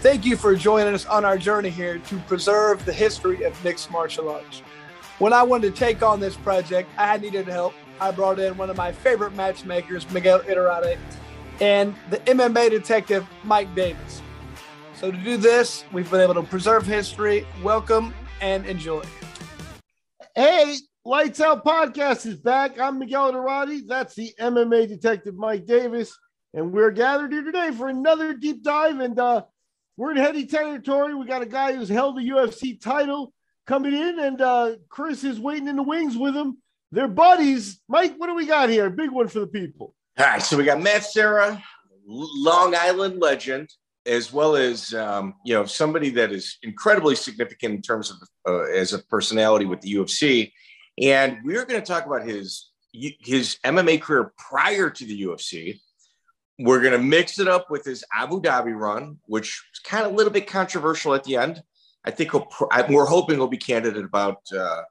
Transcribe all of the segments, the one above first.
Thank you for joining us on our journey here to preserve the history of mixed martial arts. When I wanted to take on this project, I needed help. I brought in one of my favorite matchmakers, Miguel Iturrate, and the MMA detective, Mike Davis. So to do this, we've been able to preserve history. Welcome and enjoy. Hey, Lights Out Podcast is back. I'm Miguel Iturrate. That's the MMA detective, Mike Davis. And we're gathered here today for another deep dive. And uh, we're in heady territory. We got a guy who's held the UFC title coming in, and uh, Chris is waiting in the wings with him. They're buddies. Mike, what do we got here? Big one for the people. All right, so we got Matt Serra, Long Island legend, as well as um, you know somebody that is incredibly significant in terms of uh, as a personality with the UFC, and we're going to talk about his his MMA career prior to the UFC we're going to mix it up with his Abu Dhabi run, which is kind of a little bit controversial at the end. I think we're hoping he'll be candidate about uh,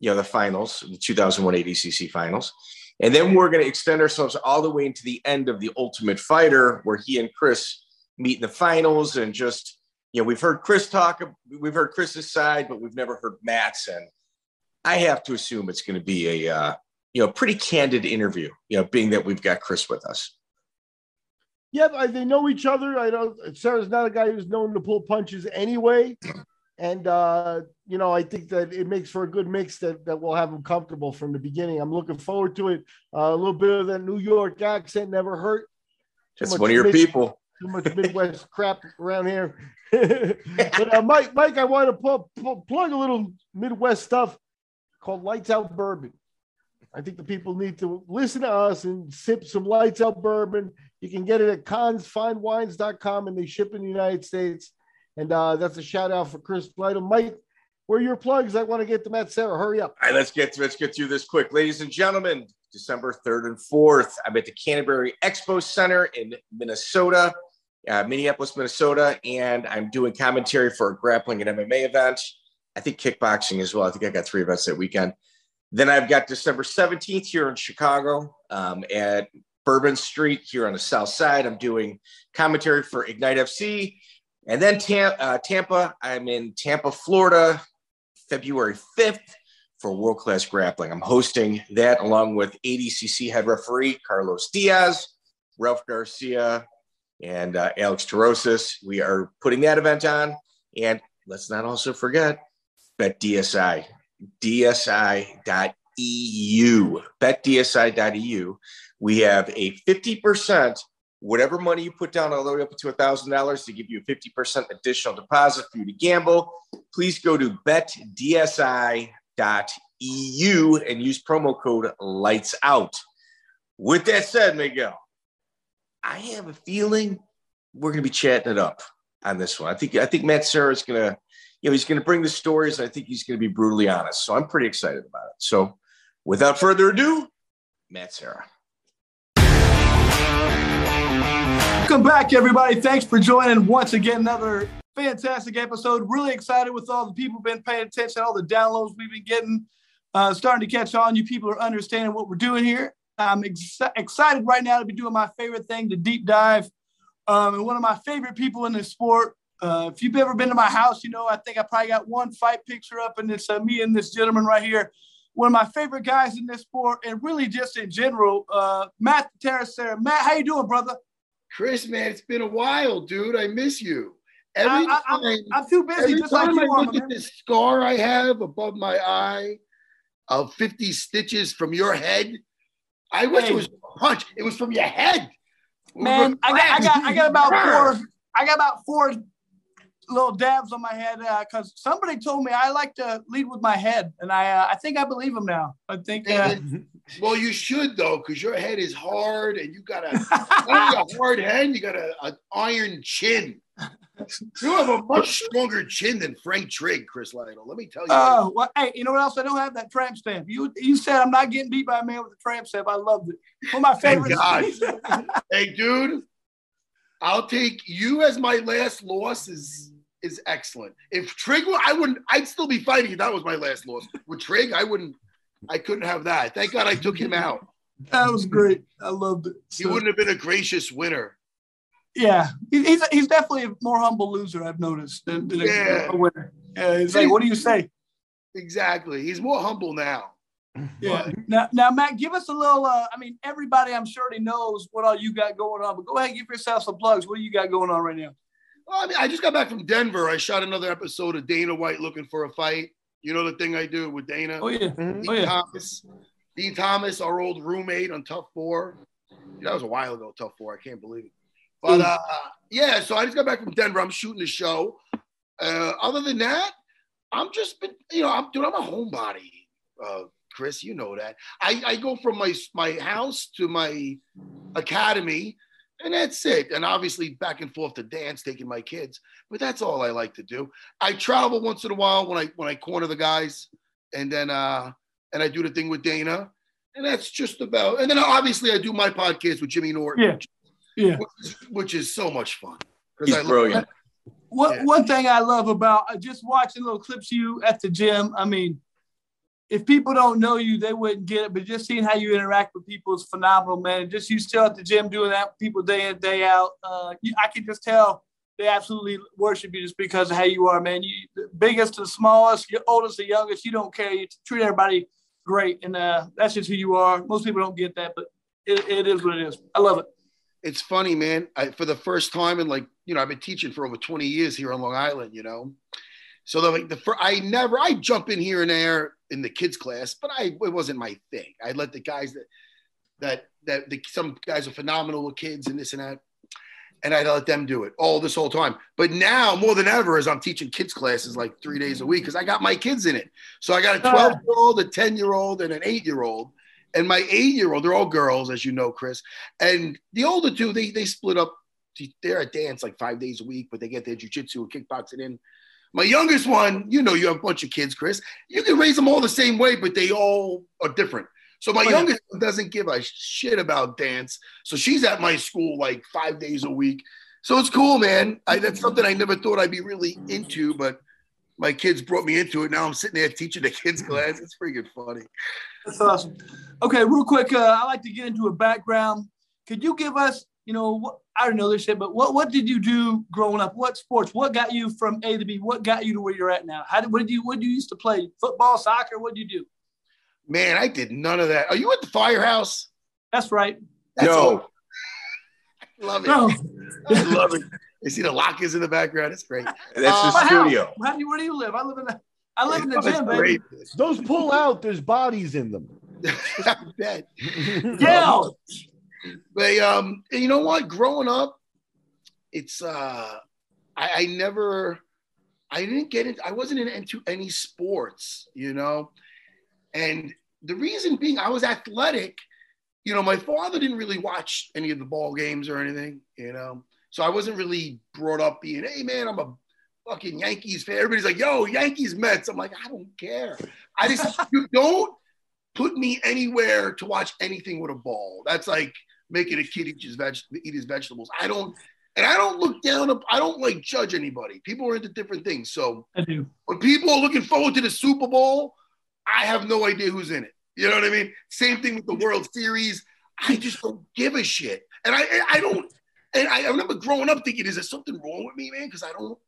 you know the finals, the 2001 ADCC finals, and then we're going to extend ourselves all the way into the end of the Ultimate Fighter, where he and Chris meet in the finals, and just you know we've heard Chris talk, we've heard Chris's side, but we've never heard Matt's, and I have to assume it's going to be a uh, you know pretty candid interview, you know, being that we've got Chris with us. Yeah, they know each other. I know Serra's not a guy who's known to pull punches anyway. And uh, you know, I think that it makes for a good mix that, that will have him comfortable from the beginning. I'm looking forward to it. Uh, a little bit of that New York accent never hurt. Just one of your mid, people. Too much Midwest crap around here. but uh, Mike, Mike, I want to plug a little Midwest stuff called Lights Out Bourbon. I think the people need to listen to us and sip some lights out bourbon. You can get it at consfinewines.com and they ship in the United States. And uh, that's a shout out for Chris Lytle. Mike, where are your plugs? I want to get them Matt Serra. Hurry up. All right, let's get let's get through this quick. Ladies and gentlemen, December 3rd and 4th, I'm at the Canterbury Expo Center in Minnesota, uh, Minneapolis, Minnesota, and I'm doing commentary for a grappling and MMA event. I think kickboxing as well. I think I got three events that weekend. Then I've got December 17th here in Chicago um, at Bourbon Street here on the South Side. I'm doing commentary for Ignite FC. And then Tam- uh, Tampa, I'm in Tampa, Florida, February 5th for World Class Grappling. I'm hosting that along with ADCC head referee Carlos Diaz, Ralph Garcia, and uh, Alex Tarosis. We are putting that event on. And let's not also forget Bet DSI dsi.eu. BetDSI.eu. We have a 50%, whatever money you put down, all the way up to $1,000 to give you a 50% additional deposit for you to gamble. Please go to betdsi.eu and use promo code LIGHTS OUT. With that said, Miguel, I have a feeling we're going to be chatting it up on this one. I think I think Matt Serra is going to you know, he's going to bring the stories. I think he's going to be brutally honest. So I'm pretty excited about it. So without further ado, Matt Serra. Welcome back, everybody. Thanks for joining once again. Another fantastic episode. Really excited with all the people been paying attention, all the downloads we've been getting, uh, starting to catch on. You people are understanding what we're doing here. I'm ex- excited right now to be doing my favorite thing, the deep dive. Um, and one of my favorite people in this sport, uh, if you've ever been to my house, you know, I think I probably got one fight picture up, and it's uh, me and this gentleman right here. One of my favorite guys in this sport, and really just in general, uh, Matt Terracera. Matt, how you doing, brother? Chris, man, it's been a while, dude. I miss you. Every I, I, time, I'm, too busy. Every just time like I look at this scar I have above my eye of 50 stitches from your head, I wish hey. it was a punch. It was from your head. Man, I got, I got, I got about four. I got about four little dabs on my head because uh, somebody told me I like to lead with my head, and I uh, I think I believe him now. I think. Uh, well, you should though, because your head is hard, and you got a, a hard head. You got a an iron chin. You have a much stronger chin than Frank Trigg, Chris Lytle. Let me tell you. Oh, well, hey, you know what else? I don't have that tramp stamp. You you said I'm not getting beat by a man with a tramp stamp. I loved it. One of my favorites. hey, dude, I'll take you as my last loss. Is is excellent. If Trigg, I wouldn't. I'd still be fighting that was my last loss. With Trigg, I wouldn't. I couldn't have that. Thank God I took him out. That was great. I loved it. So, he wouldn't have been a gracious winner. Yeah, he's he's definitely a more humble loser. I've noticed than, than Yeah. a winner. Yeah, it's like, what do you say? Exactly. He's more humble now. Yeah. Now, now, Matt, give us a little. Uh, I mean, everybody, I'm sure, already knows what all you got going on. But go ahead, give yourself some plugs. What do you got going on right now? Well, I mean, I just got back from Denver. I shot another episode of Dana White looking for a fight. You know the thing I do with Dana? Oh yeah. Mhm. Dean Oh, yeah. Thomas. Dean Thomas, our old roommate on Tough Four. That was a while ago, Tough Four. I can't believe it. But uh, yeah, so I just got back from Denver. I'm shooting the show. Uh, other than that, I'm just been, you know, I'm dude, I'm a homebody. Uh, Chris, you know that. I, I go from my my house to my academy, and that's it. And obviously back and forth to dance, taking my kids. But that's all I like to do. I travel once in a while when I when I corner the guys, and then uh and I do the thing with Dana, and that's just about. And then obviously I do my podcast with Jimmy Norton, Yeah. Yeah. which, is, which is so much fun. 'Cause He's I love- brilliant. One, Yeah. one thing I love about uh, just watching little clips of you at the gym, I mean, if people don't know you, they wouldn't get it, but just seeing how you interact with people is phenomenal, man. Just you still at the gym doing that with people day in, day out. Uh, I can just tell they absolutely worship you just because of how you are, man. You the biggest to the smallest, your oldest to youngest, you don't care. You treat everybody great. And uh, that's just who you are. Most people don't get that, but it, it is what it is. I love it. it's funny, man. I, for the first time in like, you know, I've been teaching for over 20 years here on Long Island, you know. So the, the I never I jump in here and there in the kids class, but I it wasn't my thing. I let the guys that that that the, some guys are phenomenal with kids and this and that, and I let them do it all this whole time. But now more than ever, as I'm teaching kids classes like three days a week because I got my kids in it. So I got a 12 year old, a 10 year old, and an eight year old. And my eight year old, they're all girls, as you know, Chris. And the older two, they they split up. They're at dance like five days a week, but they get their jujitsu and kickboxing in. My youngest one, you know, you have a bunch of kids, Chris. You can raise them all the same way, but they all are different. So my Oh, youngest one doesn't give a shit about dance. So she's at my school like five days a week. So it's cool, man. I, that's something I never thought I'd be really into, but my kids brought me into it. Now I'm sitting there teaching the kids class. It's freaking funny. That's awesome. Okay, real quick, uh, I like to get into a background. Could you give us, you know, what, I don't know this shit, but what what did you do growing up? What sports? What got you from A to B? What got you to where you're at now? How did what did you what did you used to play? Football, soccer? What did you do? Man, I did none of that. Are you at the firehouse? That's right. That's No. all- Love it. No. I love it. You see the lockers in the background. It's great. That's Uh, the My house. studio. How do you, where do you live? I live in the I live in the gym, baby. great. Those pull out, there's bodies in them. I bet. Yeah. But um, and you know what? Growing up, it's uh, I, I never, I didn't get into, I wasn't into any sports, you know, and the reason being, I was athletic. You know, my father didn't really watch any of the ball games or anything, you know, so I wasn't really brought up being, hey man, I'm a fucking Yankees fan. Everybody's like, yo, Yankees, Mets. I'm like, I don't care. I just you don't put me anywhere to watch anything with a ball. That's like making a kid eat his veg eat his vegetables. I don't and I don't look down up, I don't like judge anybody. People are into different things. So I do. when people are looking forward to the Super Bowl, I have no idea who's in it. You know what I mean? Same thing with the World Series. I just don't give a shit. And I I don't and I, I remember growing up thinking, is there something wrong with me, man? Because I don't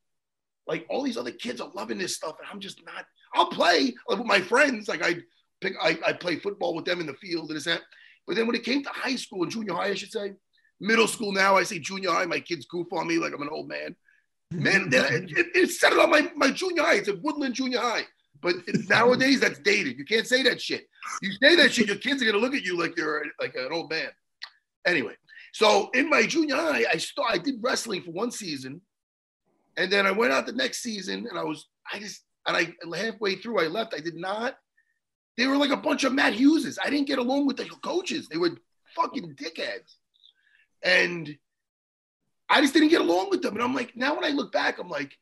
like all these other kids are loving this stuff, and I'm just not. I'll play like, with my friends. Like I pick, I, I play football with them in the field and this that. But then when it came to high school and junior high, I should say, middle school now, I say junior high. My kids goof on me like I'm an old man. Man, it, it, it it on my, my junior high. It's a Woodland Junior High. But nowadays, that's dated. You can't say that shit. You say that shit, your kids are gonna look at you like you're like an old man. Anyway, so in my junior high, I start, I did wrestling for one season, and then I went out the next season, and I was, I just, and I halfway through, I left. I did not. They were like a bunch of Matt Hugheses. I didn't get along with the coaches. They were fucking dickheads, and I just didn't get along with them. And I'm like, now when I look back, I'm like,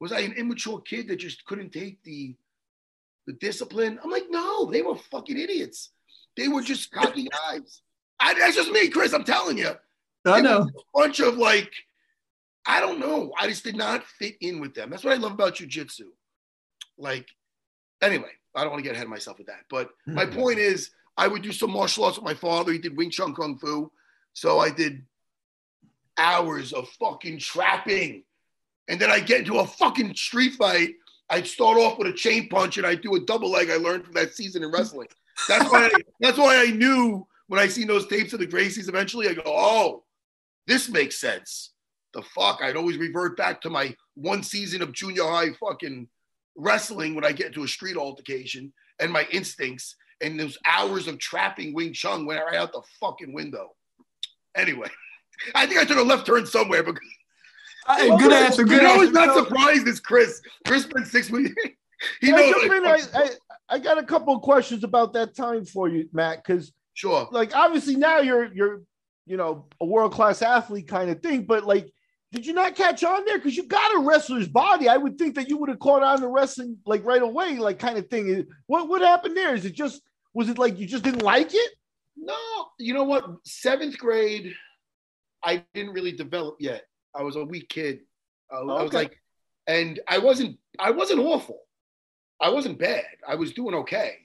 was I an immature kid that just couldn't take the the discipline? I'm like, no, they were fucking idiots. They were just cocky guys. I, that's just me, Chris. I'm telling you I know. a bunch of like, I don't know. I just did not fit in with them. That's what I love about jujitsu. Like, anyway, I don't want to get ahead of myself with that. But hmm. my point is, I would do some martial arts with my father. He did Wing Chun Kung Fu. So I did. hours of fucking trapping. And then I get into a fucking street fight. I'd start off with a chain punch and I'd do a double leg I learned from that season in wrestling. That's why I, that's why I knew when I seen those tapes of the Gracies eventually, I go, oh, this makes sense. The fuck? I'd always revert back to my one season of junior high fucking wrestling when I get into a street altercation and my instincts and those hours of trapping Wing Chun went right out the fucking window. Anyway, I think I took a left turn somewhere, but uh, Hey, good answer. Good you know, answer. not surprised as Chris. Chris spent six weeks. he I knows. in? I, I, I got a couple of questions about that time for you, Matt, because sure. like obviously now you're you're you know a world class athlete kind of thing, but like did you not catch on there? Because you got a wrestler's body. I would think that you would have caught on to wrestling like right away, like kind of thing. What what happened there? Is it just was it like you just didn't like it? No, you know what? Seventh grade, I didn't really develop yet. I was a weak kid. I, I was like, and I wasn't. I wasn't awful. I wasn't bad. I was doing okay.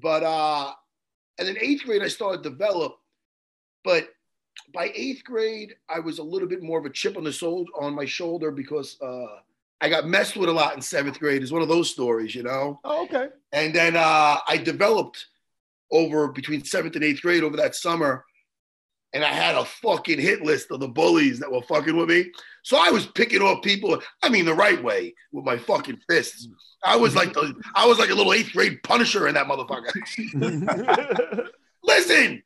But uh, and then eighth grade, I started to develop. But by eighth grade, I was a little bit more of a chip on the soul on my shoulder because uh, I got messed with a lot in seventh grade. It's one of those stories, you know. Oh, okay. And then uh, I developed over between seventh and eighth grade over that summer. And I had a fucking hit list of the bullies that were fucking with me. So I was picking off people, I mean, the right way with my fucking fists. I was like the, I was like a little eighth grade punisher in that motherfucker. Listen,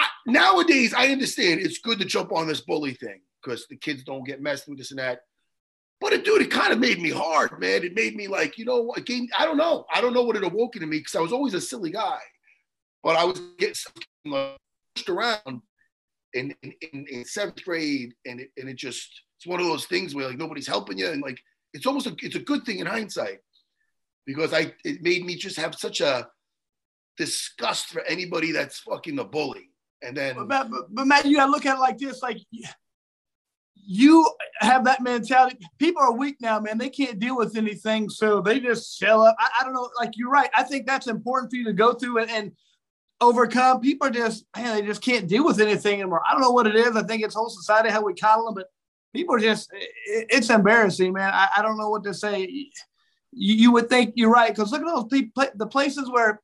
I, nowadays I understand it's good to jump on this bully thing because the kids don't get messed with this and that. But it, dude, it kind of made me hard, man. It made me like, you know, game. I don't know. I don't know what it awoke in me because I was always a silly guy, but I was getting pushed around in, in, in, in seventh grade, and it, and it just it's one of those things where like nobody's helping you, and like it's almost a, it's a good thing in hindsight because I it made me just have such a disgust for anybody that's fucking a bully, and then But, Matt, but, but Matt, you gotta look at it like this: like you have that mentality. People are weak now, man. They can't deal with anything, so they just shell up. I, I don't know. Like you're right. I think that's important for you to go through and, and overcome. People are just man, they just can't deal with anything anymore. I don't know what it is. I think it's whole society how we coddle them, but people are just it, it's embarrassing, man. I, I don't know what to say. You, you would think you're right because look at those people, the places where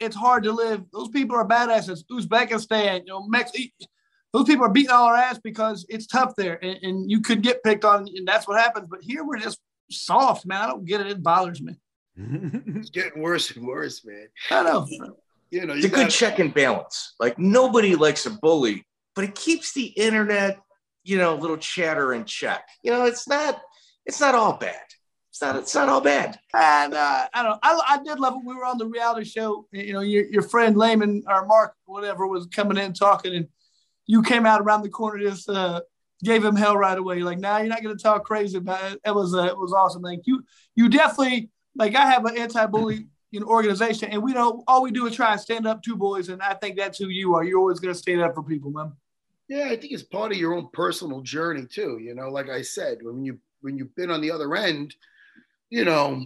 it's hard to live. Those people are badasses. Uzbekistan, you know, Mexico. Those people are beating all our ass because it's tough there, and, and you could get picked on, and that's what happens. But here we're just soft, man. I don't get it. It bothers me. it's getting worse and worse, man. I know. You know, It's you a good gotta- check and balance. Like nobody likes a bully, but it keeps the internet, you know, a little chatter in check. You know, it's not, it's not all bad. It's not, it's not all bad. And uh, I don't. I, I did love it. We were on the reality show. You know, your, your friend Layman or Mark, whatever, was coming in talking, and you came out around the corner, just uh, gave him hell right away. Like, now nah, you're not going to talk crazy about it. It was uh, it was awesome. Like you, you definitely like. I have an anti-bully you know organization, and we don't. All we do is try and stand up to boys, and I think that's who you are. You're always going to stand up for people, man. Yeah, I think it's part of your own personal journey too. You know, like I said, when you when you've been on the other end, you know,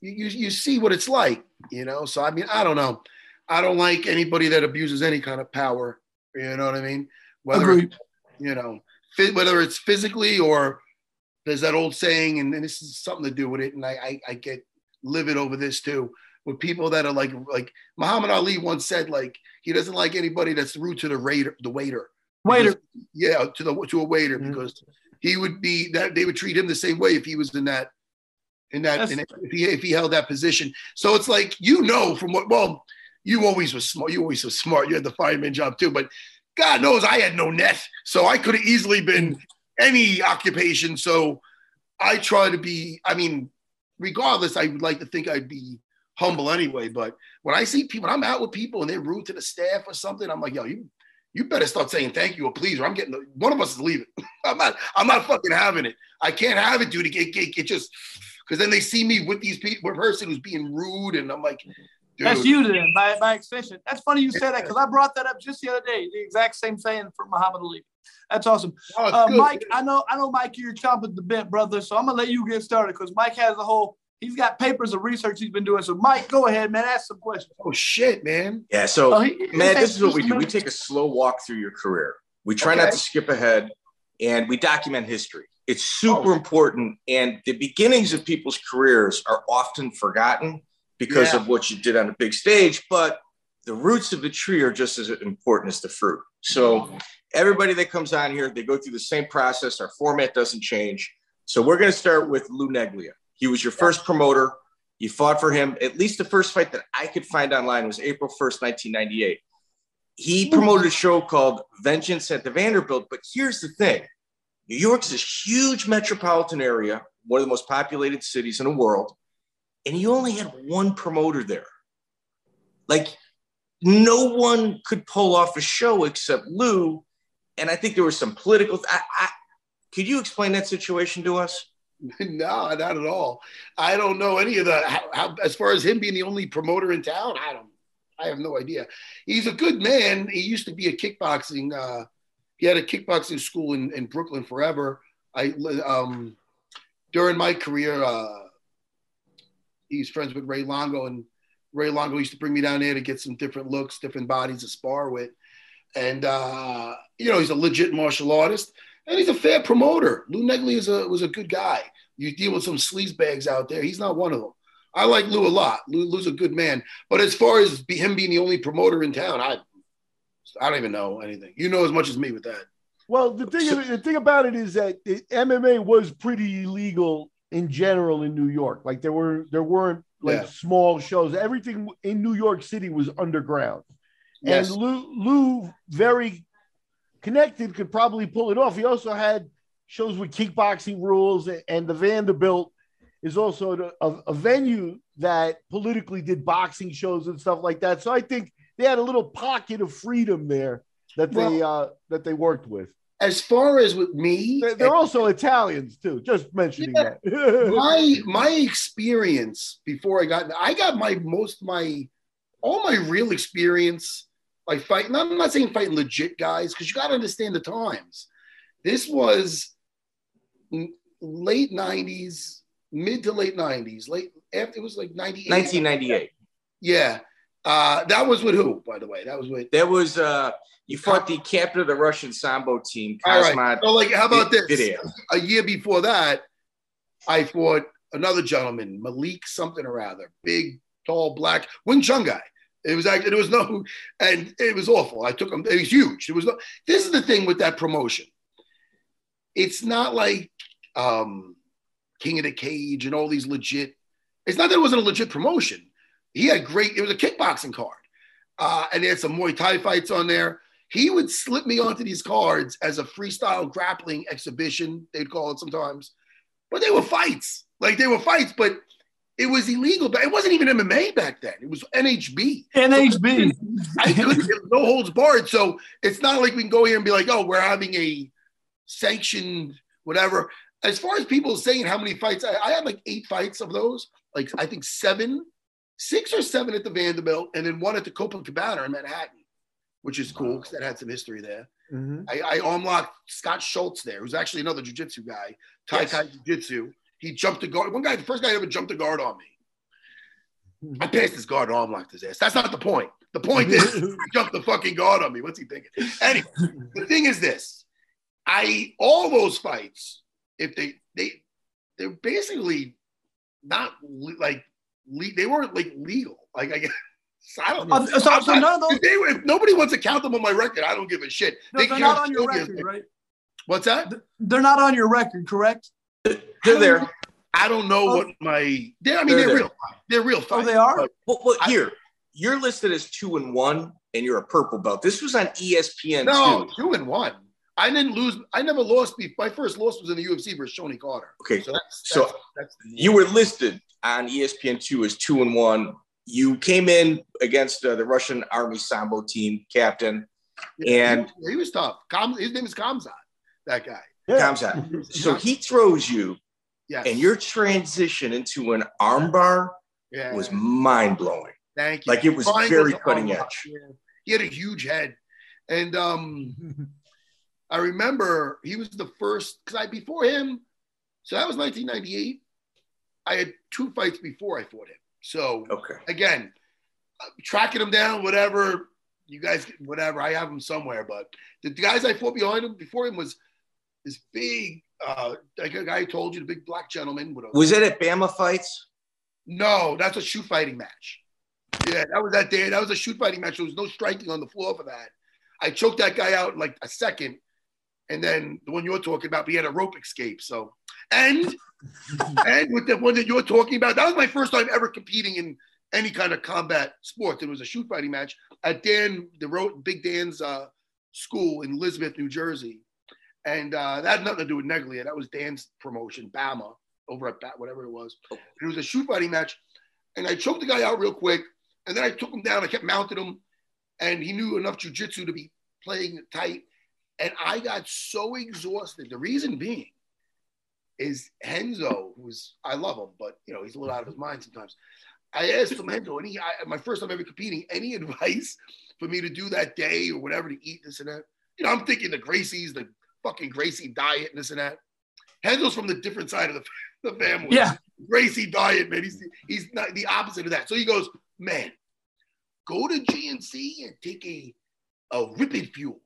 you you, see what it's like. You know, so I mean, I don't know. I don't like anybody that abuses any kind of power. You know what I mean? Whether Agreed. you know, whether it's physically or there's that old saying, and, and this is something to do with it. And I, I I get livid over this too. With people that are like like Muhammad Ali once said, like he doesn't like anybody that's rude to the waiter the waiter. Waiter. yeah, to the to a waiter Mhm. because he would be that they would treat him the same way if he was in that in that That's- in, if he if he held that position. So it's like you know from what well you always were smart. You always was smart. You had the fireman job too, but God knows I had no net, so I could have easily been any occupation. So I try to be. I mean, regardless, I would like to think I'd be humble anyway. But when I see people, when I'm out with people and they're rude to the staff or something, I'm like, yo, you you better start saying thank you or please, or I'm getting the, one of us is leaving. I'm not I'm not fucking having it. I can't have it, dude. It, it, it just because then they see me with these people, with a person who's being rude, and I'm like, dude, That's you then, by, by extension. That's funny you said that because I brought that up just the other day. The exact same saying for Muhammad Ali. That's awesome. oh, Uh. Mike, I know, I know, Mike, you're chomping the bit, brother. So I'm gonna let you get started because Mike has a whole. He's got papers of research he's been doing. So Mike, go ahead, man. Ask some questions. Oh shit, man. Yeah. So Oh, he- man, this is what we do. We take a slow walk through your career. We try Okay. not to skip ahead and we document history. It's oh, super Oh. important. And the beginnings of people's careers are often forgotten because Yeah. of what you did on a big stage, but the roots of the tree are just as important as the fruit. So everybody that comes on here, they go through the same process. Our format doesn't change. So we're going to start with Lou Neglia. He was your first promoter. You fought for him. At least the first fight that I could find online was April 1st, 1998. He promoted a show called Vengeance at the Vanderbilt. But here's the thing New York's this huge metropolitan area, one of the most populated cities in the world, and you only had one promoter there. Like, no one could pull off a show except Lou. And I think there was some political. I, I, could you explain that situation to us? no, not at all. I don't know any of the how, how as far as him being the only promoter in town. I don't. I have no idea. He's a good man. He used to be a kickboxing. Uh, he had a kickboxing school in, in Brooklyn forever. I um, during my career, uh, he's friends with Ray Longo, and Ray Longo used to bring me down there to get some different looks, different bodies to spar with. And uh, you know, he's a legit martial artist and he's a fair promoter. Lou Neglia is a was a good guy. You deal with some sleaze bags out there. He's not one of them. I like Lou a lot. Lou, Lou's a good man. But as far as him being the only promoter in town, I I don't even know anything. You know as much as me with that. Well, the thing So- the thing about it is that it, MMA was pretty illegal in general in New York. Like there were there weren't like Yeah. small shows. Everything in New York City was underground. Yes. And Lou Lou very connected could probably pull it off. He also had shows with kickboxing rules, and the Vanderbilt is also a, a venue that politically did boxing shows and stuff like that. So I think they had a little pocket of freedom there that they uh, that they worked with. As far as with me, They're, they're also Italians too. Just mentioning that. my my experience before I got I got my most my all my real experience like fighting. I'm not saying fighting legit guys because you got to understand the times. This was late '90s, mid to late '90s. Late after it was like '98. 1998. Yeah, uh, that was with who? By the way, that was with. That was uh you fought the captain of the Russian Sambo team, All right. So like, how about this? Video. a year before that, I fought another gentleman, Malik something or other, big, tall, black Wing Chun guy. It was actually there was no, and it was awful. I took him. It was huge. It was no. This is the thing with that promotion. It's not like um, King of the Cage and all these legit. It's not that it wasn't a legit promotion. He had great. It was a kickboxing card, uh, and they had some Muay Thai fights on there. He would slip me onto these cards as a freestyle grappling exhibition. They'd call it sometimes, but they were fights. Like they were fights, but it was illegal. But it wasn't even MMA back then. It was NHB. NHB. I couldn't no holds barred. So it's not like we can go here and be like, oh, we're having a sanctioned whatever. As far as people saying how many fights, I, I had like eight fights of those. Like I think seven, six or seven at the Vanderbilt, and then one at the Copacabana in Manhattan, which is cool because that had some history there. Mhm. I, I arm locked Scott Schultz there, who's actually another jujitsu guy, Tai Yes. Jiu-Jitsu. He jumped the guard. One guy, the first guy ever jumped the guard on me. I passed his guard and arm locked his ass. That's not the point. The point is he jumped the fucking guard on me. What's he thinking? Anyway, the thing is this. I all those fights, if they they they're basically not like le- they weren't like legal. Like I guess I don't know. Uh, so, so none of those, if, they, were- if nobody wants to count them on my record, I don't give a shit. no, They they're not on your record, name. right? What's that? They're not on your record, correct? They're there. I don't know Oh. what my. They're, I mean, They're they're, real. They're real. Oh, they are? But Well, well, I- here, you're listed as two and one, and you're a purple belt. This was on ESPN No, too. two and one. I didn't lose. I never lost. be- My first loss was in the UFC versus Shonie Carter. Okay, So that's, So- that's, that's you were listed on ESPN two as two and one. You came in against uh, the Russian Army Sambo team captain and- he, he was tough. Kam, his name is Kamzat. That guy. Yeah. Kamzat. So he throws you, Yes. and your transition into an armbar yeah. was mind blowing. Thank you. Like it was Fine very with cutting edge. yeah. He had a huge head, and um, I remember he was the first because I before him. So that was 1998. I had two fights before I fought him. So Okay. again, tracking him down, whatever. you guys, whatever. I have him somewhere, but the guys I fought behind him before him was this big, uh, like a guy I told you, the big black gentleman. With Was it at Bama fights? no, that's a shoot fighting match. Yeah, that was that day. That was a shoot fighting match. There was no striking on the floor for that. I choked that guy out in like a second. And then the one you're talking about, he had a rope escape. So, and and with the one that you're talking about, that was my first time ever competing in any kind of combat sport. It was a shoot fighting match at Dan, the road, Big Dan's uh, school in Elizabeth, New Jersey. And uh, that had nothing to do with Neglia. That was Dan's promotion, Bama, over at Bat, whatever it was. It was a shoot fighting match. And I choked the guy out real quick. And then I took him down. I kept mounting him. And he knew enough jujitsu to be playing tight. And I got so exhausted. The reason being is Renzo, who's I love him, but you know he's a little out of his mind sometimes. I asked him Renzo, and he I, my first time ever competing, any advice for me to do that day or whatever to eat this and that? You know, I'm thinking the Gracie's, the fucking Gracie diet and this and that. Renzo's from the different side of the, the family. Yeah. Gracie diet, man. He's he's not the opposite of that. So he goes, man, go to GNC and take a a Ripped Fuel.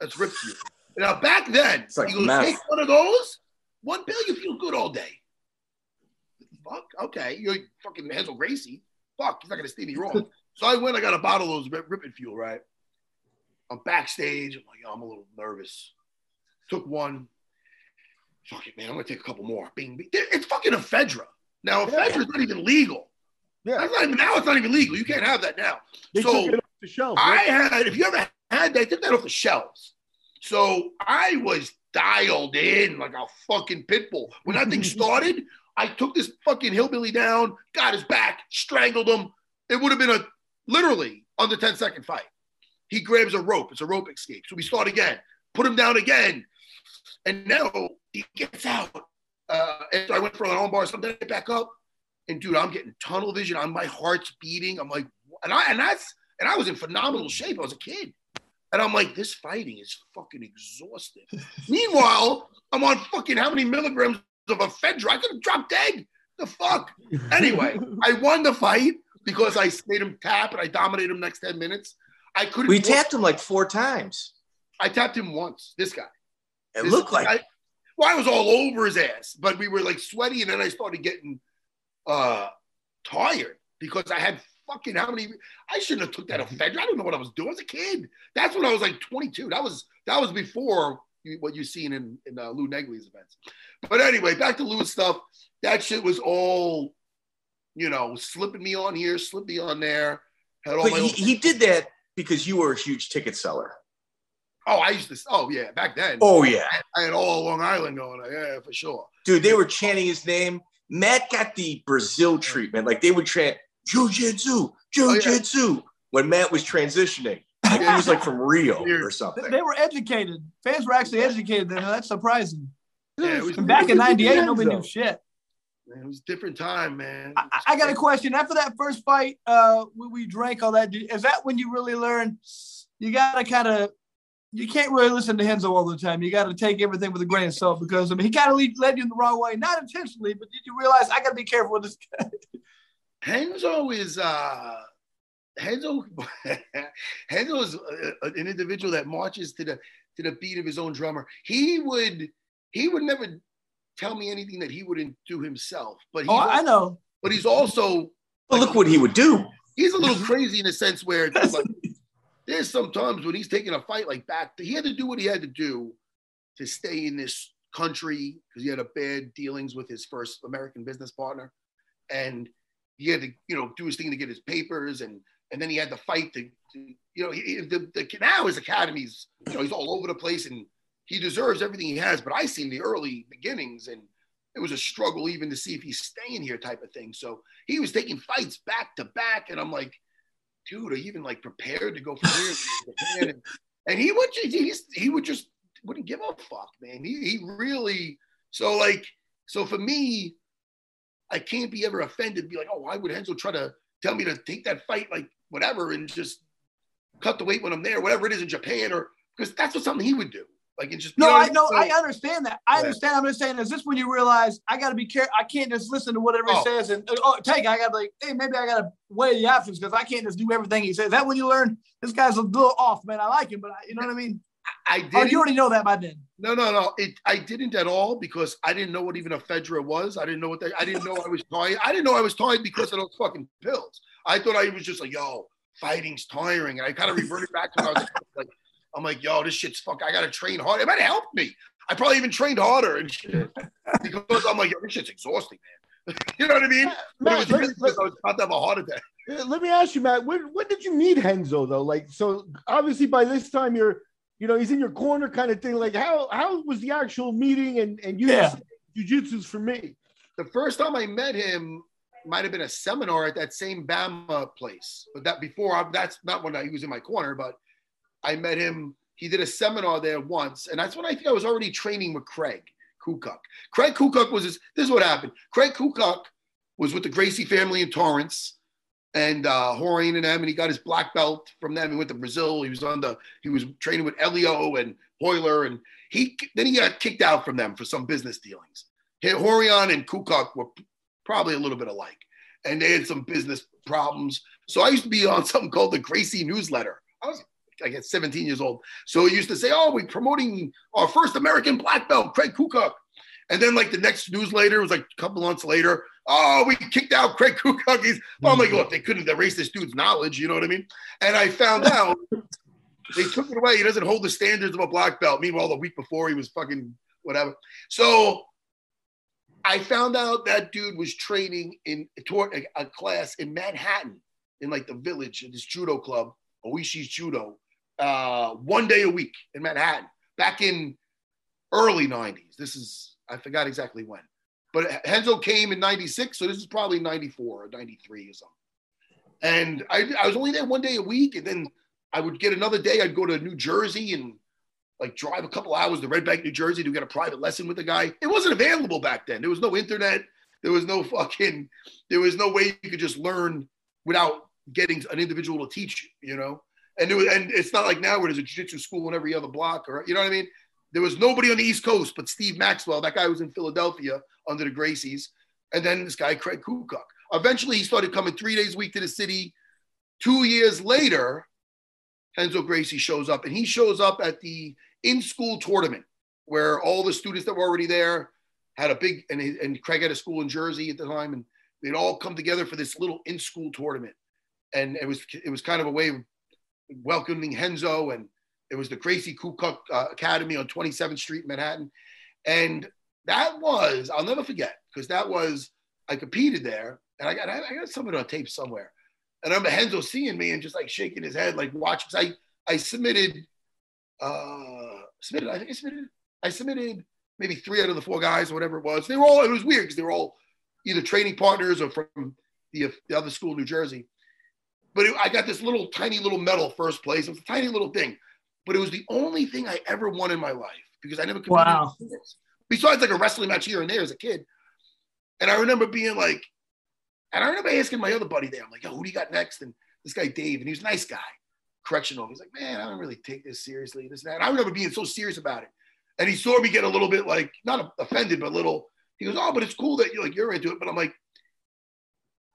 That's Rip Fuel. Now back then, It's like goes, take one of those. One pill, you feel good all day. Fuck, okay, you're fucking Renzo Gracie. Fuck, he's not gonna steer me wrong. so I went, I got a bottle of those Rip- Ripped Fuel, right? I'm backstage. I'm like, yo, I'm a little nervous. Took one. Fuck it, man. I'm gonna take a couple more. Bing, bing. It's fucking ephedra. Now, ephedra is not even legal. Yeah. That's not even, now it's not even legal. You can't have that now. They so took it off the shelf. I had, if you ever had, they took that off the shelves. So I was dialed in like a fucking pit bull. When that thing started, I took this fucking hillbilly down, got his back, strangled him. It would have been a literally under 10 second fight. He grabs a rope. It's a rope escape. So we start again, put him down again. And now he gets out. Uh, after I went for an armbar, something I get back up. And dude, I'm getting tunnel vision. I'm my heart's beating. I'm like, and I and that's and I was in phenomenal shape. I was a kid. And I'm like, this fighting is fucking exhausting. Meanwhile, I'm on fucking how many milligrams of ephedra? I could have dropped dead. The fuck? Anyway, I won the fight because I made him tap and I dominated him next 10 minutes. I couldn't. We tapped him like four times. I tapped him once. This guy. It This looked like I, well, I was all over his ass, but we were like sweaty, and then I started getting uh tired because I had fucking how many? I shouldn't have took that ephedra. I don't know what I was doing as a kid. That's when I was like 22. That was that was before you, what you've seen in in uh, Lou Neglia's events. But anyway, back to Lou's stuff. That shit was all, you know, slipping me on here, slipping me on there. Had all but my he, own- he did that because you were a huge ticket seller. oh, I used to. Oh yeah, back then. Oh yeah. I had all Long Island going. Yeah, for sure. Dude, they were chanting his name. Matt got the Brazil treatment. Like they would chant Jiu-Jitsu, Jiu-Jitsu when Matt was transitioning. Like he was like from Rio or something. they were educated. Fans were actually educated. Then that's surprising. Yeah, it was- And back in '98, Enzo. nobody knew shit. Man, it was a different time, man. I, I got a question. After that first fight, uh, when we drank all that, is that when you really learned you gotta kind of you can't really listen to Renzo all the time. You got to take everything with a grain of salt because I mean he kind of led you in the wrong way, not intentionally, but did you realize I got to be careful with this guy? Renzo is uh Renzo Renzo is uh, an individual that marches to the to the beat of his own drummer. He would he would never tell me anything that he wouldn't do himself. But he's Oh, I know. but he's also But look what he would do. he's a little crazy in the sense where like, there's sometimes when he's taking a fight like back, he had to do what he had to do to stay in this country because he had a bad dealings with his first American business partner, and he had to you know do his thing to get his papers, and and then he had to fight to, to you know he, the, the now his academies you know he's all over the place and he deserves everything he has, but I seen the early beginnings and. It was a struggle even to see if he's staying here, type of thing. So he was taking fights back to back, and I'm like, dude, are you even like prepared to go from here? And, and he would just, he would just wouldn't give a fuck, man. He, he really so like so for me, I can't be ever offended. Be like, oh, why would Renzo try to tell me to take that fight, like whatever, and just cut the weight when I'm there, whatever it is in Japan, or because that's what something he would do. Like it's just No, you know what I know? I understand that. I Yeah. understand. I'm just saying, is this when you realize I got to be careful? I can't just listen to whatever he Oh. says and uh, oh, take. I got to like, hey, maybe I got to weigh the options because I can't just do everything he says. Is that when you learn this guy's a little off, man? I like him, but I, you know what I mean? I Oh, did. you already know that by then. No, no, no. It, I didn't at all because I didn't know what even ephedra was. I didn't know what they, I didn't know I was tired. I didn't know I was tired because of those fucking pills. I thought I was just like, yo, fighting's tiring. And I kind of reverted back to when I was like, I'm like, yo, this shit's fuck. I got to train hard. It might have helped me. I probably even trained harder and shit because I'm like, yo, this shit's exhausting, man. you know what I mean? Matt, was let, really because I was about to have a heart attack. let- let me ask you, Matt. When when did you meet Renzo though? Like, so obviously by this time you're, you know, he's in your corner kind of thing. Like, how how was the actual meeting? And and you Yeah. jujitsu's for me. the first time I met him might have been a seminar at that same Bama place. But that before, I, that's not when I, he was in my corner, but I met him. He did a seminar there once, and that's when I think I was already training with Craig Kukuk. Craig Kukuk was his, this is what happened. Craig Kukuk was with the Gracie family in Torrance and uh and them, and he got his black belt from them. He went to Brazil. He was on the he was training with Helio and Royler, and he then he got kicked out from them for some business dealings. Rorion and Kukuk were probably a little bit alike, and they had some business problems. So I used to be on something called the Gracie newsletter. I was I guess 17 years old. So he used to say, "Oh, we're promoting our first American black belt, Craig Kukuk." And then like the next newsletter was like a couple months later. Oh, we kicked out Craig Kukuk. He's, oh my God, they couldn't erase this dude's knowledge. You know what I mean? And I found out they took it away. He doesn't hold the standards of a black belt. Meanwhile, the week before he was fucking whatever. So I found out that dude was training in toward a, a class in Manhattan, in like the village, in this judo club, Oishi's Judo, uh, one day a week in Manhattan, back in early 90s. This is, I forgot exactly when. But Renzo came in 96, so this is probably 94 or 93 or something. And I, I was only there one day a week, and then I would get another day. I'd go to New Jersey and like drive a couple hours to Red Bank, New Jersey to get a private lesson with a guy. It wasn't available back then. There was no internet. There was no fucking, there was no way you could just learn without getting an individual to teach you, you know? And it was, and it's not like now where there's a jiu-jitsu school in every other block or, you know what I mean? There was nobody on the East Coast but Steve Maxwell. That guy was in Philadelphia under the Gracies. And then this guy, Craig Kukuk. Eventually, he started coming three days a week to the city. Two years later, Renzo Gracie shows up, and he shows up at the in-school tournament where all the students that were already there had a big, and, and Craig had a school in Jersey at the time, and they'd all come together for this little in-school tournament. And it was it was kind of a way of welcoming Renzo, and it was the Gracie Kukuk uh, Academy on 27th Street in Manhattan. And that was, I'll never forget, because that was, I competed there, and I got I got some of it on tape somewhere. And I remember Renzo seeing me and just like shaking his head, like watching. I I submitted, uh, submitted. I think I submitted. I submitted maybe three out of the four guys, or whatever it was. They were all. It was weird because they were all either training partners or from the, the other school in New Jersey. But it, I got this little tiny little medal first place. It was a tiny little thing, but it was the only thing I ever won in my life because I never competed. Wow. Besides like a wrestling match here and there as a kid. And I remember being like, and I remember asking my other buddy there, I'm like, yo, who do you got next? And this guy, Dave, and he was a nice guy, correctional. He's like, man, I don't really take this seriously, this and that. And I remember being so serious about it. And he saw me get a little bit like, not offended, but a little, he goes, oh, but it's cool that you're like, you're into it. But I'm like,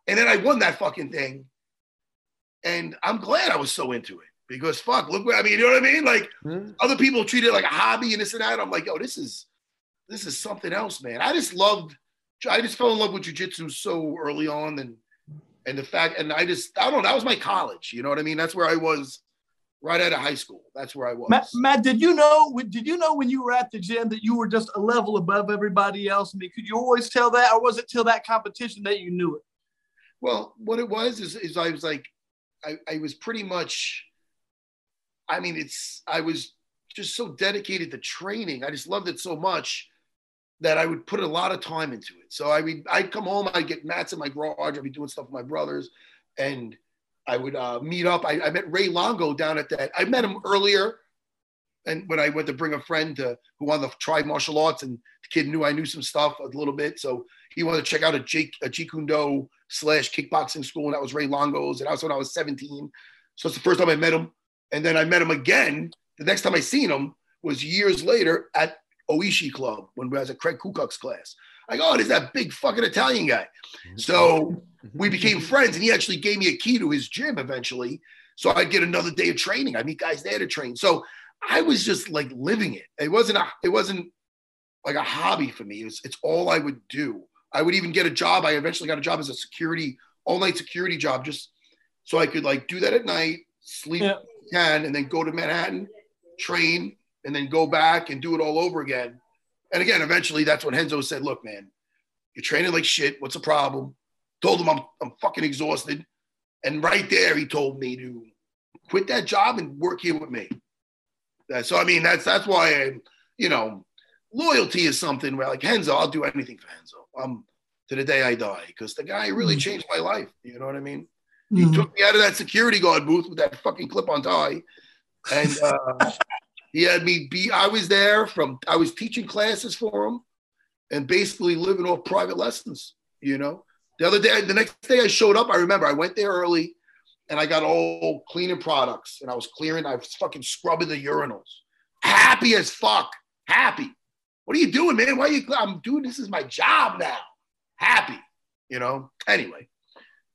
and then I won that fucking thing. And I'm glad I was so into it because fuck, look what I mean, you know what I mean? Like Hmm? other people treat it like a hobby and this and that. I'm like, yo, this is this is something else, man. I just loved I just fell in love with jujitsu so early on and and the fact and I just I don't know, that was my college. You know what I mean? That's where I was right out of high school. That's where I was. Matt, Matt, did you know? Did you know when you were at the gym that you were just a level above everybody else? I mean, could you always tell that, or was it till that competition that you knew it? Well, what it was is, is I was like, I, I was pretty much, I mean, it's, I was just so dedicated to training. I just loved it so much that I would put a lot of time into it. So I mean, I'd come home, I'd get mats in my garage, I'd be doing stuff with my brothers, and I would uh, meet up. I, I met Ray Longo down at that. I met him earlier, and when I went to bring a friend to, who wanted to try martial arts, and the kid knew I knew some stuff a little bit, so he wanted to check out a Jake a Jeet Kune Do slash kickboxing school, and that was Ray Longo's, and that was when I was 17. So it's the first time I met him, and then I met him again. The next time I seen him was years later at Oishi Club when I was at Craig Kukuk's class. I go, oh, there's that big fucking Italian guy. So we became friends, and he actually gave me a key to his gym eventually. So I'd get another day of training. I'd meet guys there to train. So I was just like living it. It wasn't a, it wasn't like a hobby for me. It was, it's all I would do. I would even get a job. I eventually got a job as a security, all night security job, just so I could like do that at night, sleep Yeah. can, and then go to Manhattan, train, and then go back and do it all over again. And again, eventually, that's when Renzo said, "Look, man, you're training like shit. What's the problem?" Told him I'm I'm fucking exhausted, and right there, he told me to quit that job and work here with me. So I mean, that's that's why I, you know, loyalty is something where like Renzo, I'll do anything for Renzo. Um, to the day I die, because the guy really Mhm. changed my life. You know what I mean? He Mhm. took me out of that security guard booth with that fucking clip-on tie, and uh, he had me be. I was there from. I was teaching classes for him, and basically living off private lessons. You know, the other day, the next day I showed up. I remember I went there early, and I got all cleaning products, and I was clearing. I was fucking scrubbing the urinals. Happy as fuck. Happy. What are you doing, man? Why are you? I'm doing this. Is my job now. Happy. You know. Anyway,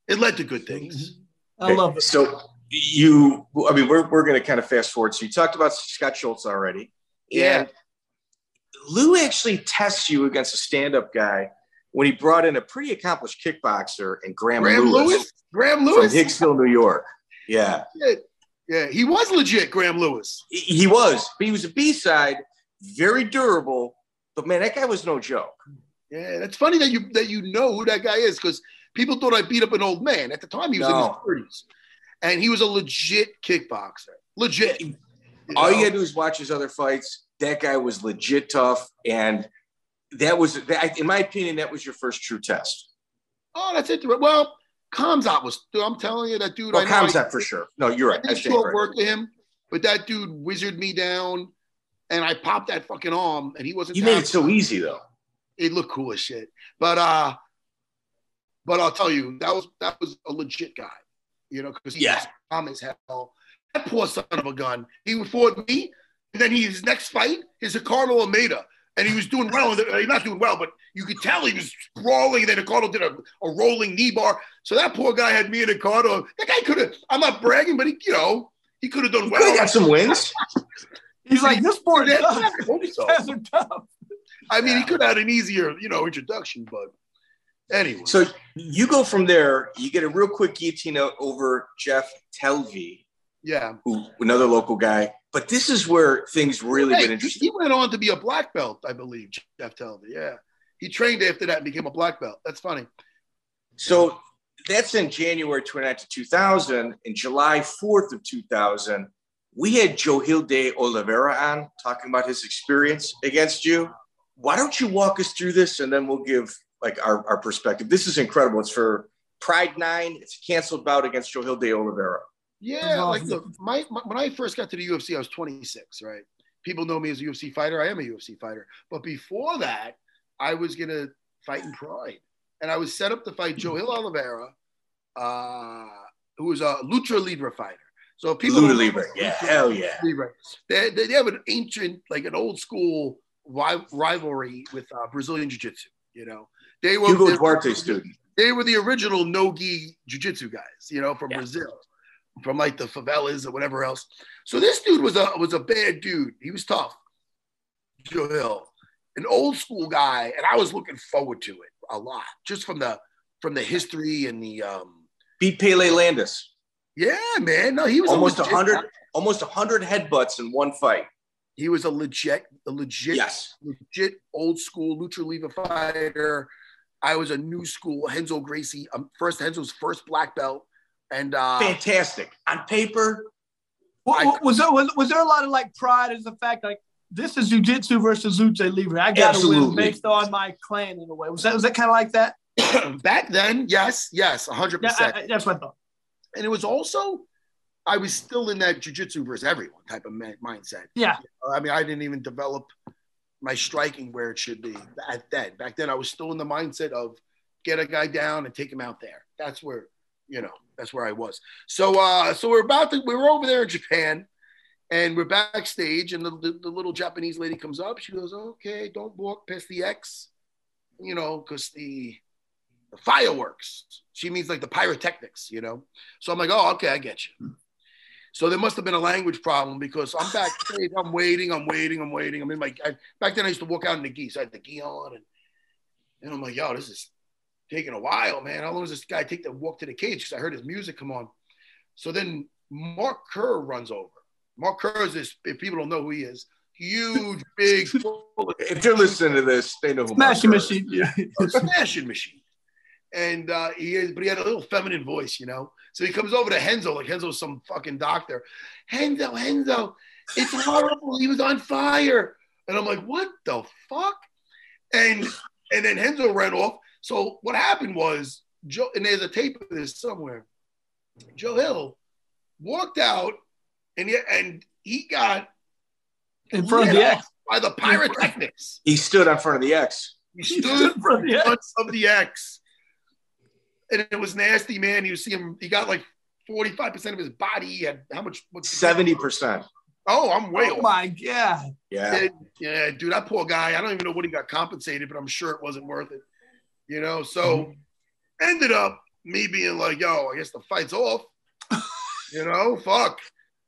it led to good things. I love it. So you, I mean, we're, we're going to kind of fast forward. So you talked about Scott Schultz already. Yeah. And Lou actually tests you against a stand up guy when he brought in a pretty accomplished kickboxer and Graham, Graham Lewis, Lewis. Graham Lewis from. Hicksville, New York. Yeah. Yeah, he was legit, Graham Lewis. He- was, but he was a B side, very durable. But man, that guy was no joke. Yeah, that's funny that you that you know who that guy is because people thought I beat up an old man. At the time, he was No. in his thirties, and he was a legit kickboxer. Legit. You All you know? got to do is watch his other fights. That guy was legit tough, and that was, that, in my opinion, that was your first true test. Oh, that's it. Well, Kamzat was. I'm telling you, that dude. Well, I know I- Kamzat for sure. No, you're right. did I stand short work to him, but that dude wizarded me down, and I popped that fucking arm, and he wasn't. You made it so easy though. it looked cool as shit. But uh, but I'll tell you, that was that was a legit guy, you know, because he Yeah. was calm as hell. That poor son of a gun. He fought me, and then he, his next fight is Ricardo Almeida. And he was doing well. uh, He's not doing well, but you could tell he was sprawling. And then Ricardo did a, a rolling knee bar. So that poor guy had me and Ricardo. That guy could have, I'm not bragging, but he, you know, he could have done You well. He got some wins. He's like, this sport is Yeah, tough. I. Guys are tough. I mean, he could have had an easier, you know, introduction, but anyway. So you go from there. You get a real quick guillotine over Jeff Telvey, yeah. who another local guy. But this is where things really Hey, get interesting. He went on to be a black belt, I believe, Jeff Telvey. Yeah. He trained after that and became a black belt. That's funny. So that's in January 29th to 2000. In July 4th of 2000, we had Johil de Oliveira on talking about his experience against you. Why don't you walk us through this and then we'll give like our, our perspective. This is incredible. It's for Pride 9. It's a canceled bout against Johil de Oliveira. Yeah. That's Like, look, my, my, when I first got to the UFC, I was 26, right? People know me as a UFC fighter. I am a UFC fighter. But before that, I was going to fight in Pride. And I was set up to fight Johil Oliveira, uh, who was a Lucha Libre fighter. So people Lucha don't know Libre. what Yeah, Lucha hell yeah. Libre. They, they, they have an ancient, like an old school rivalry with uh, Brazilian Jiu Jitsu. You know, they were Hugo Duarte student. they were the original no-gi jiu-jitsu guys, you know, from Yeah. Brazil, from like the favelas or whatever else. So this dude was a was a bad dude. He was tough. Johil, an old school guy, and I was looking forward to it a lot, just from the from the history and the um Beat Pele Landis. yeah, man. No, he was Almost a a hundred, almost a hundred headbutts in one fight. He was a legit, a legit Yes. legit old school lucha libre fighter. I was a new school Renzo Gracie, um, first Renzo's first black belt, and uh, Fantastic. On paper, I- was there was, was there a lot of like pride as the fact like this is jujitsu versus lucha libre? I got to win based on my clan in a way. Was that was that kind of like that? back then, yes, yes, hundred Yeah, percent. That's what I thought. And it was also, I was still in that jujitsu versus everyone type of mindset. Yeah, I mean, I didn't even develop my striking where it should be at then. Back then, I was still in the mindset of get a guy down and take him out there. That's where, you know, that's where I was. So, uh, so we're about to, we were over there in Japan, And we're backstage, and the, the, the little Japanese lady comes up. She goes, "Okay, don't walk past the X, you know, because the the fireworks. She means like the pyrotechnics, you know. So I'm like, oh, okay, I get you. So there must have been a language problem because I'm backstage, I'm waiting, I'm waiting, I'm waiting. I'm in my I, back then I used to walk out in the geese. I had the gi on and and I'm like, yo, this is taking a while, man. How long does this guy take to walk to the cage? Because I heard his music come on. So then Mark Kerr runs over. Mark Kerr is this, if people don't know who he is, huge, big. if you're listening to this, they know who Smashing machine. Yeah. smashing machine. And uh, he is, but he had a little feminine voice, you know. So he comes over to Renzo, like Renzo's some fucking doctor. Renzo, Renzo, it's horrible. He was on fire. And I'm like, what the fuck? And and then Renzo ran off. So what happened was Joe, and there's a tape of this somewhere. Johil walked out and he, and he got in front of the X by the pyrotechnics. He stood in front of the X. He stood in front of the X. Of the X. And it was nasty, man. You see him, he got like 45% of his body. He had how much? 70%. Oh, I'm way Oh my God. Yeah. yeah, dude, that poor guy. I don't even know what he got compensated, but I'm sure it wasn't worth it. You know, so mm-hmm. ended up me being like, yo, I guess the fight's off. you know, fuck.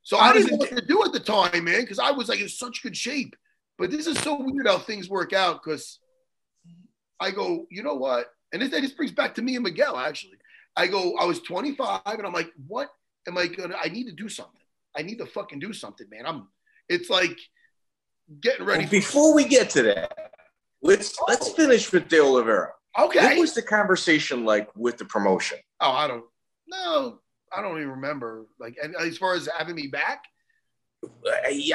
So I didn't know what to do at the time, man, because I was like in such good shape. But this is so weird how things work out because I go, you know what? And this, this brings back to me and Miguel, actually. I go, I was 25 and I'm like, what am I gonna? I need to do something. I need to fucking do something, man. I'm, it's like getting ready. Well, before we get to that, let's, oh. let's finish with De Oliveira. Okay. What was the conversation like with the promotion? Oh, I don't, no, I don't even remember. Like, as far as having me back.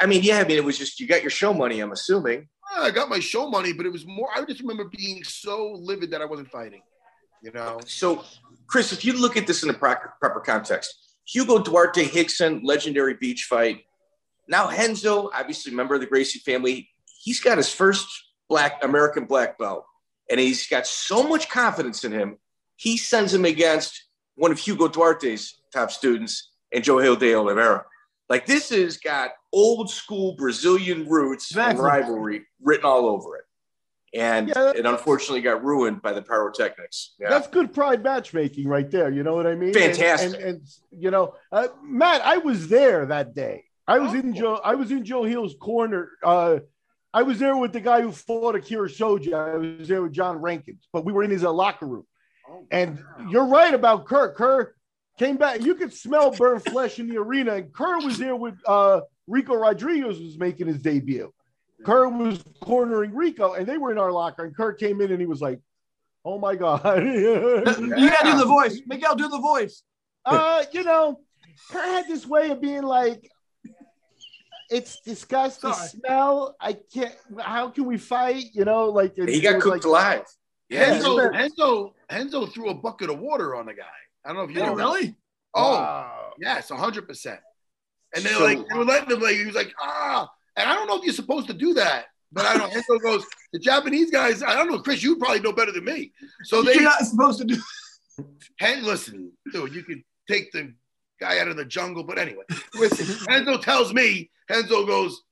I mean, yeah, I mean, it was just you got your show money. I'm assuming. I got my show money, but it was more. I just remember being so livid that I wasn't fighting. You know. So, Chris, if you look at this in the proper, context, Hugo Duarte Rickson, legendary beach fight. Now Renzo, obviously member of the Gracie family, he's got his first black American black belt, and he's got so much confidence in him. He sends him against one of Hugo Duarte's top students and Johil de Oliveira. Like this has got old school Brazilian roots exactly. and rivalry written all over it. And yeah, it unfortunately got ruined by the pyrotechnics. Yeah. That's good pride matchmaking right there. You know what I mean? Fantastic. And, and, and you know, uh, Matt, I was there that day. I was oh, in Joe. I was in Johil's corner. Uh, I was there with the guy who fought Akira Shoji. I was there with John Rankins, but we were in his uh, locker room. Oh, and wow. you're right about Kerr. Kerr came back. You could smell burnt flesh in the arena. And Kerr was there with uh, Ricco Rodriguez was making his debut. Kerr was cornering Ricco, and they were in our locker. And Kerr came in and he was like, "Oh my god!" you gotta do the voice, Miguel. Do the voice. Uh, you know, Kerr had this way of being like, "It's disgusting. Smell. I can't. How can we fight? You know, like he got cooked like, alive. Yeah, Renzo, Renzo, Renzo threw a bucket of water on the guy. I don't know if you know. Really? Oh, wow. yes, hundred percent. And they so, like they were letting him like he was like ah, and I don't know if you're supposed to do that, but I don't. Renzo goes the Japanese guys. I don't know, Chris. You probably know better than me. So they, you're not supposed to do. Hey, listen, dude, you could take the guy out of the jungle, but anyway, listen. Renzo tells me. Renzo goes.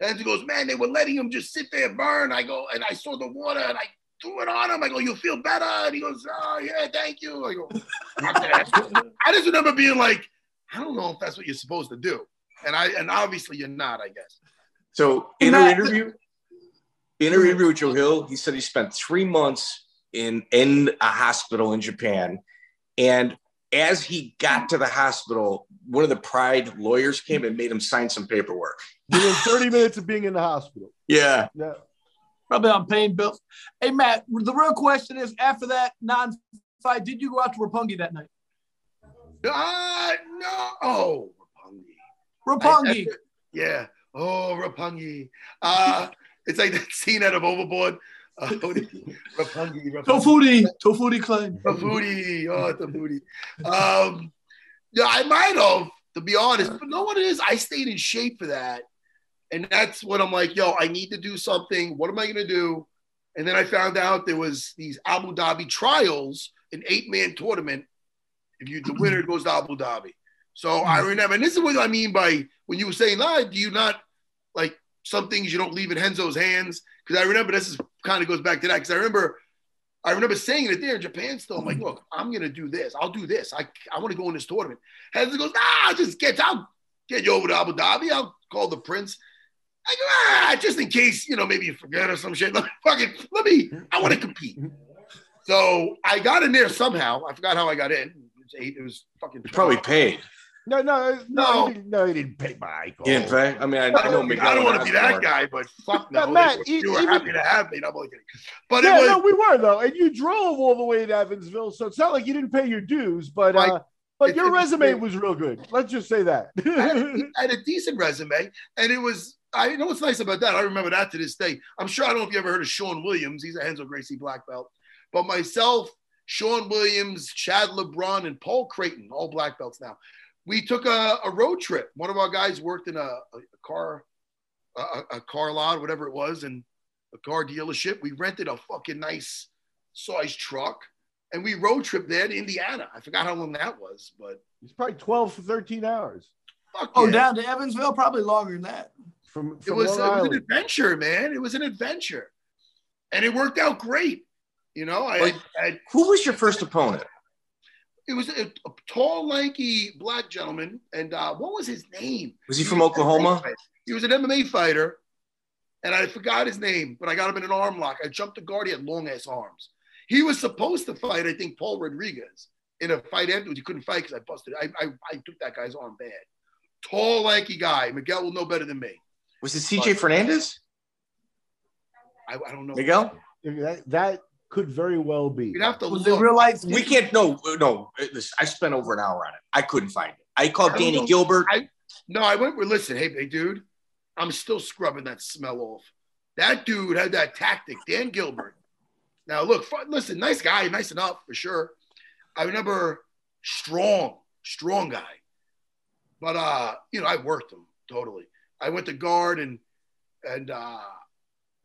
Renzo goes, man, they were letting him just sit there burn. I go, and I saw the water, and I threw it on him. I go, you feel better? And he goes, oh yeah, thank you. I go, I just remember being like, I don't know if that's what you're supposed to do, and I and obviously you're not, I guess. So in an interview, in an interview with Johil, he said he spent three months in in a hospital in Japan, and as he got to the hospital, one of the Pride lawyers came and made him sign some paperwork. Within 30 minutes of being in the hospital. Yeah. Yeah. Probably on paying bills. Hey Matt, the real question is: After that non-fight, did you go out to Roppongi that night? Uh, no. Oh, Roppongi. Roppongi. yeah. Oh, Roppongi. Uh, it's like that scene out of Overboard. Uh, Roppongi, Roppongi. Tofuri, Tofuri Klein. Tofuri, oh, Tofuri. Um, yeah, I might have, to be honest, but no what it is. I stayed in shape for that. And that's what I'm like, yo, I need to do something. What am I going to do? And then I found out there was these Abu Dhabi trials, an eight-man tournament. If you the winner goes to Abu Dhabi. So I remember, and this is what I mean by when you were saying, ah, do you not like some things you don't leave in Renzo's hands? Because I remember this is kind of goes back to that. Because I remember, I remember saying it there in Japan. Still, I'm like, look, I'm gonna do this. I'll do this. I I want to go in this tournament. Renzo goes, ah, just get out, get you over to Abu Dhabi. I'll call the prince. I go, ah, just in case, you know, maybe you forget or some shit. Let me fucking, let me, I want to compete. So I got in there somehow. I forgot how I got in. It was eight. It was fucking. You probably paid. No, no, no, No. He didn't, no, he didn't pay my You didn't pay? I mean, I, I know Miguel. I don't want to be that Osborne. guy, but fuck no. But Matt, They were- you were even- happy to have me. No, I'm only kidding. But yeah, it was. no, we were though, and you drove all the way to Evansville, so it's not like you didn't pay your dues. But uh, but It's- your it's- resume was real good. Let's just say that. I had, a, I had a decent resume, and it was. I you know what's nice about that. I remember that to this day. I'm sure I don't know if you ever heard of Sean Williams. He's a Renzo Gracie black belt. But myself, Sean Williams, Chad LeBron, and Paul Creighton, all black belts now. We took a, a road trip. One of our guys worked in a, a, a car, a, a car lot, whatever it was, and a car dealership. We rented a fucking nice size truck, and we road trip there to Indiana. I forgot how long that was, but it's probably twelve to thirteen hours fuck Oh, yeah. down to Evansville, probably longer than that. from, It was, it was an adventure, man. It was an adventure, and it worked out great. You know, I, Like- I Who was your first opponent? it was a, a tall, lanky black gentleman, and uh, what was his name? Was he from Oklahoma? He was an MMA fighter, and I forgot his name, but I got him in an arm lock. I jumped the guard. He had long ass arms. He was supposed to fight, I think, Paul Rodriguez in a fight afterwards. He couldn't fight because I busted. I, I I took that guy's arm bad. Tall, lanky guy. Miguel will know better than me. Was it CJ Fernandez? I, I don't know. Miguel? That, that could very well be. You'd have to Was look. it real light? We can't. No, no. Listen, I spent over an hour on it. I couldn't find it. I called I Danny know. Gilbert. I- No, I went with listen, hey, hey, dude, I'm still scrubbing that smell off. That dude had that tactic, Dan Gilbert. Now look, fu- listen, nice guy, nice enough for sure. I remember strong, strong guy. But uh, you know, I worked him totally. I went to guard and and uh,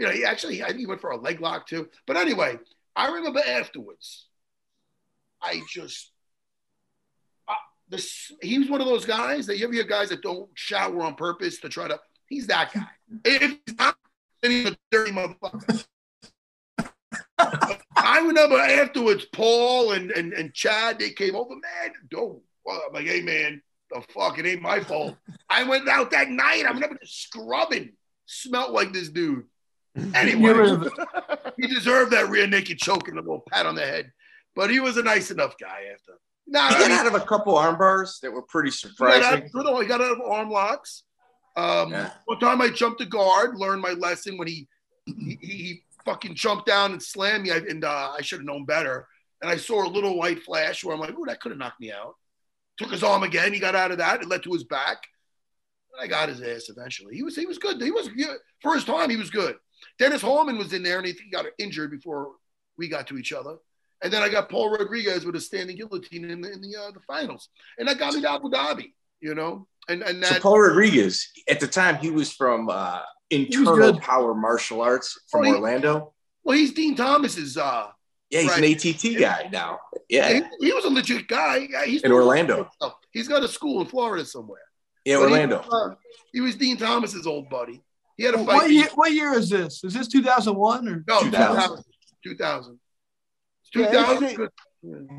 you know, he actually I think he went for a leg lock too. But anyway, I remember afterwards, I just uh, this he was one of those guys that you ever hear guys that don't shower on purpose to try to he's that guy. If he's not, then he's a dirty motherfucker. I remember afterwards, Paul and, and, and Chad, they came over, man, don't. Well, I'm like, hey, man, the fuck, it ain't my fault. I went out that night. I remember just scrubbing. Smelled like this dude. You Anyway, were- he deserved that rear naked choke and a little pat on the head. But he was a nice enough guy after. Nah, He I got out of a couple arm bars that were pretty he got out, surprising. no, he got out of arm locks. Um, Yeah. One time I jumped the guard, learned my lesson when he he, he, he fucking jumped down and slammed me, I- and uh, I should have known better. And I saw a little white flash where I'm like, "Oh, that could have knocked me out." Took his arm again. He got out of that. It led to his back. I got his ass eventually. He was he was good. He was good. for his time. He was good. Dennis Hallman was in there, and he, he got injured before we got to each other. And then I got Paul Rodriguez with a standing guillotine in the in the, uh, the finals, and that got me to Abu Dhabi. You know, and and So Paul Rodriguez, at the time, he was from uh, Internal good. Power Martial Arts from he- Orlando. well, he's Dean Thomas's. Uh, Yeah, he's Right. an ATT guy now. Yeah, he, he was a legit guy. He's In Orlando. He's got a school in Florida somewhere. yeah, But Orlando. was, uh, he was Dean Thomas's old buddy. He had a fight. What year, what year is this? Is this 2001 or No, 2000. 2000. 2000. Yeah, 2000. it's-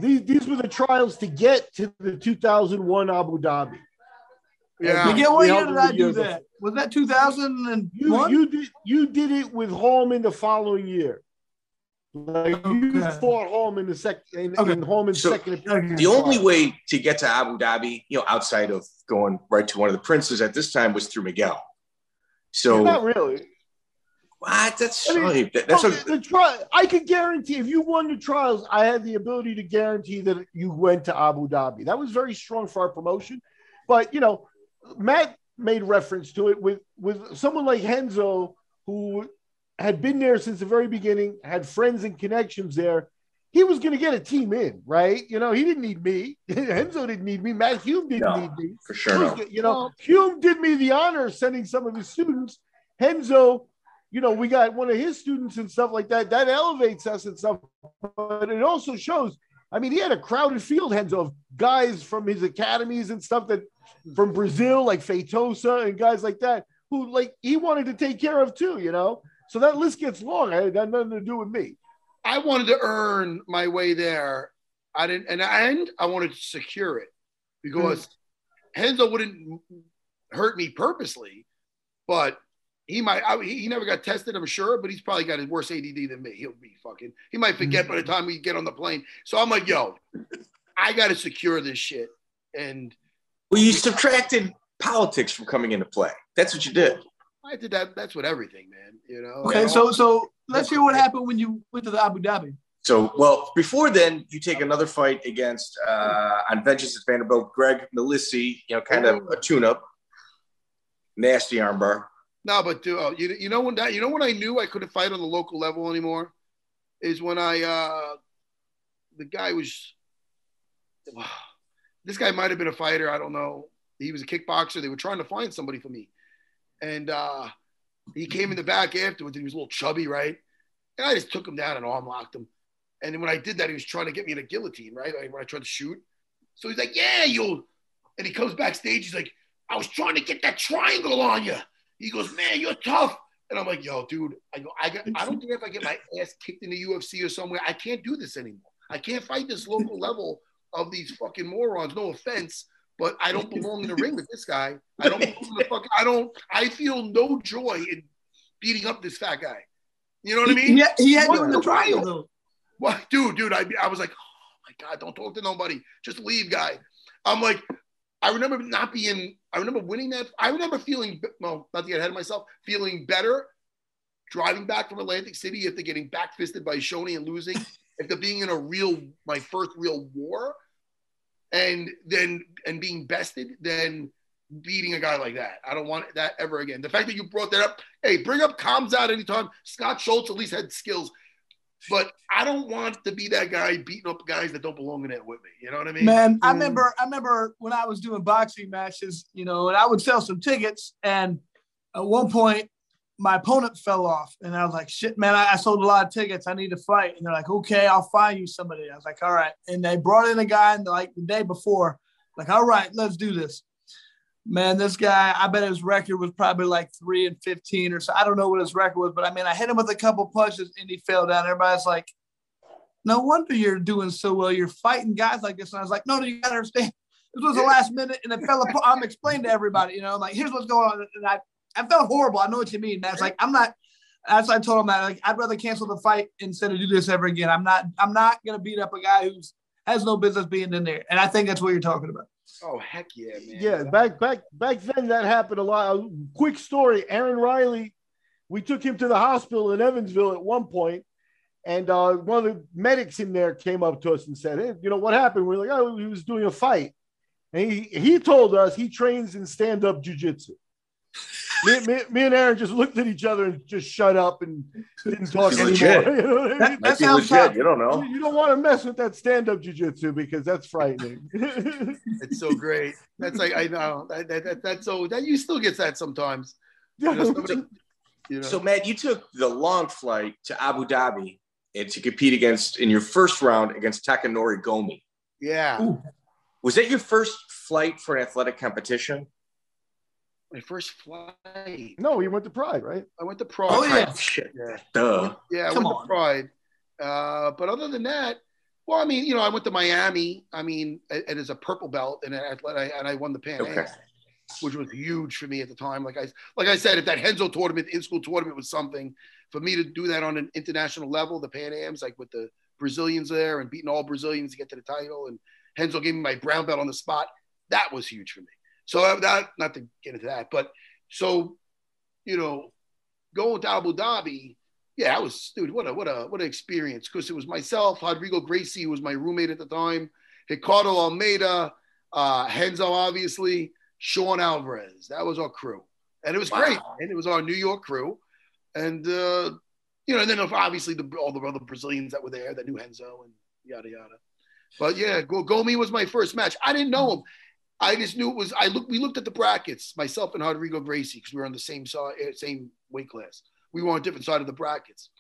These these were the trials to get to the 2001 Abu Dhabi. Yeah. Miguel, what year did I do year that? Was that You 2001? you you, did you did it with Hallman the following year. Like you Okay. fought Hallman the second in, Okay. in Hallman's So, second appearance. The only way to get to Abu Dhabi, you know, outside of going right to one of the princes at this time was through Miguel. So not really. what? That's I mean, that- that's a, the tri- I could guarantee if you won the trials, I had the ability to guarantee that you went to Abu Dhabi. That was very strong for our promotion. But you know, Matt made reference to it with with someone like Renzo, who had been there since the very beginning, had friends and connections there. He was going to get a team in, right? You know, he didn't need me. Renzo didn't need me. Matt Hume didn't No. need me. for sure. No. You know, Hume did me the honor of sending some of his students. Renzo, you know, we got one of his students and stuff like that. That elevates us and stuff, but it also shows I mean, he had a crowded field, Renzo, of guys from his academies and stuff that from Brazil, like Feitosa and guys like that, who like he wanted to take care of too, you know. So that list gets long. It had nothing to do with me. I wanted to earn my way there. I didn't, and and I wanted to secure it because Renzo wouldn't hurt me purposely, but he might. I, he never got tested, I'm sure, but he's probably got his worse ADD than me. He'll be fucking. He might forget by the time we get on the plane. So I'm like, yo, I got to secure this shit. And Well, you subtracted politics from coming into play. That's what you did. I did that. That's what everything, man. You know. Okay, so so let's hear what happened when you went to the Abu Dhabi. So, well, before then, you take another fight against uh, on Vengeance at Vanderbilt, Greg Melissi, you know, kind of a tune-up, nasty armbar. No, but dude, oh, you, you know when that you know when I knew I couldn't fight on the local level anymore is when I uh the guy was this guy might have been a fighter, I don't know. He was a kickboxer. They were trying to find somebody for me. And uh he came in the back afterwards and he was a little chubby, right? And I just took him down and arm locked him. And when I did that, he was trying to get me in a guillotine, right? Like when I tried to shoot. So he's like, Yeah, you'll and he comes backstage, he's like, I was trying to get that triangle on you. He goes, man, you're tough. And I'm like, yo, dude, I go, I got, I don't care if I get my ass kicked in the UFC or somewhere. I can't do this anymore. I can't fight this local level of these fucking morons. No offense, but I don't belong in the ring with this guy. I don't belong in the fuck. I don't. I feel no joy in beating up this fat guy. You know what I mean? He, he had in the trial? though. What, dude, dude, I, I was like, oh my God, don't talk to nobody. Just leave, guy. I'm like, I remember not being, I remember winning that. I remember feeling, well, not to get ahead of myself, feeling better driving back from Atlantic City after getting backfisted by Shonie and losing, after being in a real, my first real war, and then, and being bested, than beating a guy like that. I don't want that ever again. The fact that you brought that up, hey, bring up comms out anytime. Scott Schultz at least had skills. But I don't want to be that guy beating up guys that don't belong in it with me. You know what I mean? Man, I Mm. remember I remember when I was doing boxing matches, you know, and I would sell some tickets. And at one point, my opponent fell off, and I was like, "Shit, man! I, I sold a lot of tickets. I need to fight." And they're like, "Okay, I'll find you somebody." I was like, "All right." And they brought in a guy, and like the day before, like, "All right, let's do this." Man, this guy, I bet his record was probably like three and fifteen or so. I don't know what his record was, but I mean, I hit him with a couple punches, and he fell down. Everybody's like, no wonder you're doing so well. You're fighting guys like this. And I was like, no, no, you gotta understand. This was the last minute and it fell apart. I'm explaining to everybody, you know, like here's what's going on. And I, I felt horrible. I know what you mean, man. It's like I'm not that's why I told him that like I'd rather cancel the fight instead of do this ever again. I'm not I'm not gonna beat up a guy who's has no business being in there. And I think that's what you're talking about. Oh heck yeah, man. Yeah, back back back then that happened a lot. A quick story: Aaron Riley, we took him to the hospital in Evansville at one point, and uh, one of the medics in there came up to us and said, "Hey, you know what happened?" We are like, "Oh, he was doing a fight," and he he told us he trains in stand up jujitsu. Me, me, me and Aaron just looked at each other and just shut up and didn't talk He's anymore. You know what I That- mean? that Might be sounds legit. You don't know. You don't want to mess with that stand-up jujitsu because that's frightening. It's so great. That's like I know that, that, that that's so that you still get that sometimes. You know, somebody- you know. So, Matt, you took the long flight to Abu Dhabi and to compete against in your first round against Takanori Gomi. yeah, Ooh. Was that your first flight for an athletic competition? My first flight. no, he went to Pride, right? I went to Prague. Oh, yeah. Shit. yeah, Duh. yeah. I Come went on. to Pride. Uh, but other than that, well, I mean, you know, I went to Miami. I mean, it, it is a purple belt and an athletic, and I won the Pan Okay. Ams, which was huge for me at the time. Like I, like I said, if that Renzo tournament, in school tournament, was something for me to do that on an international level, the Pan Ams, like with the Brazilians there and beating all Brazilians to get to the title, and Renzo gave me my brown belt on the spot. That was huge for me. So that, that not to get into that, but so, you know, going to Abu Dhabi, yeah, I was dude. What a what a what an experience because it was myself, Rodrigo Gracie, who was my roommate at the time, Ricardo Almeida, uh, Renzo, obviously, Sean Alvarez. That was our crew, and it was great. And it was our New York crew, and uh, you know, and then obviously the, all the other Brazilians that were there that knew Renzo and yada yada. But yeah, Go- Gomi was my first match. I didn't know him. I just knew it was. I looked. We looked at the brackets, myself and Rodrigo Gracie, because we were on the same side, eh, same weight class. We were on a different side of the brackets,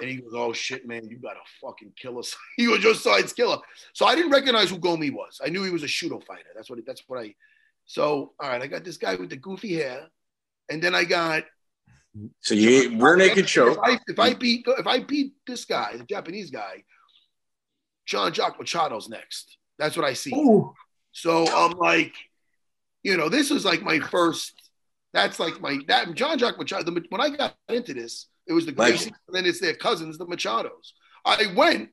And he goes, "Oh shit, man, you gotta fucking kill us." he was just sides killer. So I didn't recognize who Gomi was. I knew he was a shooto fighter. That's what. That's what I. So all right, I got this guy with the goofy hair, and then I got. So you we're naked show. If I, if I beat if I beat this guy, the Japanese guy, Jean Jacques Machado's next. That's what I see. Ooh. So I'm like, you know, this was like my first. That's like my that Jean Jacques Machado. The, when I got into this, it was the Gracies, and then it's their cousins, the Machados. I went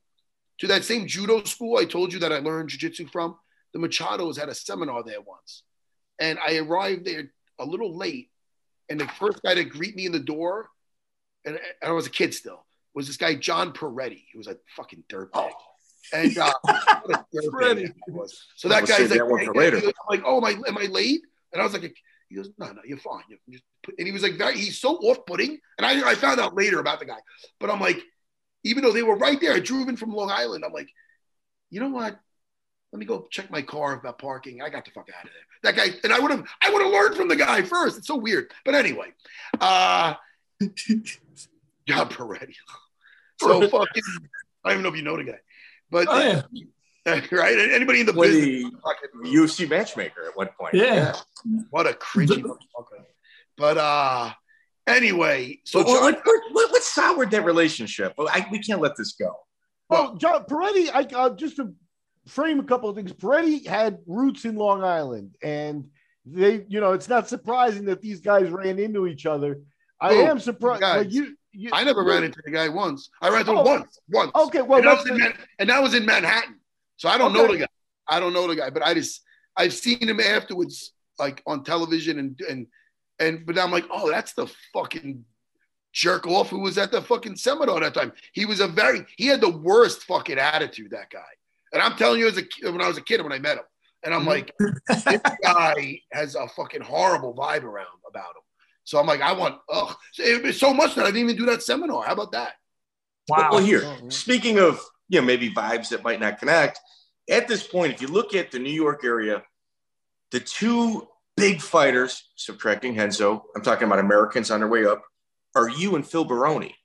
to that same judo school I told you that I learned jujitsu from. The Machados had a seminar there once, and I arrived there a little late. And the first guy to greet me in the door, and, and I was a kid still, was this guy John Perretti. He was a fucking dirtbag. Oh. And uh, what a dirtbag Perretti. he was. So that guy's save like, that one for later. I'm like, oh, am I, am I late? And I was like, he goes, no, no, you're fine. You just put, and he was like, very, he's so off-putting. And I, I found out later about the guy, but I'm like, even though they were right there, I drove in from Long Island. I'm like, you know what? Let me go check my car about parking. I got the fuck out of there. That guy, and I would have, I would have learned from the guy first. It's so weird. But anyway, uh, John Perretti. So fucking, I don't even know if you know the guy, but Oh, yeah. right? Anybody in the Was business? the fucking- UFC matchmaker at one point. Yeah. What a cringy motherfucker. But uh anyway, so So what, John, what, what, what soured that relationship? Well, I, we can't let this go. Well, John Perretti, I uh, just to frame a couple of things. Perretti had roots in Long Island, and they, you know, it's not surprising that these guys ran into each other. I Who? am surprised. Like you, you, I never ran into the guy once. I ran into him Oh. once, once. Okay, well, and, that was in the- Man- and that was in Manhattan. So I don't know the guy. I don't know the guy, but I just I've seen him afterwards, like on television and and and but I'm like, oh, that's the fucking jerk off who was at the fucking seminar that time. He was a very he had the worst fucking attitude, that guy. And I'm telling you, as a kid, when I was a kid, when I met him, and I'm mm-hmm. like, this guy has a fucking horrible vibe around about him. So I'm like, I want, ugh. So it was so much that I didn't even do that seminar. How about that? Wow. Well, here, Oh, speaking of you know maybe vibes that might not connect. At this point, if you look at the New York area, the two big fighters, subtracting Renzo, I'm talking about Americans on their way up, are you and Phil Baroni.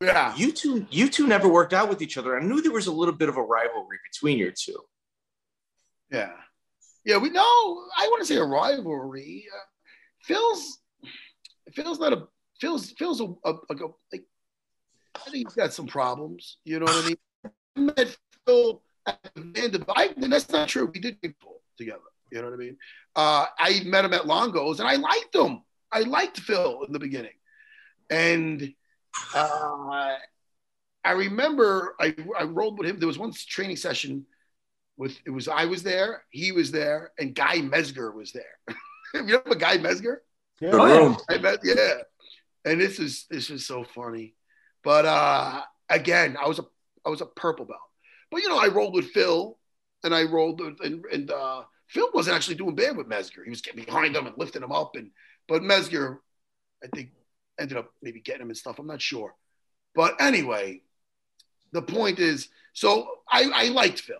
Yeah. You two, you two never worked out with each other. I knew there was a little bit of a rivalry between your two. Yeah. Yeah, we know. I want to say a rivalry. Uh, Phil's Phil's not a Phil's Phil's a, a, a, like I think he's got some problems. You know what I mean? I met Phil at Vanderbilt. I, and that's not true. We did people together. You know what I mean? Uh, I met him at Longo's and I liked him. I liked Phil in the beginning. And uh, I remember I, I rolled with him. There was one training session with it was I was there, he was there, and Guy Mezger was there. you know a Guy Mezger? Yeah. The Oh, yeah. room. I met, yeah. And this is this is so funny. But uh again, I was a I was a purple belt. But you know, I rolled with Phil and I rolled with, and, and uh Phil wasn't actually doing bad with Mezger. He was getting behind him and lifting him up and but Mezger, I think, ended up maybe getting him and stuff. I'm not sure. But anyway, the point is, so I, I liked Phil.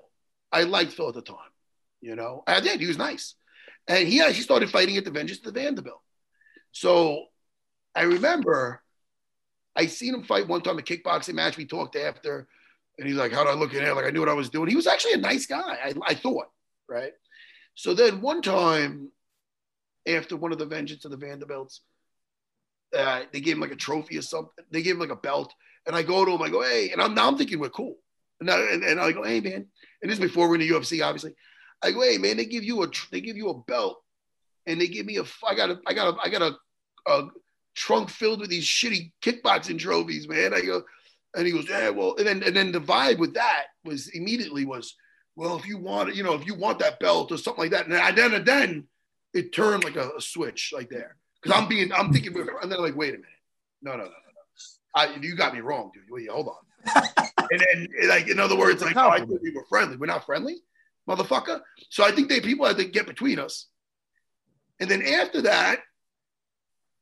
I liked Phil at the time. You know, I did. He was nice. And he actually started fighting at the Vengeance of the Vanderbilt. So I remember I seen him fight one time a kickboxing match. We talked after, and he's like, How do I look in there? Like I knew what I was doing. He was actually a nice guy, I, I thought, right? So then one time after one of the Vengeance of the Vanderbilts, uh, they gave him like a trophy or something. They gave him like a belt. And I go to him, I go, Hey, and I'm now I'm thinking we're cool. And I, and, and I go, Hey, man. And this is before we're in the UFC, obviously. I go, Hey, man, they give you a they give you a belt and they give me a I got a I got a I got a, a trunk filled with these shitty kickboxing trophies, man. I go, and he goes, yeah, well, and then and then the vibe with that was immediately was, well, if you want you know, if you want that belt or something like that, and then and then it turned like a, a switch like there because I'm being I'm thinking, and then like, wait a minute, no, no, no, no, no, I, you got me wrong, dude. Wait, hold on. and then like in other words, like, oh, I thought we were friendly. We're not friendly, motherfucker. So I think they people had to get between us. And then after that,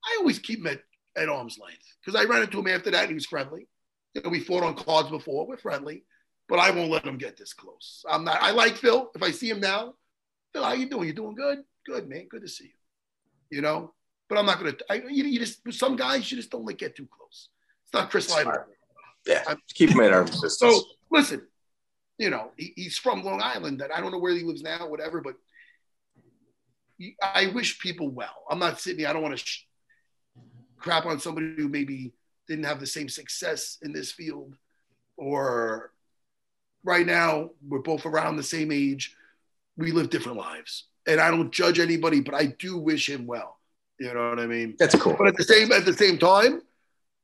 I always keep him at, at arm's length because I ran into him after that and he was friendly. You know, we fought on cards before, we're friendly, but I won't let him get this close. I'm not, I like Phil. If I see him now, Phil, how you doing? You doing good? Good, man. Good to see you. You know, but I'm not going to, you, you just, some guys, you just don't like get too close. It's not Chris Lighter. Yeah, I'm, keep him at arm's distance. So listen, you know, he, he's from Long Island, and I don't know where he lives now, whatever. But he- I wish people well. I'm not sitting. I don't want to sh- crap on somebody who maybe didn't have the same success in this field, or right now we're both around the same age. We live different lives, and I don't judge anybody, but I do wish him well. You know what I mean? That's cool. But at the same at the same time,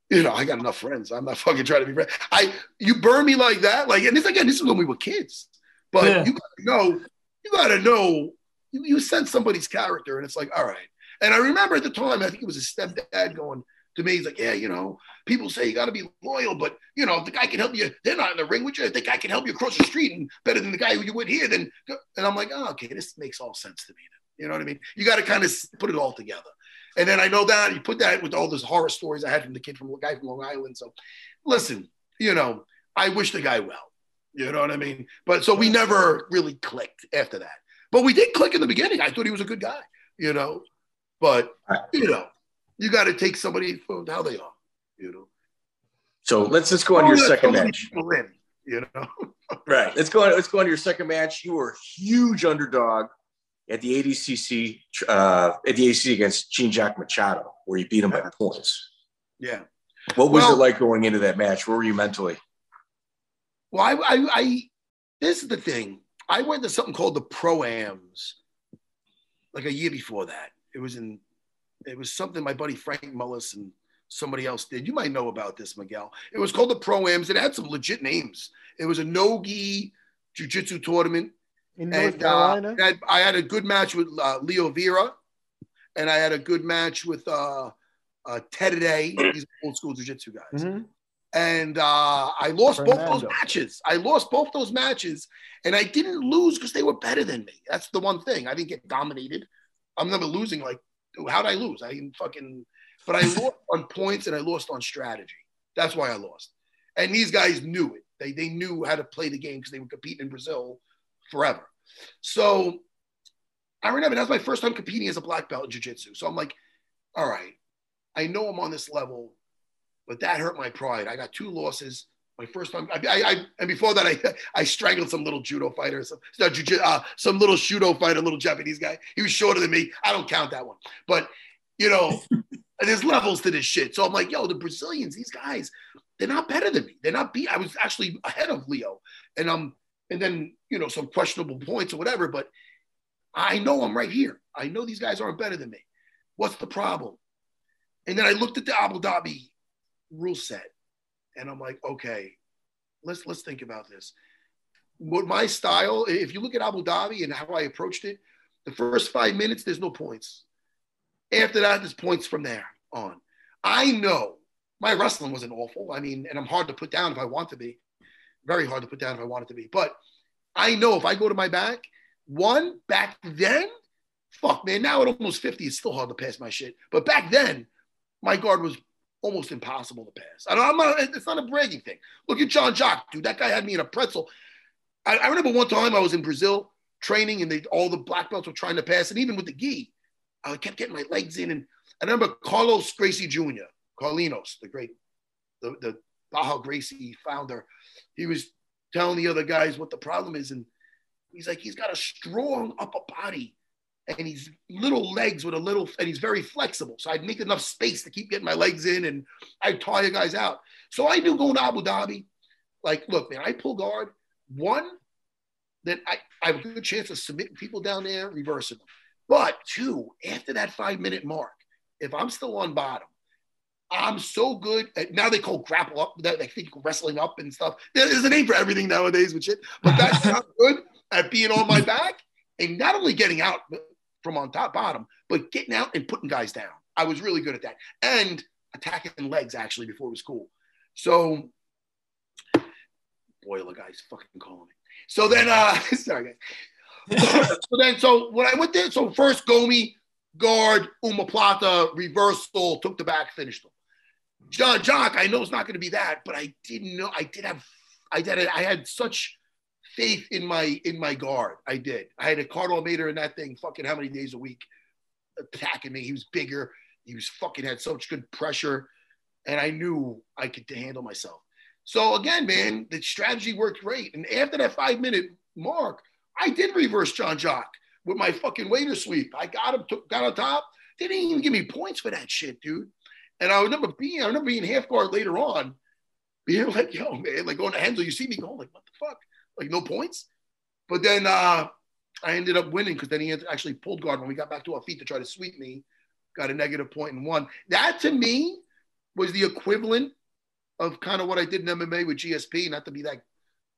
you know, I got enough friends. I'm not fucking trying to be friends. I you burn me like that, like, and this again, this is when we were kids. But Yeah. you gotta know, you gotta know, you, you sense somebody's character, and it's like, all right. And I remember at the time, I think it was his stepdad going to me, he's like, yeah, you know, people say you got to be loyal, but you know, if the guy can help you, they're not in the ring with you. The guy can help you across the street and better than the guy who you would here, then and I'm like, oh, okay, this makes all sense to me. You know what I mean? You got to kind of put it all together. And then I know that you put that with all those horror stories I had from the kid from the guy from Long Island. So listen, you know, I wish the guy well. You know what I mean? But so we never really clicked after that. But we did click in the beginning. I thought he was a good guy, you know. But you know, you got to take somebody for how they are, you know. So let's let's go on to your second match. in, you know. Right. Let's go on. Let's go on to your second match. You were a huge underdog at the ADCC uh, at the AC against Jean Jacques Machado, where you beat him by points. Yeah. What was Well- it like going into that match? Where were you mentally? Well, I, I, I, this is the thing. I went to something called the Pro Ams, like a year before that. It was in, it was something my buddy Frank Mullis and somebody else did. You might know about this, Miguel. It was called the Pro Ams. It had some legit names. It was a no-gi jiu-jitsu tournament. in North And uh, Carolina. I, had, I had a good match with uh, Leo Vieira, and I had a good match with uh, uh, Ted Day. These old school jiu-jitsu guys Mhm. and uh, I lost both those matches. I lost both those matches, and I didn't lose because they were better than me. That's the one thing. I didn't get dominated. I'm never losing. Like, how would I lose? I didn't fucking. But I lost on points and I lost on strategy. That's why I lost. And these guys knew it. They they knew how to play the game because they were competing in Brazil forever. So I remember that was my first time competing as a black belt in jiu-jitsu. So I'm like, all right, I know I'm on this level but that hurt my pride. I got two losses. My first time, I, I, I and before that, I, I strangled some little judo fighter, some, no, jiu- uh, some little judo fighter, little Japanese guy. He was shorter than me. I don't count that one. But you know, there's levels to this shit. So I'm like, yo, the Brazilians, these guys, they're not better than me. They're not beat. I was actually ahead of Leo, and um, and then you know some questionable points or whatever. But I know I'm right here. I know these guys aren't better than me. What's the problem? And then I looked at the Abu Dhabi rule set, and I'm like, okay, let's let's think about this. What my style, if you look at Abu Dhabi and how I approached it, the first five minutes there's no points. After that, there's points from there on. I know my wrestling wasn't awful. I mean, and I'm hard to put down if I want to be, very hard to put down if I want it to be. But I know if I go to my back, one back then, fuck man, now at almost 50, it's still hard to pass my shit. But back then, my guard was almost impossible to pass. I I'm not, it's not a bragging thing. Look at John Jock, dude. That guy had me in a pretzel. I, I remember one time I was in Brazil training and they, all the black belts were trying to pass. And even with the gi, I kept getting my legs in. And I remember Carlos Gracie Jr., Carlinhos, the great, the, the Barra Gracie founder, he was telling the other guys what the problem is. And he's like, he's got a strong upper body and he's little legs with a little, and he's very flexible. So I'd make enough space to keep getting my legs in and I'd tire guys out. So I knew going to Abu Dhabi, like, look, man, I pull guard. One, that I, I have a good chance of submitting people down there, reversing them. But two, after that five minute mark, if I'm still on bottom, I'm so good at now they call grapple up, that they think wrestling up and stuff. There's a name for everything nowadays with shit. But that's not good at being on my back and not only getting out from on top bottom, but getting out and putting guys down. I was really good at that. And attacking legs actually before it was cool. So boiler guys fucking calling me. So then uh sorry guys. so then so when I went there, so first Gomi, guard, omoplata, reversal, took the back, finished them. John Jock, I know it's not going to be that, but I didn't know I did have I did I had such faith in my in my guard. I did. I had Ricardo Almeida in that thing, fucking how many days a week attacking me. He was bigger. He was fucking had such good pressure, and I knew I could handle myself. So again, man, the strategy worked great. And after that five minute mark, I did reverse John Jock with my fucking waiter sweep. I got him, got on top. They didn't even give me points for that shit, dude. And I remember being, I remember being half guard later on, being like, yo, man, like going to Renzo, you see me going like, what the fuck? Like no points. But then uh, I ended up winning because then he actually pulled guard when we got back to our feet to try to sweep me. Got a negative point and won. That to me was the equivalent of kind of what I did in MMA with GSP. Not to be that,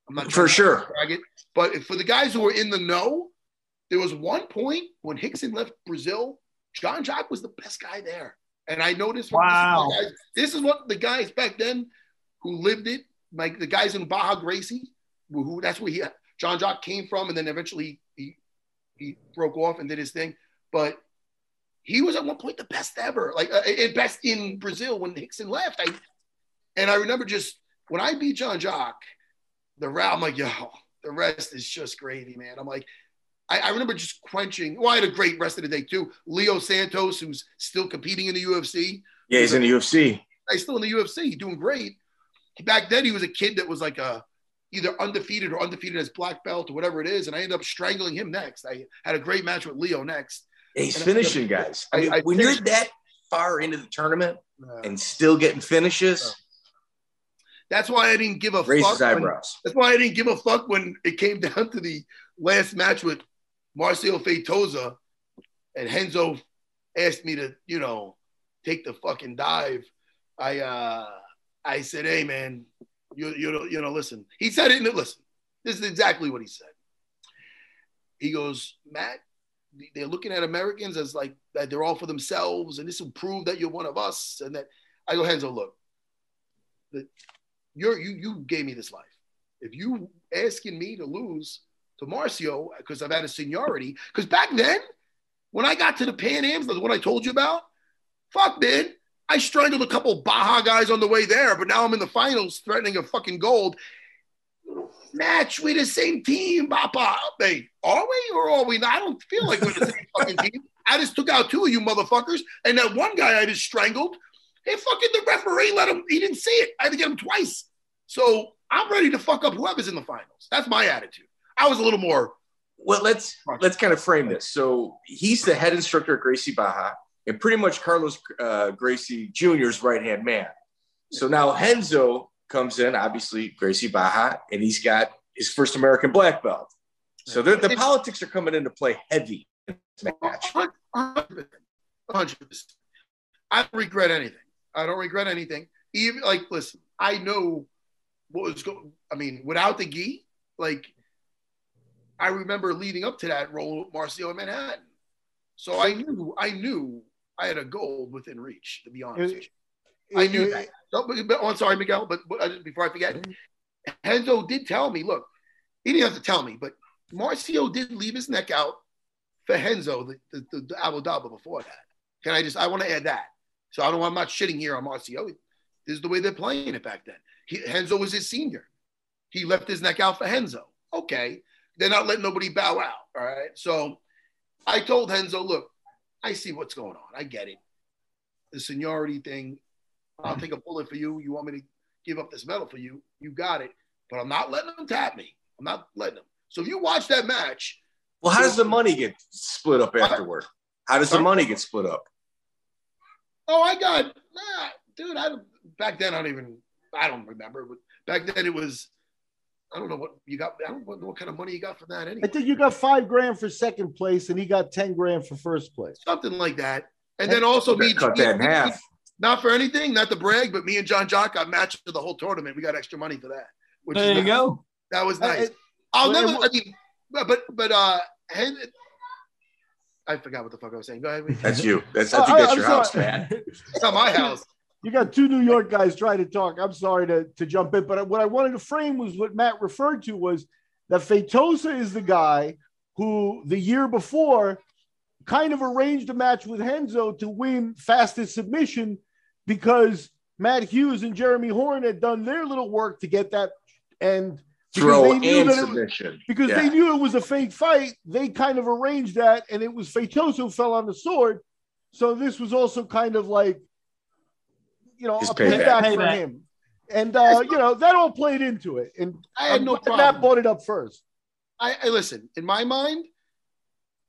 I'm not For sure. it, but for the guys who were in the know, there was one point when Rickson left Brazil, John Jock was the best guy there. And I noticed Wow. this, guys, this is what the guys back then who lived it, like the guys in Barra Gracie, who, that's where he Jean Jacques came from, and then eventually he he broke off and did his thing. But he was at one point the best ever, like uh, best in Brazil when Rickson left. I and I remember just when I beat Jean Jacques, the round, I'm like, yo, the rest is just gravy, man. I'm like, I, I remember just quenching. Well, I had a great rest of the day too. Leo Santos, who's still competing in the UFC, Yeah, he's in the UFC. he's still in the UFC, doing great. Back then, he was a kid that was like a either undefeated or undefeated as black belt or whatever it is, and I ended up strangling him next. I had a great match with Leo next. He's And I- finishing guys. I mean, I- I when you're that far into the tournament and still getting finishes, that's why I didn't give a raise fuck. when- eyebrows. That's why I didn't give a fuck when it came down to the last match with Marcio Feitosa and Renzo asked me to, you know, take the fucking dive. I uh I said, hey man, you you know, you know, listen. He said it listen. This is exactly what he said. He goes, Matt, they're looking at Americans as like that they're all for themselves, and this will prove that you're one of us. And that I go, Renzo, look, you're you you gave me this life. If you asking me to lose to Marcio because I've had a seniority, because back then, when I got to the Pan Ams, the one I told you about, fuck man, I strangled a couple Barra guys on the way there, but now I'm in the finals threatening a fucking gold. Match with the same team, Papa. Hey, are we or are we not? I don't feel like we're the same fucking team. I just took out two of you motherfuckers, and that one guy I just strangled. Hey, fucking the referee let him. He didn't see it. I had to get him twice. So I'm ready to fuck up whoever's in the finals. That's my attitude. I was a little more. Well, let's let's kind of frame this. So he's the head instructor at Gracie Barra, and pretty much Carlos uh, Gracie Jr.'s right hand man. So now Renzo comes in, obviously Gracie Barra, and he's got his first American black belt. So the, politics are coming into play heavy in this match. 100%. 100%. I don't regret anything. I don't regret anything. Even like, listen, I know what was going. I mean, without the gi, like, I remember leading up to that role with Marcio in Manhattan. So I knew, I knew I had a goal within reach. To be honest, with you. I knew that. No, but, but- oh, I'm sorry, Miguel. But, but uh, before I forget, Renzo did tell me. Look, he didn't have to tell me, but Marcio did leave his neck out for Renzo, the, the, the, the Abu Dhabi before that. Can I just? I want to add that. So I don't. I'm not shitting here on Marcio. This is the way they're playing it back then. He, Renzo was his senior. He left his neck out for Renzo. Okay, they're not letting nobody bow out. All right. So I told Renzo, look, I see what's going on. I get it. The seniority thing. I'll mm-hmm. take a bullet for you. You want me to give up this medal for you? You got it. But I'm not letting them tap me. I'm not letting them. So if you watch that match, Well, how does the money get split up afterward? How does the money get split up? Oh, I got nah, dude. I don't- back then I don't even I don't remember, but back then it was I don't know what you got. I don't know what kind of money you got for that I think you got five grand for second place, and he got ten grand for first place. Something like that. And then also me Cut that in me- half. Not for anything, not to brag, but me and Jean Jacques got matched for the whole tournament. We got extra money for that. Which There is you nice. go. That was Uh, nice. it- I'll never. I mean, but but, but uh, Hen- I forgot what the fuck I was saying. Go ahead. That's you. That's Oh, I think I- that's I'm your house, man. It's not my house. You got two New York guys trying to talk. I'm sorry to, to jump in, but what I wanted to frame was what Matt referred to was that Feitosa is the guy who the year before kind of arranged a match with Renzo to win fastest submission because Matt Hughes and Jeremy Horn had done their little work to get that and because Throw they knew and it was- submission. because Yeah. they knew it was a fake fight, they kind of arranged that, and it was Feitosa who fell on the sword. So this was also kind of like, you know, His a payback. payback, for him. And uh, you know that all played into it, and I had no I'm problem. Matt brought it up first. I, I listen. In my mind,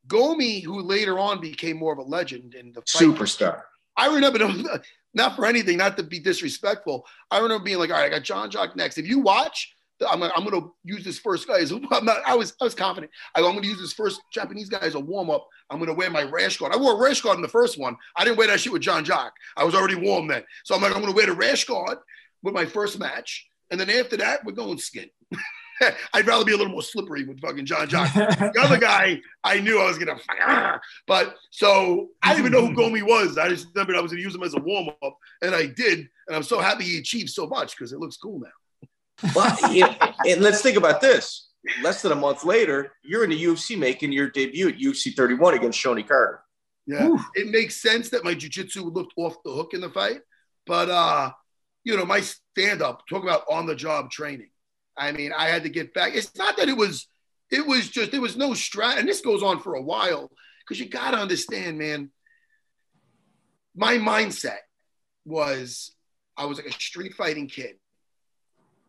Gomi, who later on became more of a legend in the fight, Superstar. I remember, not for anything, not to be disrespectful. I remember being like, all right, I got Jean Jacques next. If you watch, I'm, I'm to use this first guy as I'm not, I was, I was confident. I go, I'm going to use this first Japanese guy as a warm up. I'm to wear my rash guard. I wore a rash guard in the first one. I didn't wear that shit with Jean Jacques. I was already warm then. So I'm like, I'm to wear the rash guard with my first match. And then after that, we're going skin. I'd rather be a little more slippery with fucking Jean Jacques. The other guy, I knew I was gonna fuck. ah. But so I didn't even know who Gomi was. I just remembered I was gonna use him as a warm up, and I did. And I'm so happy he achieved so much because it looks cool now. Well, yeah, and let's think about this. Less than a month later, you're in the UFC making your debut at UFC 31 against Shonie Carter. Yeah, it makes sense that my jujitsu looked off the hook in the fight, but uh, you know, my stand up, talk about on the job training. I mean, I had to get back. It's not that it was, it was just there was no strat, and this goes on for a while because you got to understand, man. My mindset was I was like a street fighting kid.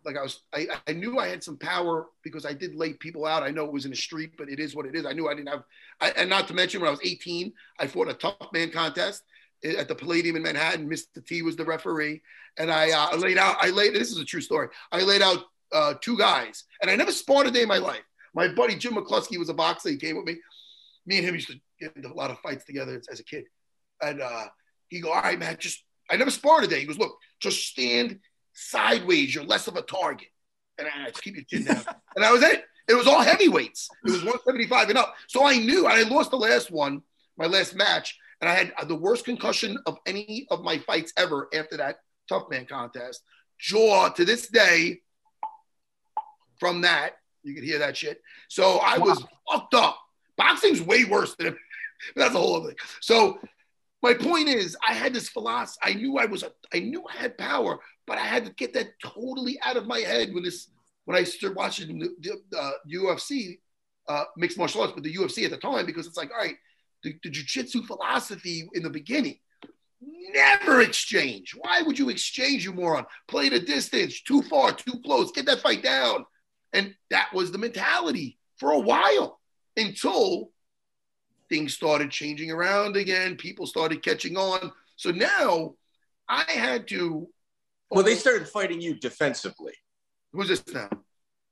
Like I was, I, I knew I had some power because I did lay people out. I know it was in the street, but it is what it is. I knew I didn't have, I, and not to mention when I was 18, I fought a tough man contest at the Palladium in Manhattan. Mr. T was the referee, and I uh, laid out. I laid. This is a true story. I laid out uh, two guys, and I never sparred a day in my life. My buddy Jim McCluskey was a boxer. He came with me. Me and him used to get into a lot of fights together as a kid. And uh, he go, all right, man, just I never sparred a day. He goes, look, just stand sideways. You're less of a target. And I keep your chin down. and I was it. It was all heavyweights. It was 175 and up. So I knew I lost the last one, my last match, and I had the worst concussion of any of my fights ever after that tough man contest. Jaw to this day from that. You could hear that shit. So I was fucked up. Boxing's way worse than that's a whole other thing. So my point is, I had this philosophy. I knew I was a, I knew I had power, but I had to get that totally out of my head when this when I started watching the, the uh, UFC, uh, mixed martial arts, but the UFC at the time because it's like, all right, the, the jujitsu philosophy in the beginning. Never exchange. Why would you exchange, you moron? Play the distance, too far, too close, get that fight down. And that was the mentality for a while until things started changing around again. People started catching on. So now I had to. Well, they started fighting you defensively. Who's this now?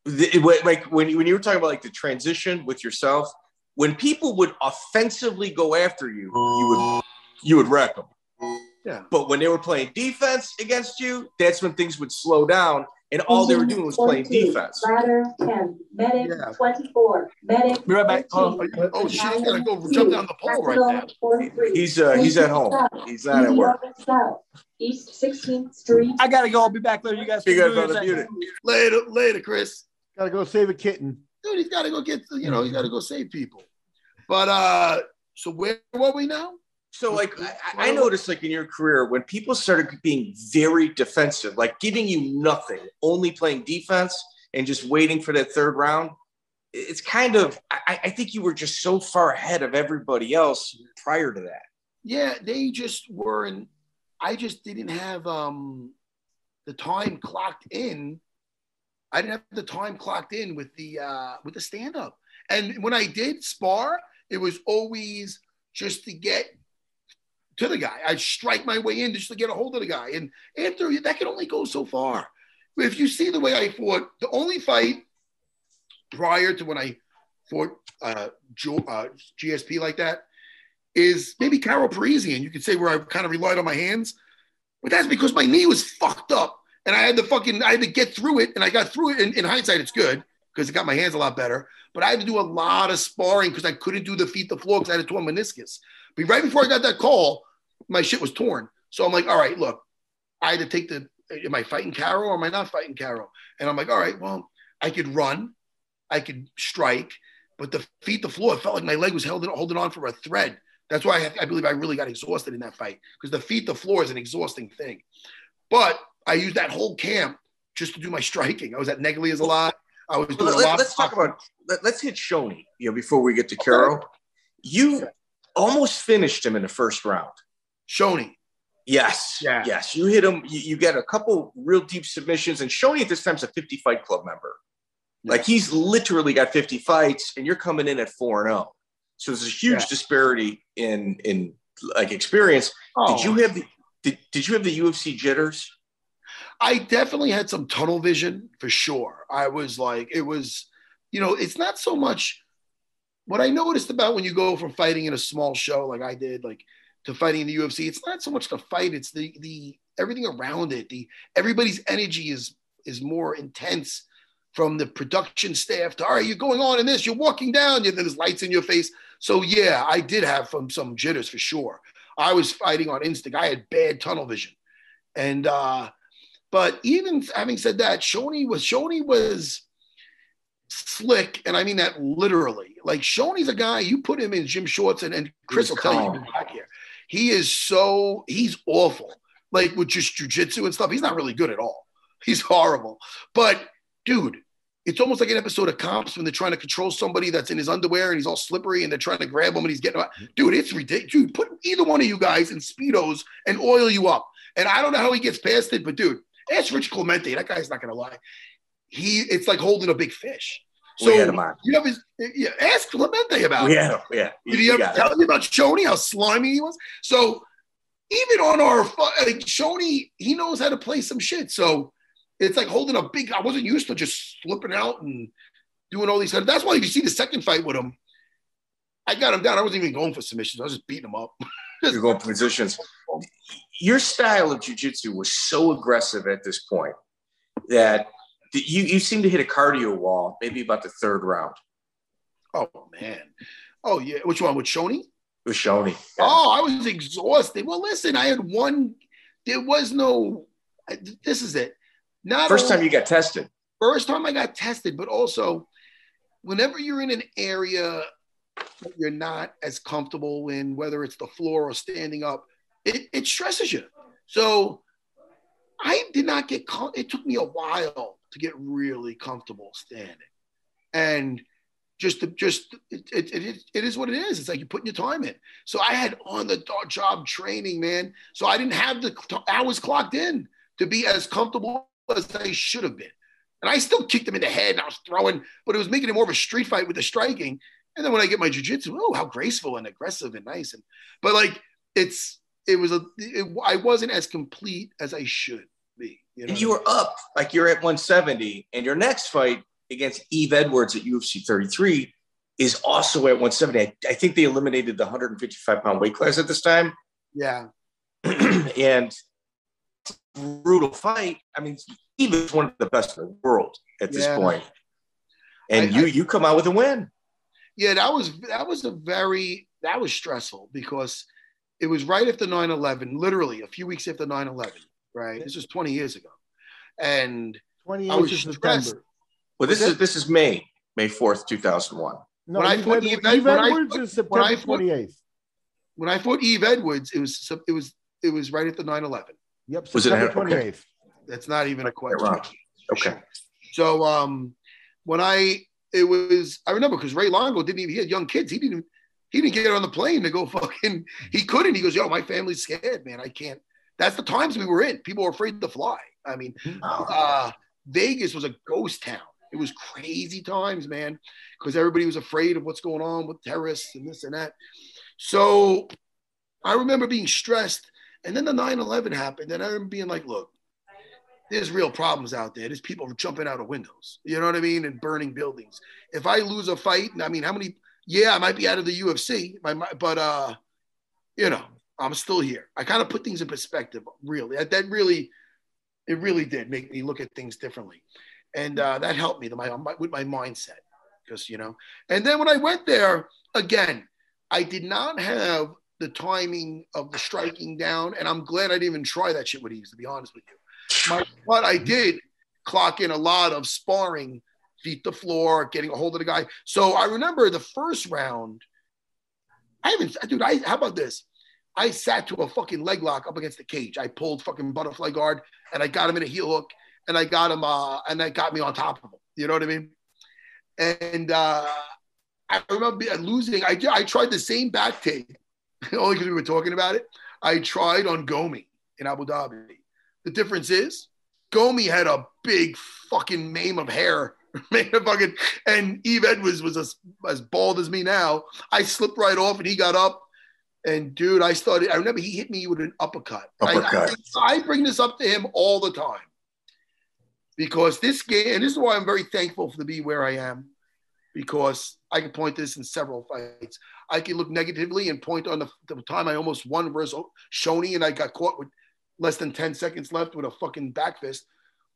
The- like when you, when you were talking about like the transition with yourself, when people would offensively go after you, you would you would wreck them. Yeah. But when they were playing defense against you, that's when things would slow down, and all they were doing was playing defense. Ladder 10, medic Yeah. 24, medic Be right back. Hold 13, Oh, shit, I gotta go jump down the pole right now. He's uh he's at home. He's not at work. East 16th Street. I gotta go. I'll be back later. You guys. You can guys do your brother thing. Later, later, Chris. Gotta go save a kitten. Dude, he's got to go get, you know, he's got to go save people. But uh, so where were we now? So like I, I noticed like in your career when people started being very defensive, like giving you nothing, only playing defense and just waiting for that third round. It's kind of I, I think you were just so far ahead of everybody else prior to that. Yeah, they just weren't. I just didn't have um the time clocked in. I didn't have the time clocked in with the uh with the stand up. And when I did spar, it was always just to get to the guy. I'd strike my way in just to get a hold of the guy. And after that can only go so far. If you see the way I fought, the only fight prior to when I fought uh, uh, GSP like that is maybe Karo Parisyan. You could say where I kind of relied on my hands, but that's because my knee was fucked up and I had to fucking I had to get through it, and I got through it. In, in hindsight, it's good because it got my hands a lot better. But I had to do a lot of sparring because I couldn't do the feet to floor because I had a torn meniscus. But right before I got that call, my shit was torn. So I'm like, all right, look, I had to take the. Am I fighting Karo or am I not fighting Karo? And I'm like, all right, well, I could run, I could strike, but the feet to floor, it felt like my leg was held, holding on for a thread. That's why I, I believe I really got exhausted in that fight because the feet to floor is an exhausting thing. But I used that whole camp just to do my striking. I was at Neglia's a lot. I was doing Let, a lot. Let's talk about let, us hit Shonie, you know, before we get to Karo. You almost finished him in the first round. Shonie. Yes. Yeah. Yes. You hit him. You, you get a couple real deep submissions, and Shonie at this time is a 50 fight club member. Like he's literally got 50 fights, and you're coming in at four and zero. So there's a huge Yeah. disparity in in like experience. Oh, Did you have the did, did you have the UFC jitters? I definitely had some tunnel vision for sure. I was like, it was, you know, it's not so much what I noticed about when you go from fighting in a small show like I did, like to fighting in the UFC. It's not so much the fight; it's the the everything around it. The everybody's energy is is more intense from the production staff to all right, you're going on in this, you're walking down, then there's lights in your face. So yeah, I did have some some jitters for sure. I was fighting on instinct. I had bad tunnel vision, and uh, but even having said that, Shonie was Shonie was slick, and I mean that literally. Like Shonie's a guy you put him in gym shorts, and, and Chris will was tell you back here. He is so he's awful. Like with just jujitsu and stuff, he's not really good at all. He's horrible. But dude, it's almost like an episode of Cops when they're trying to control somebody that's in his underwear and he's all slippery and they're trying to grab him and he's getting out. Mm-hmm. Dude, it's ridiculous. Dude, put either one of you guys in speedos and oil you up. And I don't know how he gets past it, but dude, ask Rich Clemente. That guy's not gonna lie. He it's like holding a big fish. So we had him on. you have his yeah, ask Clemente about yeah, it. him. Yeah. Did he ever it. tell you about Shonie, how slimy he was? So even on our like Shonie, he knows how to play some shit. So it's like holding a big. I wasn't used to just slipping out and doing all these. That's why you see the second fight with him, I got him down. I wasn't even going for submissions. I was just beating him up. You're going positions. Your style of jujitsu was so aggressive at this point that you you seem to hit a cardio wall maybe about the third round Oh man. Oh yeah. Which one with Shonie? with Shonie. Oh, I was exhausted. Well, listen, I had one. There was no. This is it. Not First only- time you got tested. first time I got tested, but also whenever you're in an area that you're not as comfortable in, whether it's the floor or standing up, it, it stresses you. So I did not get, it took me a while to get really comfortable standing. And just to, just it, it, it, is what it is. It's like you're putting your time in. So I had on the job training, man. So I didn't have the hours clocked in to be as comfortable as I should have been. And I still kicked him in the head and I was throwing, but it was making it more of a street fight with the striking. And then when I get my jujitsu, oh, how graceful and aggressive and nice. And but like it's it was a it, I wasn't as complete as I should. You know, And you were up, like you're at 170, and your next fight against Yves Edwards at UFC 33 is also at 170. I, I think they eliminated the 155 pound weight class at this time. yeah. and brutal fight. I mean, Yves is one of the best in the world at this Yeah. point. And I- you I- you come out with a win. Yeah, that was that was a very that was stressful because it was right after 9-11, literally a few weeks after 9-11, right? This was 20 years ago. And 28th I was stressed. September. Well, this is this is May, May 4th, 2001. No, When I fought Edwards, Yves Yves Edwards fought- is when I September fought- 28th. when I fought Yves Edwards, it was it was it was right after 9-11. Yep, Was it September ahead? Okay. 28th. That's not even a question. Okay. So um, when I it was I remember because Ray Longo didn't even he had young kids. He didn't he didn't get on the plane to go fucking he couldn't. He goes, yo, my family's scared, man. I can't. That's the times we were in. People were afraid to fly. I mean, uh, Vegas was a ghost town. It was crazy times, man, because everybody was afraid of what's going on with terrorists and this and that. So I remember being stressed. And then the 9 11 happened. And I remember being like, look, there's real problems out there. There's people jumping out of windows, you know what I mean? And burning buildings. If I lose a fight, and I mean, how many, yeah, I might be out of the UFC, my- but, uh, you know, I'm still here. I kind of put things in perspective, really. That, really, it really did make me look at things differently. And uh, that helped me to my, my, with my mindset, because, you know, and then when I went there, again, I did not have the timing of the striking down. And I'm glad I didn't even try that shit with Eves, to be honest with you. My, but I did clock in a lot of sparring, feet the floor, getting a hold of the guy. So I remember the first round. I haven't, dude. I how about this? I sat to a fucking leg lock up against the cage. I pulled fucking butterfly guard and I got him in a heel hook and I got him, uh, and that got me on top of him. You know what I mean? And uh, I remember losing. I I tried the same back take only because we were talking about it. I tried on Gomi in Abu Dhabi. The difference is Gomi had a big fucking mane of hair. made a fucking, and Yves Edwards was as, as bald as me now. I slipped right off and he got up. And dude, I started, I remember he hit me with an uppercut. I- Uppercut. I, I bring this up to him all the time because this game, and this is why I'm very thankful for to be where I am, because I can point this in several fights. I can look negatively and point on the, the time I almost won versus Shonie and I got caught with less than 10 seconds left with a fucking back fist.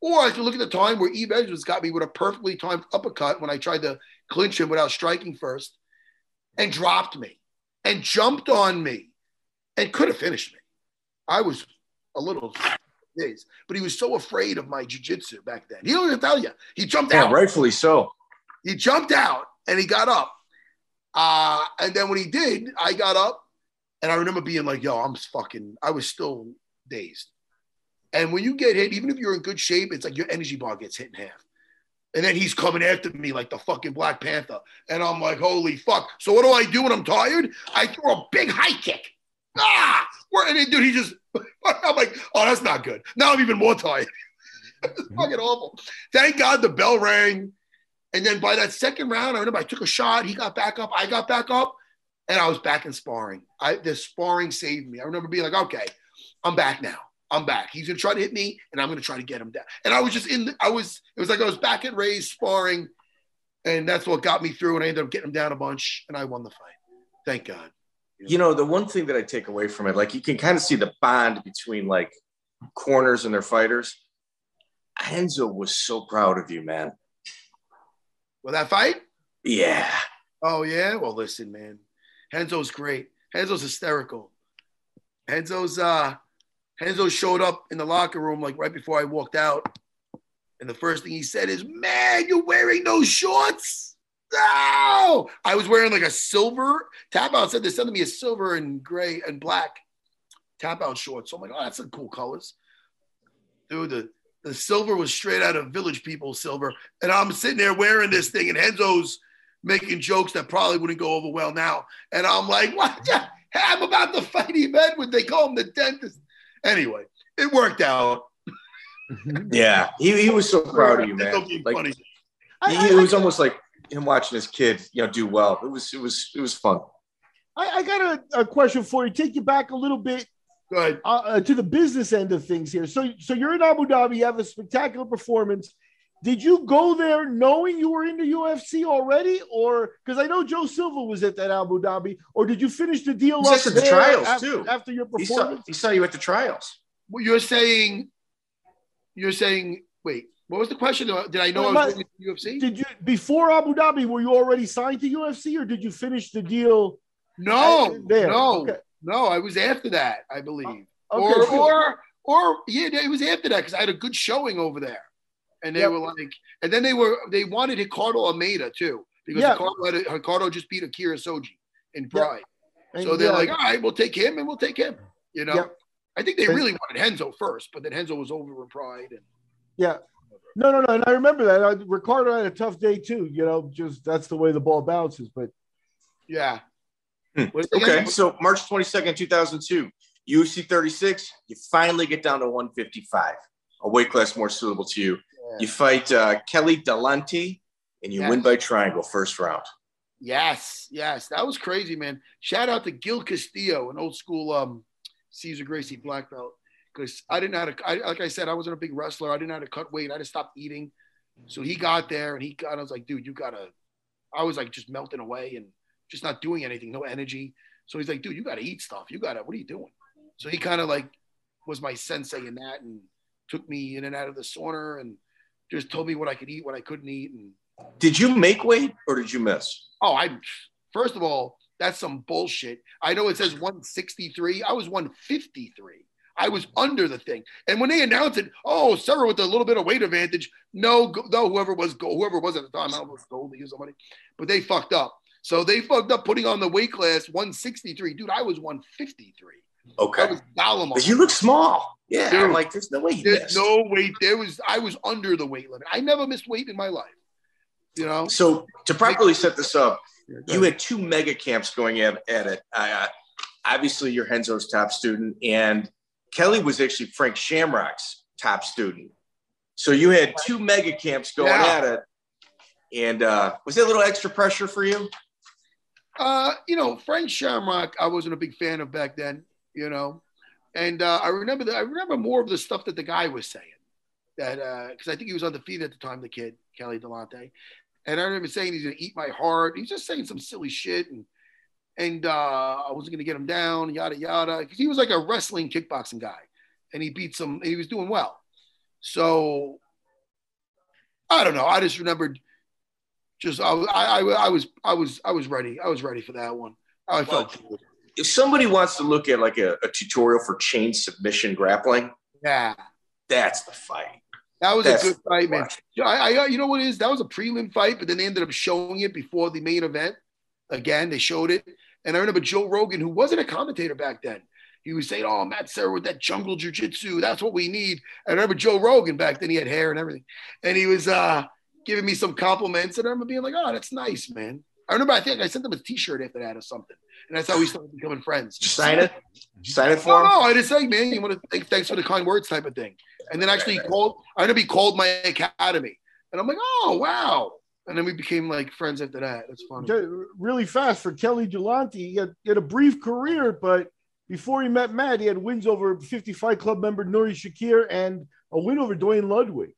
Or I can look at the time where Yves Edwards got me with a perfectly timed uppercut when I tried to clinch him without striking first and dropped me and jumped on me and could have finished me. I was a little dazed, but he was so afraid of my jujitsu back then. He don't even tell you. He jumped Yeah, out rightfully so. he jumped out and he got up. Uh, and then when he did, I got up and I remember being like, yo, I'm fucking, I was still dazed. And when you get hit, even if you're in good shape, it's like your energy bar gets hit in half. And then he's coming after me like the fucking Black Panther. And I'm like, holy fuck. So what do I do when I'm tired? I throw a big high kick. Ah! Where, and then, dude, he just, I'm like, oh, that's not good. Now I'm even more tired. it's fucking awful. Thank God the bell rang. And then by that second round, I remember I took a shot. He got back up. I got back up, and I was back in sparring. I the sparring saved me. I remember being like, okay, I'm back now. I'm back. He's gonna try to hit me, and I'm gonna try to get him down. And I was just in. The, I was. It was like I was back at Ray's sparring, and that's what got me through. And I ended up getting him down a bunch, and I won the fight. Thank God. You know, the one thing that I take away from it, like you can kind of see the bond between like corners and their fighters. Renzo was so proud of you, man. Well, that fight. Yeah. Oh yeah. Well, listen, man. Renzo's great. Renzo's hysterical. Renzo's uh Renzo showed up in the locker room like right before I walked out. And the first thing he said is, Man, you're wearing those shorts. No, I was wearing like a silver tap out. Said they sent me a silver and gray and black tap out shorts. So I'm like, oh, that's some cool colors. Dude, the, the silver was straight out of Village People silver. And I'm sitting there wearing this thing, and Renzo's making jokes that probably wouldn't go over well now. And I'm like, what? the- I'm about to fight Yves Edward. They call him the dentist. Anyway, it worked out. Yeah. He, he was so proud of you, man. Like funny. He- it was almost like him watching his kid, you know, do well. It was it was it was fun. I, I got a, a question for you. Take you back a little bit uh, uh, to the business end of things here. So, so you're in Abu Dhabi. You have a spectacular performance. Did you go there knowing you were in the UFC already, or because I know Joe Silva was at that Abu Dhabi, or did you finish the deal He's up at the there trials, after, too. after your He saw performance? he saw you at the trials. Well, you're saying, you're saying, wait, what was the question? Did I know Well, I was my- going to UFC? Did you before Abu Dhabi? Were you already signed to UFC, or did you finish the deal? No, there. no, Okay. no. I was after that, I believe. Uh, okay, or, good. or, or, yeah, it was after that because I had a good showing over there, and they Yep. were like, and then they were they wanted Ricardo Almeida too because Yeah. Ricardo, had a, Ricardo just beat Akira Shoji in Pride, And, so they're yeah, like, all right, we'll take him and we'll take him. You know, Yep. I think they really wanted Renzo first, but then Renzo was over in Pride, and yeah. No, no, no. And I remember that. I, Ricardo had a tough day too. You know, just that's the way the ball bounces. But yeah. Hmm. What is it Okay, so March 22nd, 2002, UFC 36, you finally get down to 155, a weight class more suitable to you. You fight uh, Kelly Dullanty, and you Yes. win by triangle first round. Yes, yes, that was crazy, man. Shout out to Gil Castillo, an old school um, Cesar Gracie black belt, because I didn't know how to. I, like I said, I wasn't a big wrestler. I didn't know how to cut weight. I just stopped eating. So he got there, and he got. I was like, dude, you gotta. I was like just melting away and just not doing anything, no energy. So he's like, dude, you gotta eat stuff. You gotta. What are you doing? So he kind of like was my sensei in that, and took me in and out of the sauna, and just told me what I could eat, what I couldn't eat, and Did you make weight or did you miss? Oh, I first of all, that's some bullshit. I know it says 163. I was 153. I was under the thing. And when they announced it, oh, Serra with a little bit of weight advantage. No, no, whoever was go- whoever was at the time, I don't know if Goldie or somebody, but they fucked up. So they fucked up putting on the weight class 163. Dude, I was 153. I Okay. was Gollum. Because you look small. Yeah. Dude. I'm like, there's no way you There's missed. no weight. There was I was under the weight limit. I never missed weight in my life. You know, So to properly set this up, you had two mega camps going at, at it. Uh, obviously, you're Renzo's top student, and Kelly was actually Frank Shamrock's top student. So you had two mega camps going Yeah. at it. And uh, was that a little extra pressure for you? Uh, you know, Frank Shamrock, I wasn't a big fan of back then, you know. And uh, I remember the, I remember more of the stuff that the guy was saying. That because I think he was undefeated at the time, the kid, Kelly Dullanty. And I remember saying he's gonna eat my heart. He was just saying some silly shit and and uh, I wasn't gonna get him down, yada yada. Because he was like a wrestling kickboxing guy. And he beat some and he was doing well. So I don't know. I just remembered just I, I, I, I was I was I was ready. I was ready for that one. I felt good. If somebody wants to look at like a, a tutorial for chain submission grappling, Yeah. that's the fight. That was That's a good fight, man. watch. Yeah, I, I, you know what it is? That was a prelim fight, but then they ended up showing it before the main event. Again, they showed it, and I remember Joe Rogan, who wasn't a commentator back then. He was saying, "Oh, Matt Serra with that jungle jujitsu, that's what we need." I remember Joe Rogan back then; he had hair and everything, and he was uh, giving me some compliments, and I remember being like, "Oh, that's nice, man." I remember I think I sent him a T-shirt after that or something, and that's how we started becoming friends. Did sign it? Did sign it for him? no, I just say, man, you want to thank, thanks for the kind words type of thing. And then actually he called, I remember he called my academy. And I'm like, oh, wow. And then we became like friends after that. That's funny. Really fast for Kelly Dullanty. He had, he had a brief career, but before he met Matt, he had wins over 50 Fight Club member Nuri Shakir and a win over Duane Ludwig.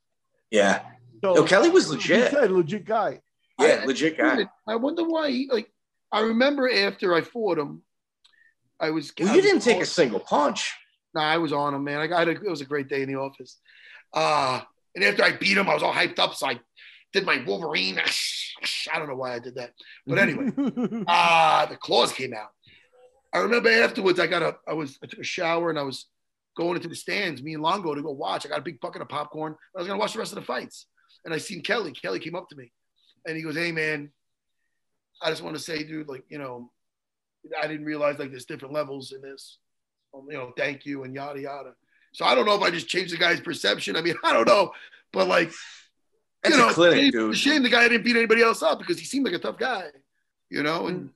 Yeah. So No, Kelly was he legit. said, legit guy. Yeah, I- legit guy. I wonder why he, like, I remember after I fought him, I was. Well, I you was didn't take a single punch. Nah, I was on him, man. I got a, it was a great day in the office. Uh, and after I beat him, I was all hyped up. So I did my Wolverine. I don't know why I did that. But anyway, Ah, the claws came out. I remember afterwards, I got a, I was, I took a shower and I was going into the stands, me and Longo to go watch. I got a big bucket of popcorn. I was gonna watch the rest of the fights, and I seen Kelly. Kelly came up to me, and he goes, "Hey, man, I just want to say, dude, like, you know, I didn't realize like there's different levels in this. Um, you know, thank you and yada yada." So I don't know if I just changed the guy's perception. I mean, I don't know, but like, That's you know, a clinic, shame, dude. It's a shame the guy didn't beat anybody else up because he seemed like a tough guy, you know, and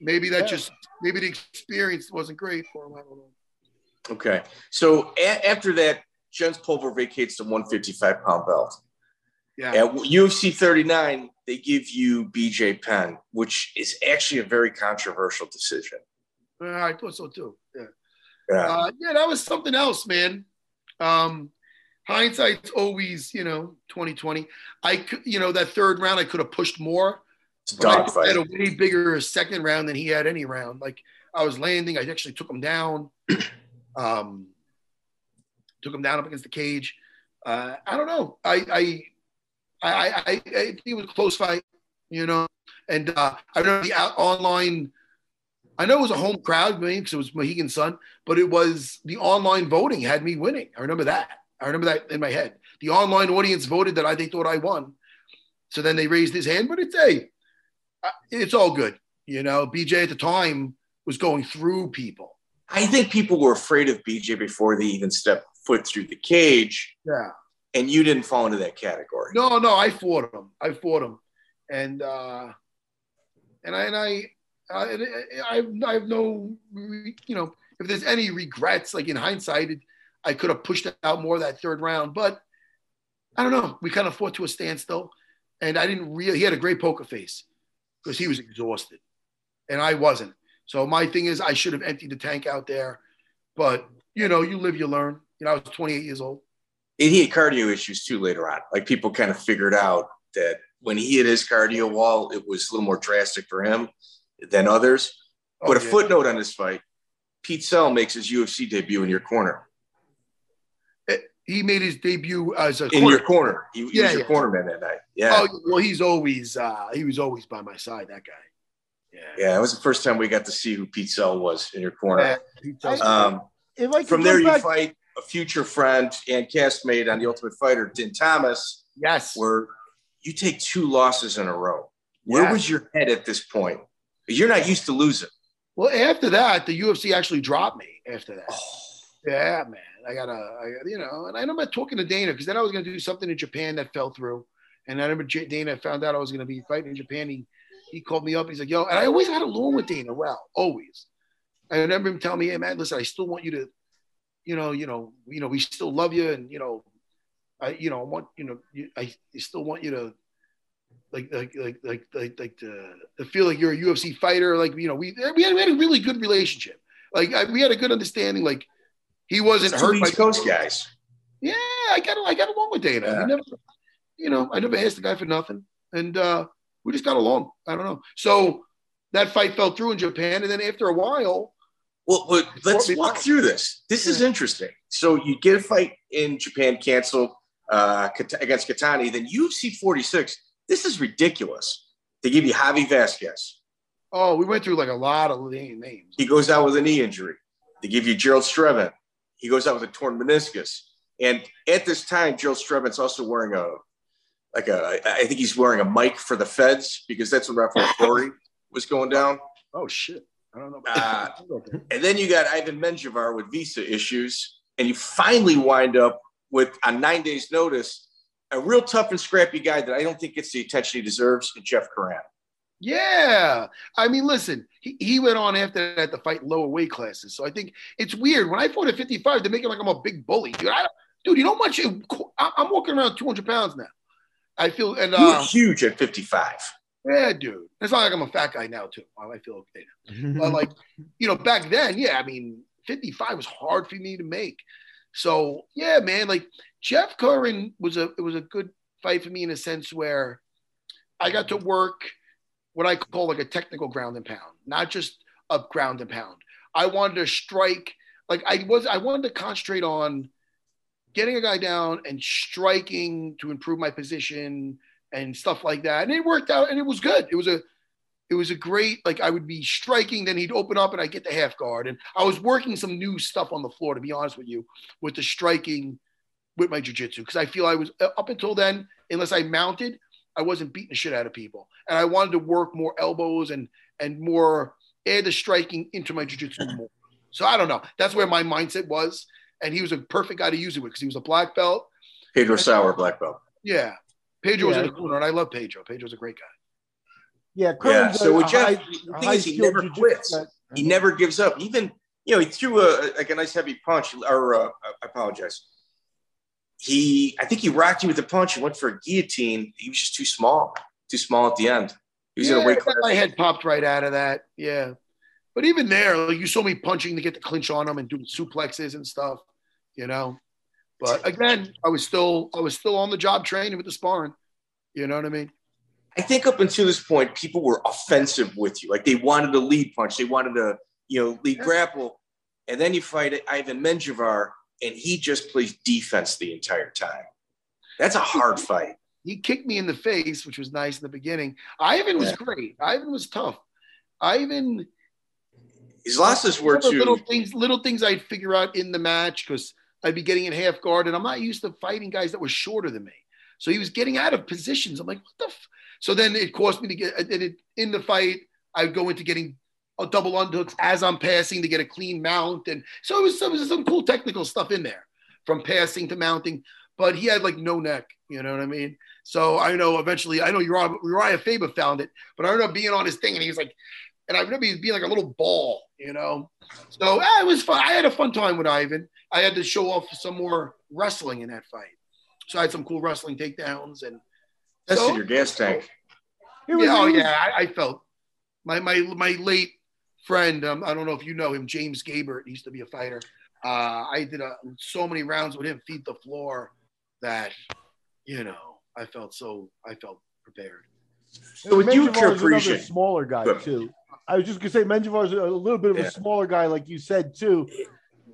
maybe that Yeah. just maybe the experience wasn't great for him. I don't know. Okay. So a- after that, Jens Pulver vacates the 155 pound belt. Yeah, At UFC 39, they give you BJ Penn, which is actually a very controversial decision. Yeah, I thought so too. Yeah, Yeah. uh, yeah, that was something else, man. Um, hindsight's always, you know, twenty twenty. I could, you know, that third round I could have pushed more. But I had a way bigger second round than he had any round. Like I was landing, I actually took him down. Um, took him down up against the cage. Uh, I don't know. I I I, I, I it was a close fight, you know. And uh, I remember the out, online. I know it was a home crowd, maybe because it was Mohegan Sun, but it was the online voting had me winning. I remember that. I remember that in my head. The online audience voted that I they thought I won. So then they raised his hand, but it's a, uh, it's all good. You know, BJ at the time was going through people. I think people were afraid of BJ before they even stepped foot through the cage, Yeah. And you didn't fall into that category. No, no, I fought him. I fought him, and uh, and I and I, I, I, I have no, you know, if there's any regrets, like in hindsight, it, I could have pushed out more that third round, but I don't know. We kind of fought to a standstill, and I didn't really. He had a great poker face because he was exhausted, and I wasn't. So my thing is, I should have emptied the tank out there, but you know, you live, you learn. You know, I was 28 years old. And he had cardio issues too later on. Like people kind of figured out that when he hit his cardio wall, it was a little more drastic for him than others. Oh, but a yeah. footnote on this fight Pete Sell makes his UFC debut in your corner. he made his debut as a In corner. your corner. He, he Yeah, was your yeah. cornerman that night. Yeah. Oh well, he's always uh, he was always by my side. That guy. Yeah. Yeah. It was the first time we got to see who Pete Sell was in your corner. Yeah, Um, If I from there, you fight a future friend and castmate on The Ultimate Fighter, Din Thomas, yes. where you take two losses in a row. Where Yeah. was your head at this point? You're not used to losing. Well, after that, the UFC actually dropped me. After that, oh. yeah, man, I gotta, you know, and I remember talking to Dana because then I was gonna do something in Japan that fell through, and I remember J- Dana found out I was gonna be fighting in Japan. He he called me up. He's like, "Yo," and I always had a along with Dana. Well, always. I remember him telling me, "Hey, man, listen, I still want you to." You know, you know, you know, we still love you, and you know, I, you know, I want, you know, you, I still want you to, like, like, like, like, like, like to, to feel like you're a UFC fighter. Like, you know, we we had, we had a really good relationship. Like, I, we had a good understanding. Like, he wasn't hurt by East Coast guys. Yeah, I got I got along with Dana. Yeah. I never, you know, I never asked the guy for nothing, and uh, we just got along. I don't know. So that fight fell through in Japan, and then after a while, Well, let's walk through this. This is interesting. So you get a fight in Japan canceled uh, against Katani, then UFC 46. This is ridiculous. They give you Javi Vasquez. oh, we went through like a lot of names. He goes out with a knee injury. They give you Gerald Strebendt. He goes out with a torn meniscus. And at this time, Gerald Strebendt's also wearing a like a I think he's wearing a mic for the feds because that's when Rafael Corey was going down. Oh shit, I don't know. Uh, And then you got Ivan Menjivar with visa issues, and you finally wind up with on nine days' notice a real tough and scrappy guy that I don't think gets the attention he deserves, Jeff Curran. Yeah. I mean, listen, he, he went on after that to fight lower weight classes. So I think it's weird. When I fought at 55, they make it like I'm a big bully. Dude, I, dude you know how much? I'm walking around 200 pounds now. I feel, and You were uh, huge at 55. Yeah, dude. It's not like I'm a fat guy now, too. I feel okay. now. But like, you know, back then, yeah, I mean, 55 was hard for me to make. So yeah, man, like Jeff Curran was a it was a good fight for me in a sense where I got to work what I call like a technical ground and pound, not just a ground and pound. I wanted to strike like I was I wanted to concentrate on getting a guy down and striking to improve my position and stuff like that. And it worked out and it was good. It was a it was a great like I would be striking, then he'd open up and I'd get the half guard. And I was working some new stuff on the floor, to be honest with you, with the striking with my jujitsu. Because I feel I was uh, up until then, unless I mounted, I wasn't beating the shit out of people. And I wanted to work more elbows and and more add the striking into my jujitsu more. So I don't know. That's where my mindset was. And he was a perfect guy to use it with because he was a black belt. Pedro Sauer, black belt. Yeah. Pedro was in Yeah. the corner, and I love Pedro. Pedro's a great guy. Yeah, Yeah. So a- with Jeff, high- the thing is he never jiu-jitsu quits. guy. He never gives up. Even you know he threw a like a nice heavy punch. Or uh, I apologize. He, I think he rocked you with a punch and went for a guillotine. He was just too small, too small at the end. He was in Yeah, a weight class. my head popped right out of that. Yeah. But even there, like you saw me punching to get the clinch on him and doing suplexes and stuff, you know. But again, I was still I was still on the job training with the sparring. You know what I mean? I think up until this point, people were offensive with you. Like they wanted to lead punch, they wanted to, you know, lead Yeah. grapple. And then you fight Ivan Menjivar, and he just plays defense the entire time. That's a hard fight. He kicked me in the face, which was nice in the beginning. Ivan was Yeah. great. Ivan was tough. Ivan His losses were the little things, little things I'd figure out in the match because I'd be getting in half guard, and I'm not used to fighting guys that were shorter than me. So he was getting out of positions. I'm like, what the? F-? So then it caused me to get it, in the fight. I'd go into getting a double underhooks as I'm passing to get a clean mount, and so it was, it was some cool technical stuff in there from passing to mounting. But he had like no neck, you know what I mean? So I know eventually, I know Uriah, Uriah Faber found it, but I remember being on his thing, and he was like, and I remember he being like a little ball, you know. So eh, it was fun. I had a fun time with Ivan. I had to show off some more wrestling in that fight. So I had some cool wrestling takedowns and tested So- your gas tank. It was- yeah, oh was- yeah, I, I felt my my my late friend. Um, I don't know if you know him, James Gabert. He used to be a fighter. Uh, I did a, so many rounds with him, feet the floor, that you know I felt so I felt prepared. So with you, Menjivar's another Caprician, smaller guy too. I was just gonna say Menjivar's a little bit of Yeah. a smaller guy, like you said too.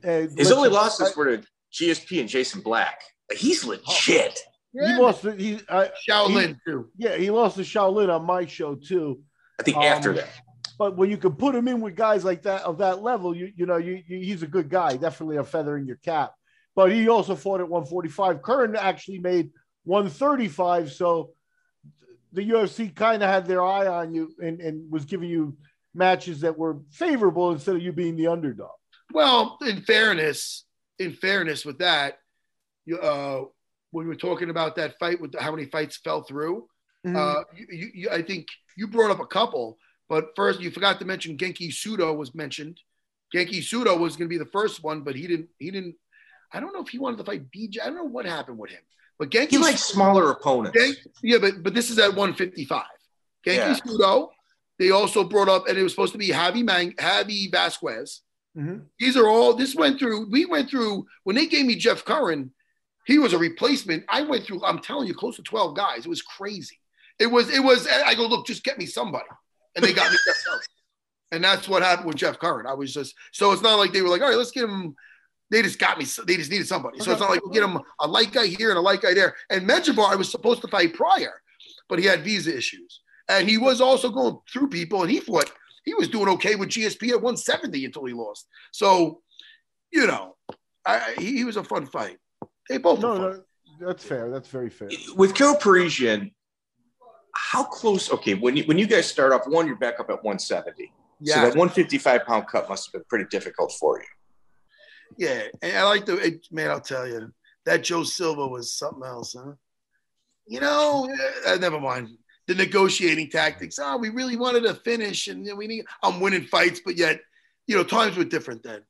And his only losses were to GSP and Jason Black. He's legit. He lost. to- He, I, Shaolin too. yeah, he lost to Shaolin on my show too. I think Um, after that. But when you can put him in with guys like that of that level, you you know, you, you he's a good guy, definitely a feather in your cap. But he also fought at 145. Curran actually made 135, so the UFC kind of had their eye on you and, and was giving you matches that were favorable instead of you being the underdog. Well, in fairness, in fairness with that, you, uh, when we were talking about that fight with how many fights fell through, uh, you, you, you, I think you brought up a couple, but first you forgot to mention Genki Sudo was mentioned. Genki Sudo was going to be the first one, but he didn't. He didn't. I don't know if he wanted to fight BJ. I don't know what happened with him. But Genki He likes smaller opponents. Gen- yeah, but but this is at 155. Genki Yeah. Sudo. They also brought up, and it was supposed to be Javi Mang, Javi Vasquez. Mhm. These are all. This went through. We went through when they gave me Jeff Curran. He was a replacement. I went through. I'm telling you, close to 12 guys. It was crazy. It was. It was. I go look. Just get me somebody, and they got me Jeff Curran. And that's what happened with Jeff Curran. I was just. So it's not like they were like, all right, let's get him. They just got me. They just needed somebody. So it's not like we'll get him a light guy here and a light guy there. And Menjivar, I was supposed to fight prior, but he had visa issues, and he was also going through people. And he fought. He was doing okay with GSP at 170 until he lost. So, you know, I, he, he was a fun fight. They both No, were fun. no, that's fair. That's very fair. With Karo Parisyan, how close? Okay, when you when you guys start off, one, you're back up at 170. Yeah. So Yeah, that 155 pound cut must have been pretty difficult for you. yeah. And I like the it, man. I'll tell you that Joe Silva was something else, huh? You know, uh, never mind the negotiating tactics. Oh, we really wanted to finish, and we need. I'm winning fights, but yet, you know, times were different then.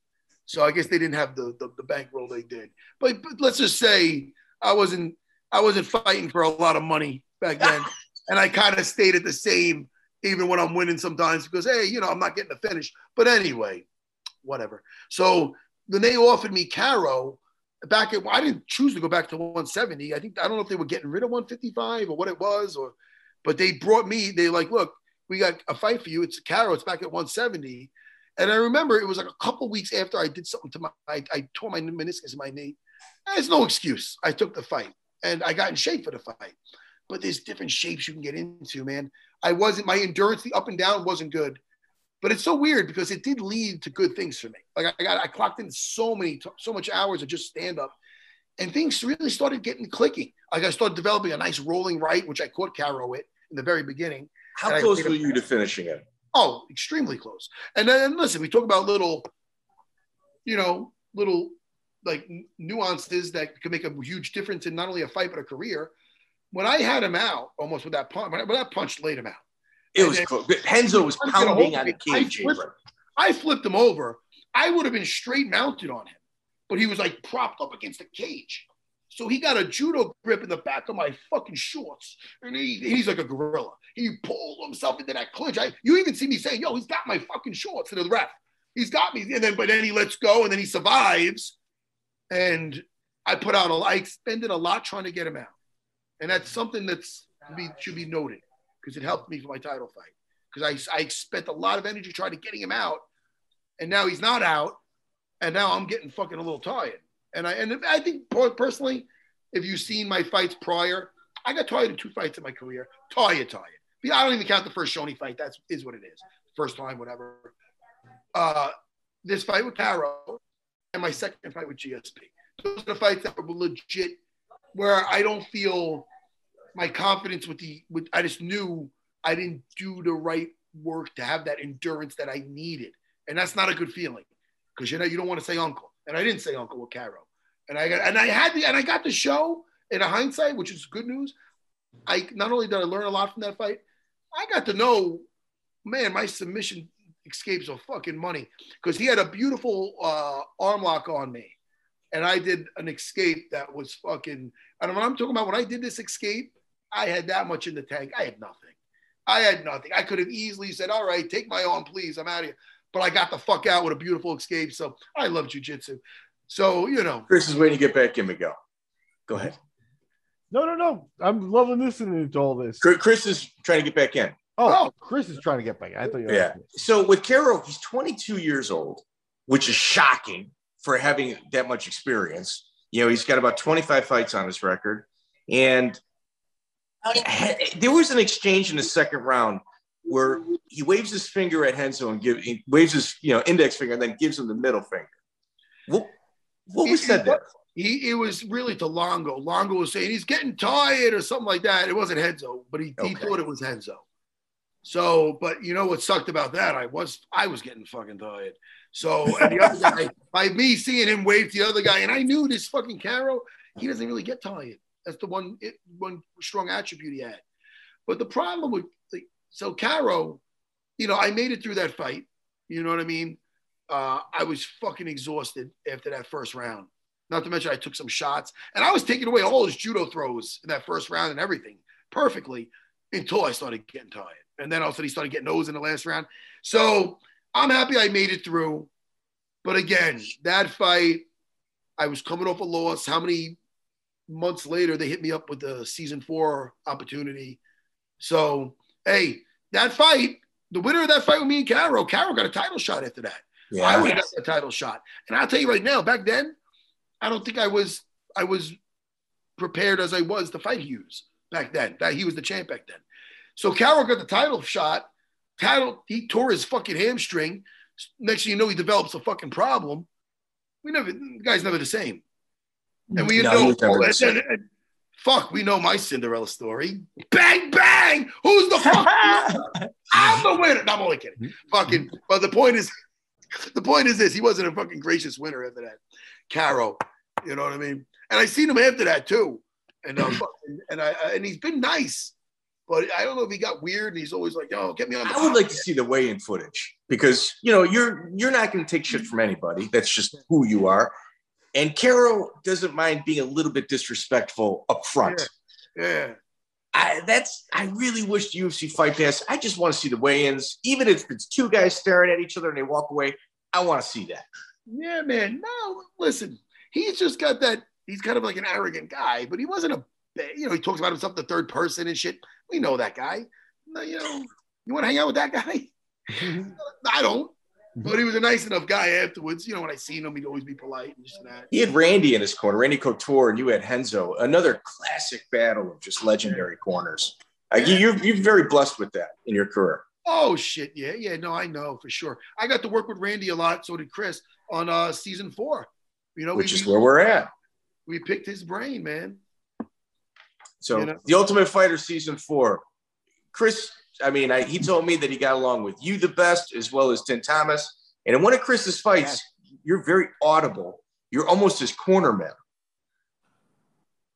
So I guess they didn't have the the, the bankroll they did. But, but let's just say I wasn't I wasn't fighting for a lot of money back then, and I kind of stayed at the same even when I'm winning sometimes because hey, you know, I'm not getting the finish. But anyway, whatever. So when they offered me Karo back at I didn't choose to go back to 170. I think I don't know if they were getting rid of 155 or what it was, or but they brought me. They like, look, we got a fight for you. It's Karo. It's back at 170. And I remember it was like a couple weeks after I did something to my, I, I tore my meniscus in my knee. There's no excuse. I took the fight and I got in shape for the fight. But there's different shapes you can get into, man. I wasn't, my endurance, the up and down wasn't good. But it's so weird because it did lead to good things for me. Like I got, I clocked in so many, so much hours of just stand up and things really started getting clicking. Like I started developing a nice rolling right, which I caught Karo with in the very beginning. How close were you to finishing it? Oh, extremely close. And then listen, we talk about little, you know, little like nuances that could make a huge difference in not only a fight but a career. When I had him out, almost with that punch, when that punch laid him out. It was And close. Was pounding on the it. I cage. flipped- I flipped him over. I would have been straight mounted on him, but he was like propped up against the cage. So he got a judo grip in the back of my fucking shorts, and he, he's like a gorilla. He pulled himself into that clinch. I, you even see me saying, "Yo, he's got my fucking shorts." To the ref, he's got me. And then, but then he lets go, and then he survives. And I put out a, I expended a lot trying to get him out, and that's something that's be, should be noted because it helped me for my title fight. Because I, I spent a lot of energy trying to getting him out, and now he's not out, and now I'm getting fucking a little tired. And I and I think personally, if you've seen my fights prior, I got tired in two fights in my career. Tired, tired. I don't even count the first Shonie fight. That's is what it is. First time, whatever. Uh, this fight with Karo and my second fight with GSP. Those are the fights that were legit, where I don't feel my confidence with the. With I just knew I didn't do the right work to have that endurance that I needed, and that's not a good feeling because you know you don't want to say uncle, and I didn't say uncle Karo, and I got and I had the and I got the show in a hindsight, which is good news. I not only did I learn a lot from that fight, I got to know, man, my submission escapes are fucking money because he had a beautiful uh, arm lock on me, and I did an escape that was fucking. And when I'm talking about when I did this escape, I had that much in the tank. I had nothing. I had nothing. I could have easily said, "All right, take my arm, please. I'm out of here." But I got the fuck out with a beautiful escape. So I love jujitsu. So you know, Chris is waiting to get back in, Miguel. Go ahead. No, no, no. I'm loving listening to all this. Chris- Chris is trying to get back in. Oh, oh. Chris is trying to get back. In. I thought you were Yeah. So with Karo, he's 22 years old, which is shocking for having that much experience. You know, he's got about 25 fights on his record. And oh, there was an exchange in the second round where he waves his finger at Renzo and give, he waves his you know index finger and then gives him the middle finger. What, what was said there? he it was really to Longo. Longo was saying he's getting tired or something like that. It wasn't Renzo, but he, he thought it was Renzo. So, but you know what sucked about that? I was I was getting fucking tired. So and the other guy, by me seeing him wave to the other guy, and I knew this fucking Karo, he doesn't really get tired. That's the one it, one strong attribute he had. But the problem with so Karo, you know, I made it through that fight. You know what I mean? Uh, I was fucking exhausted after that first round. Not to mention I took some shots, and I was taking away all his judo throws in that first round and everything perfectly until I started getting tired, and then all of a sudden he started getting those in the last round. So I'm happy I made it through. But again, that fight, I was coming off a loss. How many months later they hit me up with the season four opportunity? So hey, that fight, the winner of that fight with me and Karo, Karo got a title shot after that. Yeah. I would have got a title shot. And I'll tell you right now, back then, I don't think I was I was prepared as I was to fight Hughes back then. That he was the champ back then. So Karo got the title shot. Title, he tore his fucking hamstring. Next thing you know, he develops a fucking problem. We never, the guy's never the same. And we No, know, the and- and- fuck, we know my Cinderella story. Bang, bang. Who's the fuck? I'm the winner. No, I'm only kidding. Fucking, but the point is, the point is this: he wasn't a fucking gracious winner after that. Karo, you know what I mean? And I seen him after that too, and uh, fucking- and I and he's been nice, but I don't know if he got weird and he's always like, "Yo, get me on." The I would like to see the weigh-in footage because you know you're you're not going to take shit from anybody. That's just who you are. And Karo doesn't mind being a little bit disrespectful up front. Yeah, I, that's I really wish the UFC Fight Pass. I just want to see the weigh-ins, even if it's two guys staring at each other and they walk away. I want to see that. yeah, man. No, listen, he's just got that. He's kind of like an arrogant guy, but he wasn't a. You know, he talks about himself the third person and shit. We know that guy. No, You know, you want to hang out with that guy? I don't. But he was a nice enough guy afterwards. You know, when I seen him, he'd always be polite and just that. He had Randy in his corner, Randy Couture, and you had Renzo. Another classic battle of just legendary corners. Uh, you, you're you're very blessed with that in your career. Oh shit, yeah, yeah, no, I know for sure. I got to work with Randy a lot, so did Chris on uh season four. You know, which we, is where we're at. we picked his brain, man. So You know? the Ultimate Fighter season four, Chris. I mean, I, he told me that he got along with you the best, as well as Din Thomas. And in one of Chris's fights, you're very audible. You're almost his corner man.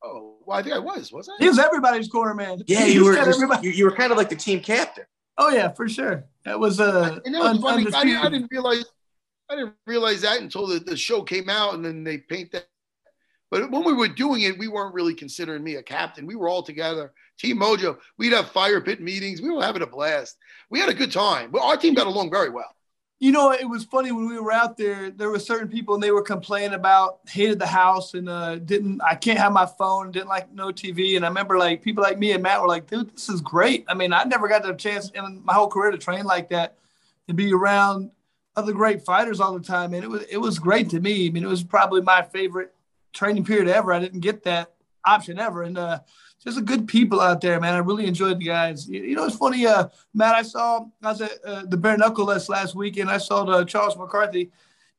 Oh, well, I think I was, was I? He was everybody's corner man. Yeah, you were. just- you, you were kind of like the team captain. Oh yeah, for sure. That was uh, And that was un- funny. I, didn't- I didn't realize I didn't realize that until the, the show came out and then they paint that. But when we were doing it, we weren't really considering me a captain. We were all together, Team Mojo. We'd have fire pit meetings. We were having a blast. We had a good time. Our team got along very well. You know, it was funny when we were out there. There were certain people, and they were complaining about hated the house and uh, didn't. I can't have my phone. Didn't like no TV. And I remember like people like me and Matt were like, "Dude, this is great." I mean, I never got the chance in my whole career to train like that and be around other great fighters all the time. And it was it was great to me. I mean, it was probably my favorite training period ever. I didn't get that option ever, and uh, just a good people out there, man. I really enjoyed the guys. You, know, it's funny, uh, Matt. I saw I was at uh, the bare knuckle last last weekend. I saw the Charles McCarthy.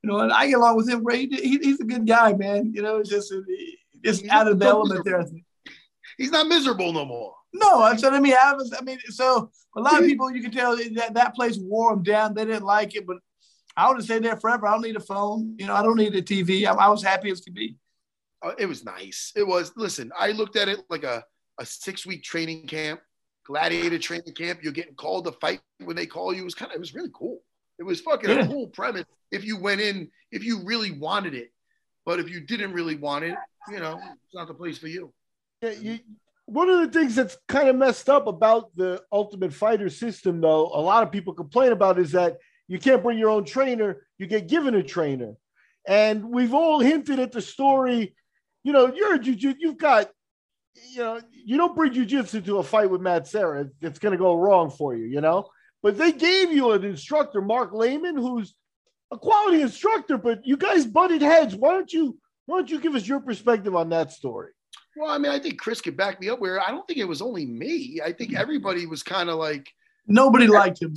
You know, and I get along with him. Great. He, he's a good guy, man. You know, it's just just He's out of the so element there. He's not miserable no more. No, I said. I mean, I was. I mean, so a lot of people you can tell that that place wore them down. They didn't like it, but I would have stayed there forever. I don't need a phone. You know, I don't need a TV. I, I was happy as could be. Uh, it was nice. It was. Listen, I looked at it like a, a six week training camp, gladiator training camp. You're getting called to fight when they call you. It was kind of. It was really cool. It was fucking Yeah. a cool premise if you went in, if you really wanted it. But if you didn't really want it, you know, it's not the place for you. Yeah, you, one of the things that's kind of messed up about the Ultimate Fighter system, though, a lot of people complain about is that you can't bring your own trainer, you get given a trainer. And we've all hinted at the story. You know, you're a jiu you've got, you know, you don't bring jujitsu to a fight with Matt Serra. It's going to go wrong for you, you know? But they gave you an instructor, Marc Laimon, who's a quality instructor, but you guys butted heads. Why don't you? Why don't you give us your perspective on that story? Well, I mean, I think Chris could back me up where I don't think it was only me. I think everybody was kind of like, Nobody liked him.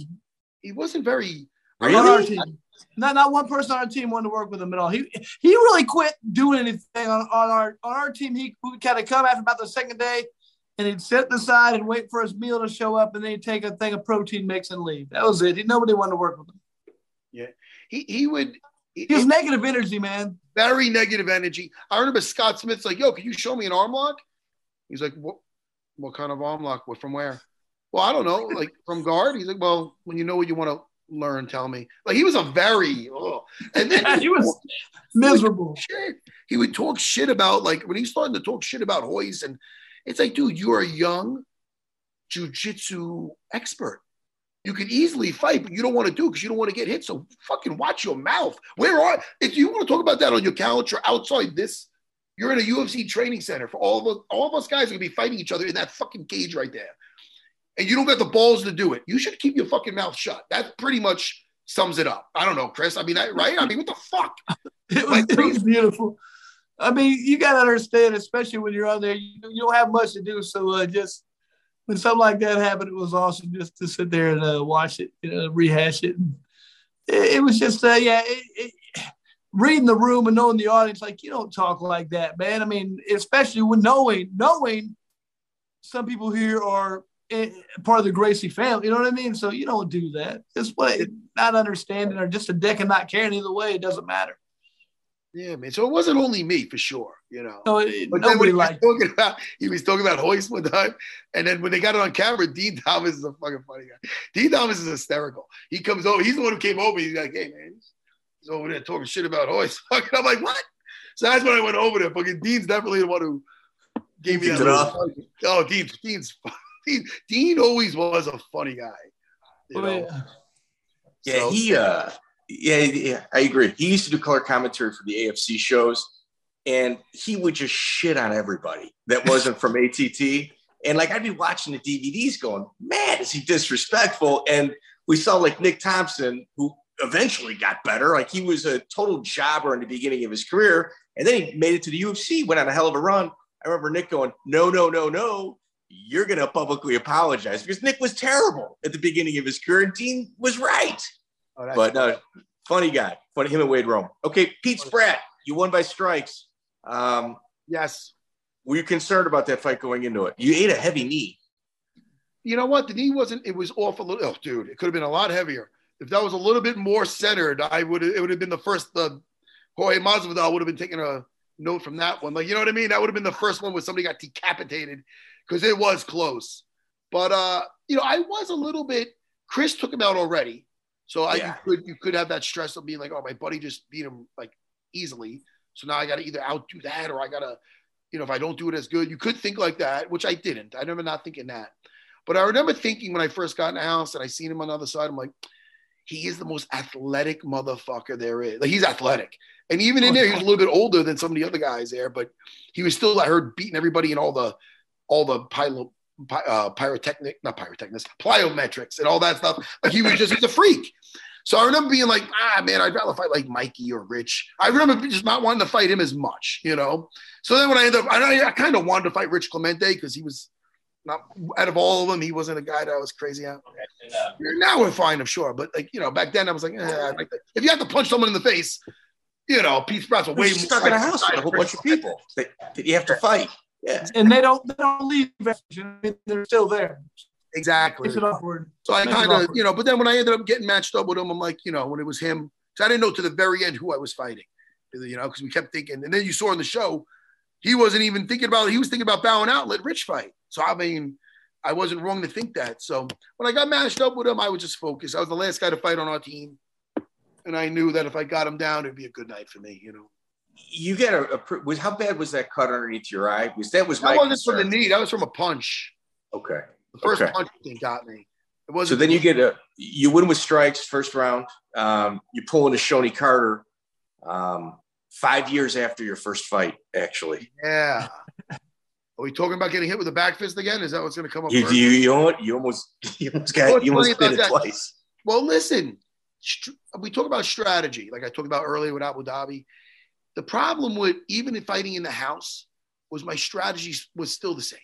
he wasn't very. Really? team. Not not one person on our team wanted to work with him at all. He he really quit doing anything on, on our on our team. He would kind of come after about the second day, and he'd sit aside and wait for his meal to show up, and then he'd take a thing of protein mix and leave. That was it. He, nobody wanted to work with him. Yeah, he, he would. He was negative energy, man. very negative energy. I remember Scott Smith's like, "Yo, can you show me an arm lock?" He's like, "What? What kind of arm lock? What from where?" Well, I don't know. Like from guard. He's like, "Well, when you know what you want to learn. Tell me, like he was a very, oh. and then he was miserable. shit. He would talk shit about like when he started to talk shit about Royce, and it's like, dude, you're a young jujitsu expert. You can easily fight, but you don't want to do because you don't want to get hit. So fucking watch your mouth. Where are if you want to talk about that on your couch or outside this, you're in a UFC training center for all of us, all of us guys are gonna be fighting each other in that fucking cage right there. And you don't got the balls to do it. You should keep your fucking mouth shut. That pretty much sums it up. I don't know, Chris. I mean, I, right? I mean, what the fuck? It was, it was beautiful. I mean, you got to understand, especially when you're on there, you, you don't have much to do. So uh, just when something like that happened, it was awesome just to sit there and uh, watch it, you know, rehash it. And it, it was just, uh, yeah, it, it, reading the room and knowing the audience, like you don't talk like that, man. I mean, especially when knowing, knowing some people here are part of the Gracie family. You know what I mean? So you don't do that. Just what not understanding or just a dick and not caring either way. It doesn't matter. Yeah, man. So it wasn't only me for sure, you know. No, it, But nobody he was liked. talking about he was talking about Royce one time, and then when they got it on camera, Din Thomas is a fucking funny guy. Din Thomas is hysterical. He comes over, he's the one who came over. He's like, "Hey man, he's over there talking shit about Royce." Fucking, I'm like, "What?" So that's when I went over there. Fucking Din's definitely the one who gave me that. it little- up. Oh, Din, Din's Din, Din always was a funny guy. You Oh, know? yeah. Yeah, So- he uh yeah, yeah, I agree. He used to do color commentary for the AFC shows, and he would just shit on everybody that wasn't from ATT. And like I'd be watching the DVDs going, man, is he disrespectful? And we saw like Nick Thompson, who eventually got better. Like he was a total jobber in the beginning of his career. And then he made it to the UFC, went on a hell of a run. I remember Nick going, no, no, no, no. You're going to publicly apologize because Nick was terrible at the beginning of his career. And Din was right. Oh, But no, funny guy. Funny him and Wade Rome. Okay, Pete Spratt, you won by strikes. Um, yes. were you concerned about that fight going into it? You ate a heavy knee. you know what? The knee wasn't. It was off a little. Oh, dude, it could have been a lot heavier. If that was a little bit more centered, I would. It would have been the first. The Jorge Masvidal would have been taking a note from that one. Like you know what I mean? That would have been the first one where somebody got decapitated because it was close. But uh, you know, I was a little bit. Chris took him out already, so I Yeah. you could you could have that stress of being like, oh, my buddy just beat him like easily. So now I got to either outdo that or I got to, you know, if I don't do it as good, you could think like that, which I didn't. I remember not thinking that. But I remember thinking when I first got in the house and I seen him on the other side, I'm like, he is the most athletic motherfucker there is. Like he's athletic. And even in there, he was a little bit older than some of the other guys there, but he was still, I heard, beating everybody in all the all the pylo, py, uh, pyrotechnic, not pyrotechnics, plyometrics and all that stuff. Like he was just, he's a freak. So I remember being like, ah, man, I'd rather fight like Mikey or Rich. I remember just not wanting to fight him as much, you know? So then when I ended up, I, I kind of wanted to fight Rich Clemente because he was not, out of all of them, he wasn't a guy that I was crazy at. Now we're fine, I'm sure. But like, you know, back then I was like, eh, like if you have to punch someone in the face, you know, Pete Spratt's a way stuck in a house with a whole bunch of people that, that you have to fight. Yeah. And they don't they don't leave. you know, They're still there. Exactly. Makes it awkward. So I kind of, you know, but then when I ended up getting matched up with him, I'm like, you know, when it was him, because I didn't know to the very end who I was fighting, you know, because we kept thinking, and then you saw in the show, he wasn't even thinking about it. He was thinking about bowing out, let Rich fight. So I mean, I wasn't wrong to think that. So when I got matched up with him, I was just focused. I was the last guy to fight on our team, and I knew that if I got him down, it'd be a good night for me. You know, You get a, a was how bad was that cut underneath your eye? Because that was my that wasn't from the knee. That was from a punch. Okay. The first Okay. punch thing got me. It wasn't. then you get a you win with strikes first round. Um, you pull in a Shonie Carter. Um, five years after your first fight, actually. Yeah. Are we talking about getting hit with a back fist again? Is that what's going to come up You, you, you, you almost you almost got you almost did it twice. Well, listen, str- we talk about strategy, like I talked about earlier with Abu Dhabi. The problem with even in fighting in the house was my strategy was still the same,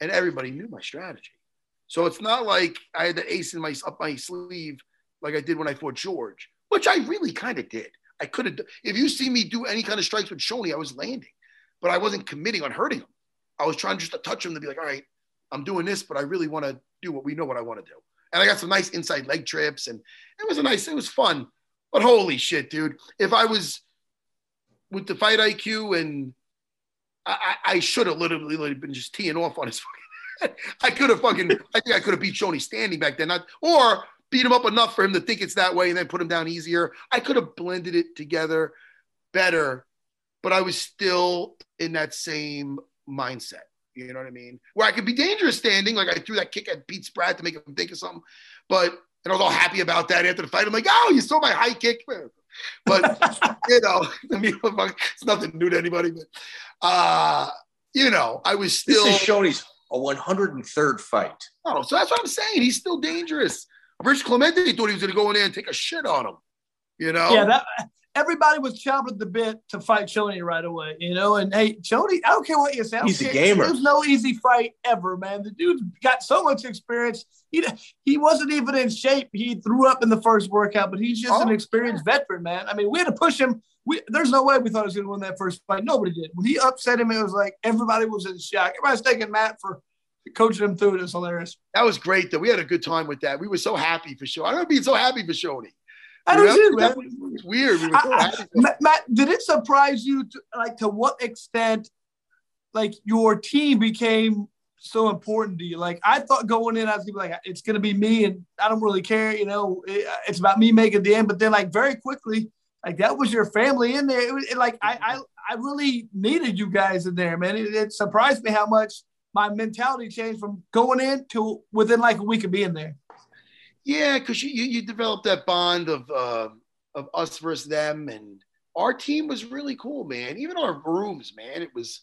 and everybody knew my strategy. So it's not like I had the ace in my up my sleeve like I did when I fought George, which I really kind of did. I could have. If you see me do any kind of strikes with Shonie, I was landing, but I wasn't committing on hurting him. I was trying just to touch him to be like, all right, I'm doing this, but I really want to do what we know what I want to do. And I got some nice inside leg trips, and it was a nice, it was fun. But holy shit, dude! If I was with the fight IQ, and I, I, should have literally been just teeing off on his fucking. I could have fucking. I think I could have beat Shonie standing back then, not or beat him up enough for him to think it's that way and then put him down easier. I could have blended it together better, but I was still in that same mindset. You know what I mean? Where I could be dangerous standing, like I threw that kick at Pete Spratt to make him think of something, but and I was all happy about that after the fight. I'm like, oh, you saw my high kick, but you know, I mean, it's nothing new to anybody, but uh, you know, I was still. This is Shonie's a 103rd fight. Oh, so that's what I'm saying. He's still dangerous. Rich Clemente thought he was going to go in there and take a shit on him. You know? Yeah, that everybody was chomping at the bit to fight Shonie right away, you know. And hey, Shonie, I don't care what you say. He's care. a gamer. There's no easy fight ever, man. The dude's got so much experience. He he wasn't even in shape. He threw up in the first workout, but he's just Oh, an experienced veteran, man. I mean, we had to push him. We, there's no way we thought he was going to win that first fight. Nobody did. When he upset him, it was like everybody was in shock. Everybody's taking Matt for coaching him through it. It's hilarious. That was great, though. We had a good time with that. We were so happy for Shonie. I remember being so happy for Shonie. I You do know? man. It's weird. We I- I- Matt, Matt, did it surprise you, to, like, to what extent, like, your team became so important to you? Like, I thought going in, I was gonna be like, it's gonna be me, and I don't really care, you know, it- uh, it's about me making the end. But then, like, very quickly, like, that was your family in there. It was it, like, I, I, I really needed you guys in there, man. It, it surprised me how much my mentality changed from going in to within like a week of being there. Yeah, because you, you you developed that bond of uh, of us versus them, and our team was really cool, man. Even our rooms, man. It was.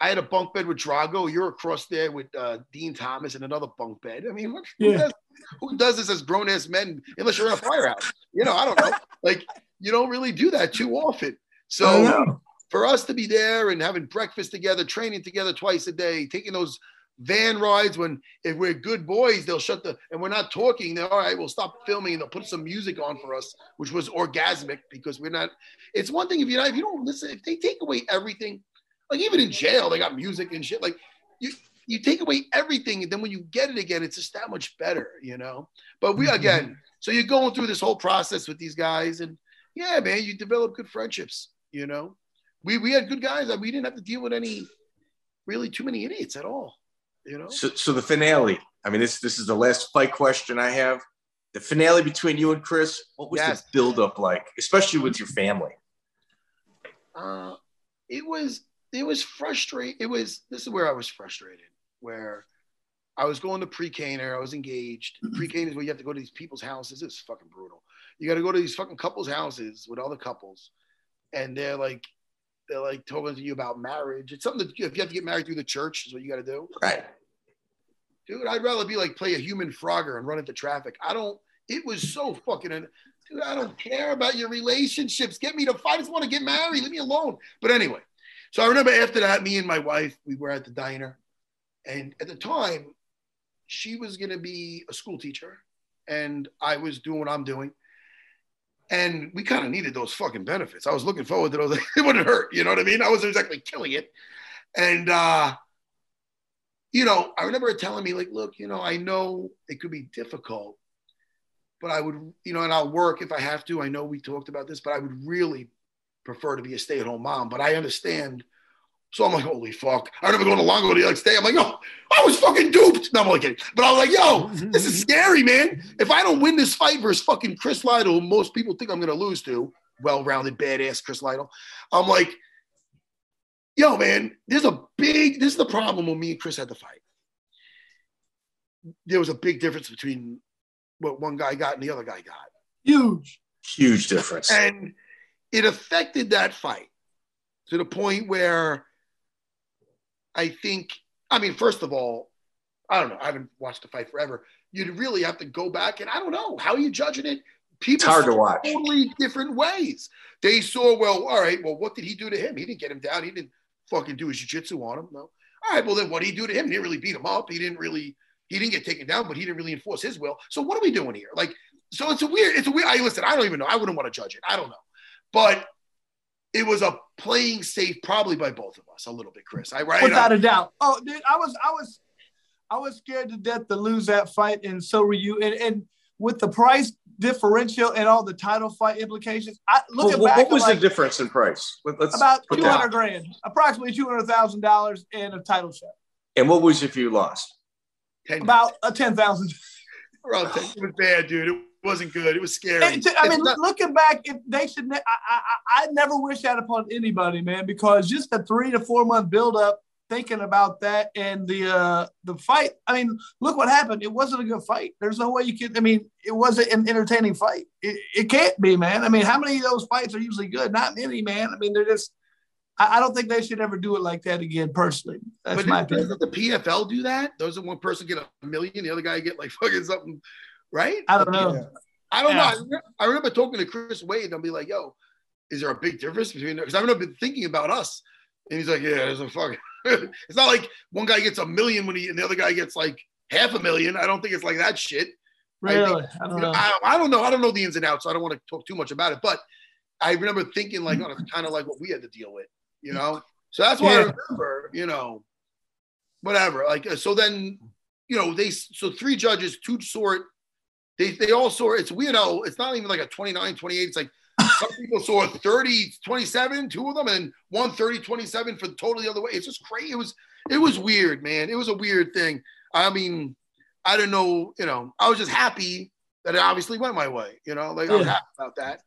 I had a bunk bed with Drago. You're across there with uh, Dean Thomas and another bunk bed. I mean, who, Yeah. does, who does this as grown ass men? Unless you're in a firehouse, you know. I don't know. like you don't really do that too often. So for us to be there and having breakfast together, training together twice a day, taking those van rides when if we're good boys, they'll shut the and we're not talking, they're all right, we'll stop filming and they'll put some music on for us, which was orgasmic because we're not it's one thing if you're not if you don't listen, if they take away everything, like even in jail, they got music and shit. Like you you take away everything, and then when you get it again, it's just that much better, you know. But we mm-hmm. again, so you're going through this whole process with these guys, and yeah, man, you develop good friendships, you know we we had good guys. That we didn't have to deal with any really too many idiots at all. You know, So, so the finale. I mean, this this is the last fight question I have. The finale between you and Chris. What was Yes. the build up like, especially with your family? uh, it was it was frustrating. It was this is where I was frustrated. Where I was going to Pre-Cana, I was engaged. Pre-Cana is where you have to go to these people's houses. It's fucking brutal. You got to go to these fucking couples' houses with other couples, and they're like like talking to you about marriage. It's something that if you have to get married through the church, is what you got to do. Right. dude, I'd rather be like play a human Frogger and run into traffic. I don't. It was so fucking. Dude, I don't care about your relationships. Get me to fight. I just want to get married. Leave me alone. But anyway, so I remember after that, me and my wife, we were at the diner, and at the time, she was gonna be a school teacher, and I was doing what I'm doing. And we kind of needed those fucking benefits. I was looking forward to those. It wouldn't hurt, you know what I mean? I wasn't exactly killing it. And uh, you know, I remember her telling me, like, look, you know, I know it could be difficult, but I would, you know, and I'll work if I have to. I know we talked about this, but I would really prefer to be a stay at home mom. But I understand. So I'm like, holy fuck. I remember going to Longo the next day. I'm like, yo, I was fucking duped. No, I'm only kidding. But I was like, yo, this is scary, man. If I don't win this fight versus fucking Chris Lytle, who most people think I'm going to lose to, well rounded, badass Chris Lytle, I'm like, yo, man, there's a big, this is the problem when me and Chris had the fight. There was a big difference between what one guy got and the other guy got. Huge. Huge difference. And it affected that fight to the point where I think, I mean, first of all, I don't know. I haven't watched the fight forever. You'd really have to go back and I don't know. How are you judging it? People It's hard to watch. Totally different ways. They saw, well, all right, well, what did he do to him? He didn't get him down. He didn't fucking do his jiu-jitsu on him. No. All right, well, then what did he do to him? He didn't really beat him up. He didn't really, he didn't get taken down, but he didn't really enforce his will. So what are we doing here? Like, so it's a weird, it's a weird, I listen, I don't even know. I wouldn't want to judge it. I don't know. But it was a playing safe probably by both of us a little bit, Chris. I right. without a doubt. Oh, dude, I was, I was, I was scared to death to lose that fight, and so were you. And, and with the price differential and all the title fight implications, I Well, looking what, back, what was like, the difference in price? Let- Let's about put two that- hundred grand, approximately two hundred thousand dollars in a title shot. And what was if you lost? 10 About a ten thousand. Bro, it was bad, dude. It wasn't good. It was scary. Hey, t- I mean, not- looking back, if they should, ne- I, I, I I never wish that upon anybody, man, because just the three to four month build up, thinking about that and the uh the fight. I mean, look what happened. It wasn't a good fight. There's no way you could. I mean, it wasn't an entertaining fight. It, it can't be, man. I mean, how many of those fights are usually good? Not many, man. I mean, they're just. I, I don't think they should ever do it like that again. Personally, that's but my doesn't opinion. the PFL do that? Doesn't one person get a million, the other guy get like fucking something, right? I don't know. Yeah. I don't Yeah. know. I remember, I remember talking to Chris Wade and I'll be like, yo, is there a big difference between because I've been thinking about us. And he's like, yeah, there's a fucking it's not like one guy gets a million when he and the other guy gets like half a million. I don't think it's like that shit. I think- Really, I don't You know, know. I, I don't know. I don't know the ins and outs. So I don't want to talk too much about it. But I remember thinking like, oh, it's kind of like what we had to deal with, you know. So that's why I remember, you know, whatever. Like uh, so, then you know they so three judges, two sort. They they all saw it's weird how it's not even like a 29, 28. It's like some people saw 30, 27, two of them, and one 30, 27 for the total the other way. It's just crazy. It was it was weird, man. It was a weird thing. I mean, I don't know, you know, I was just happy that it obviously went my way, you know, like I was happy about that.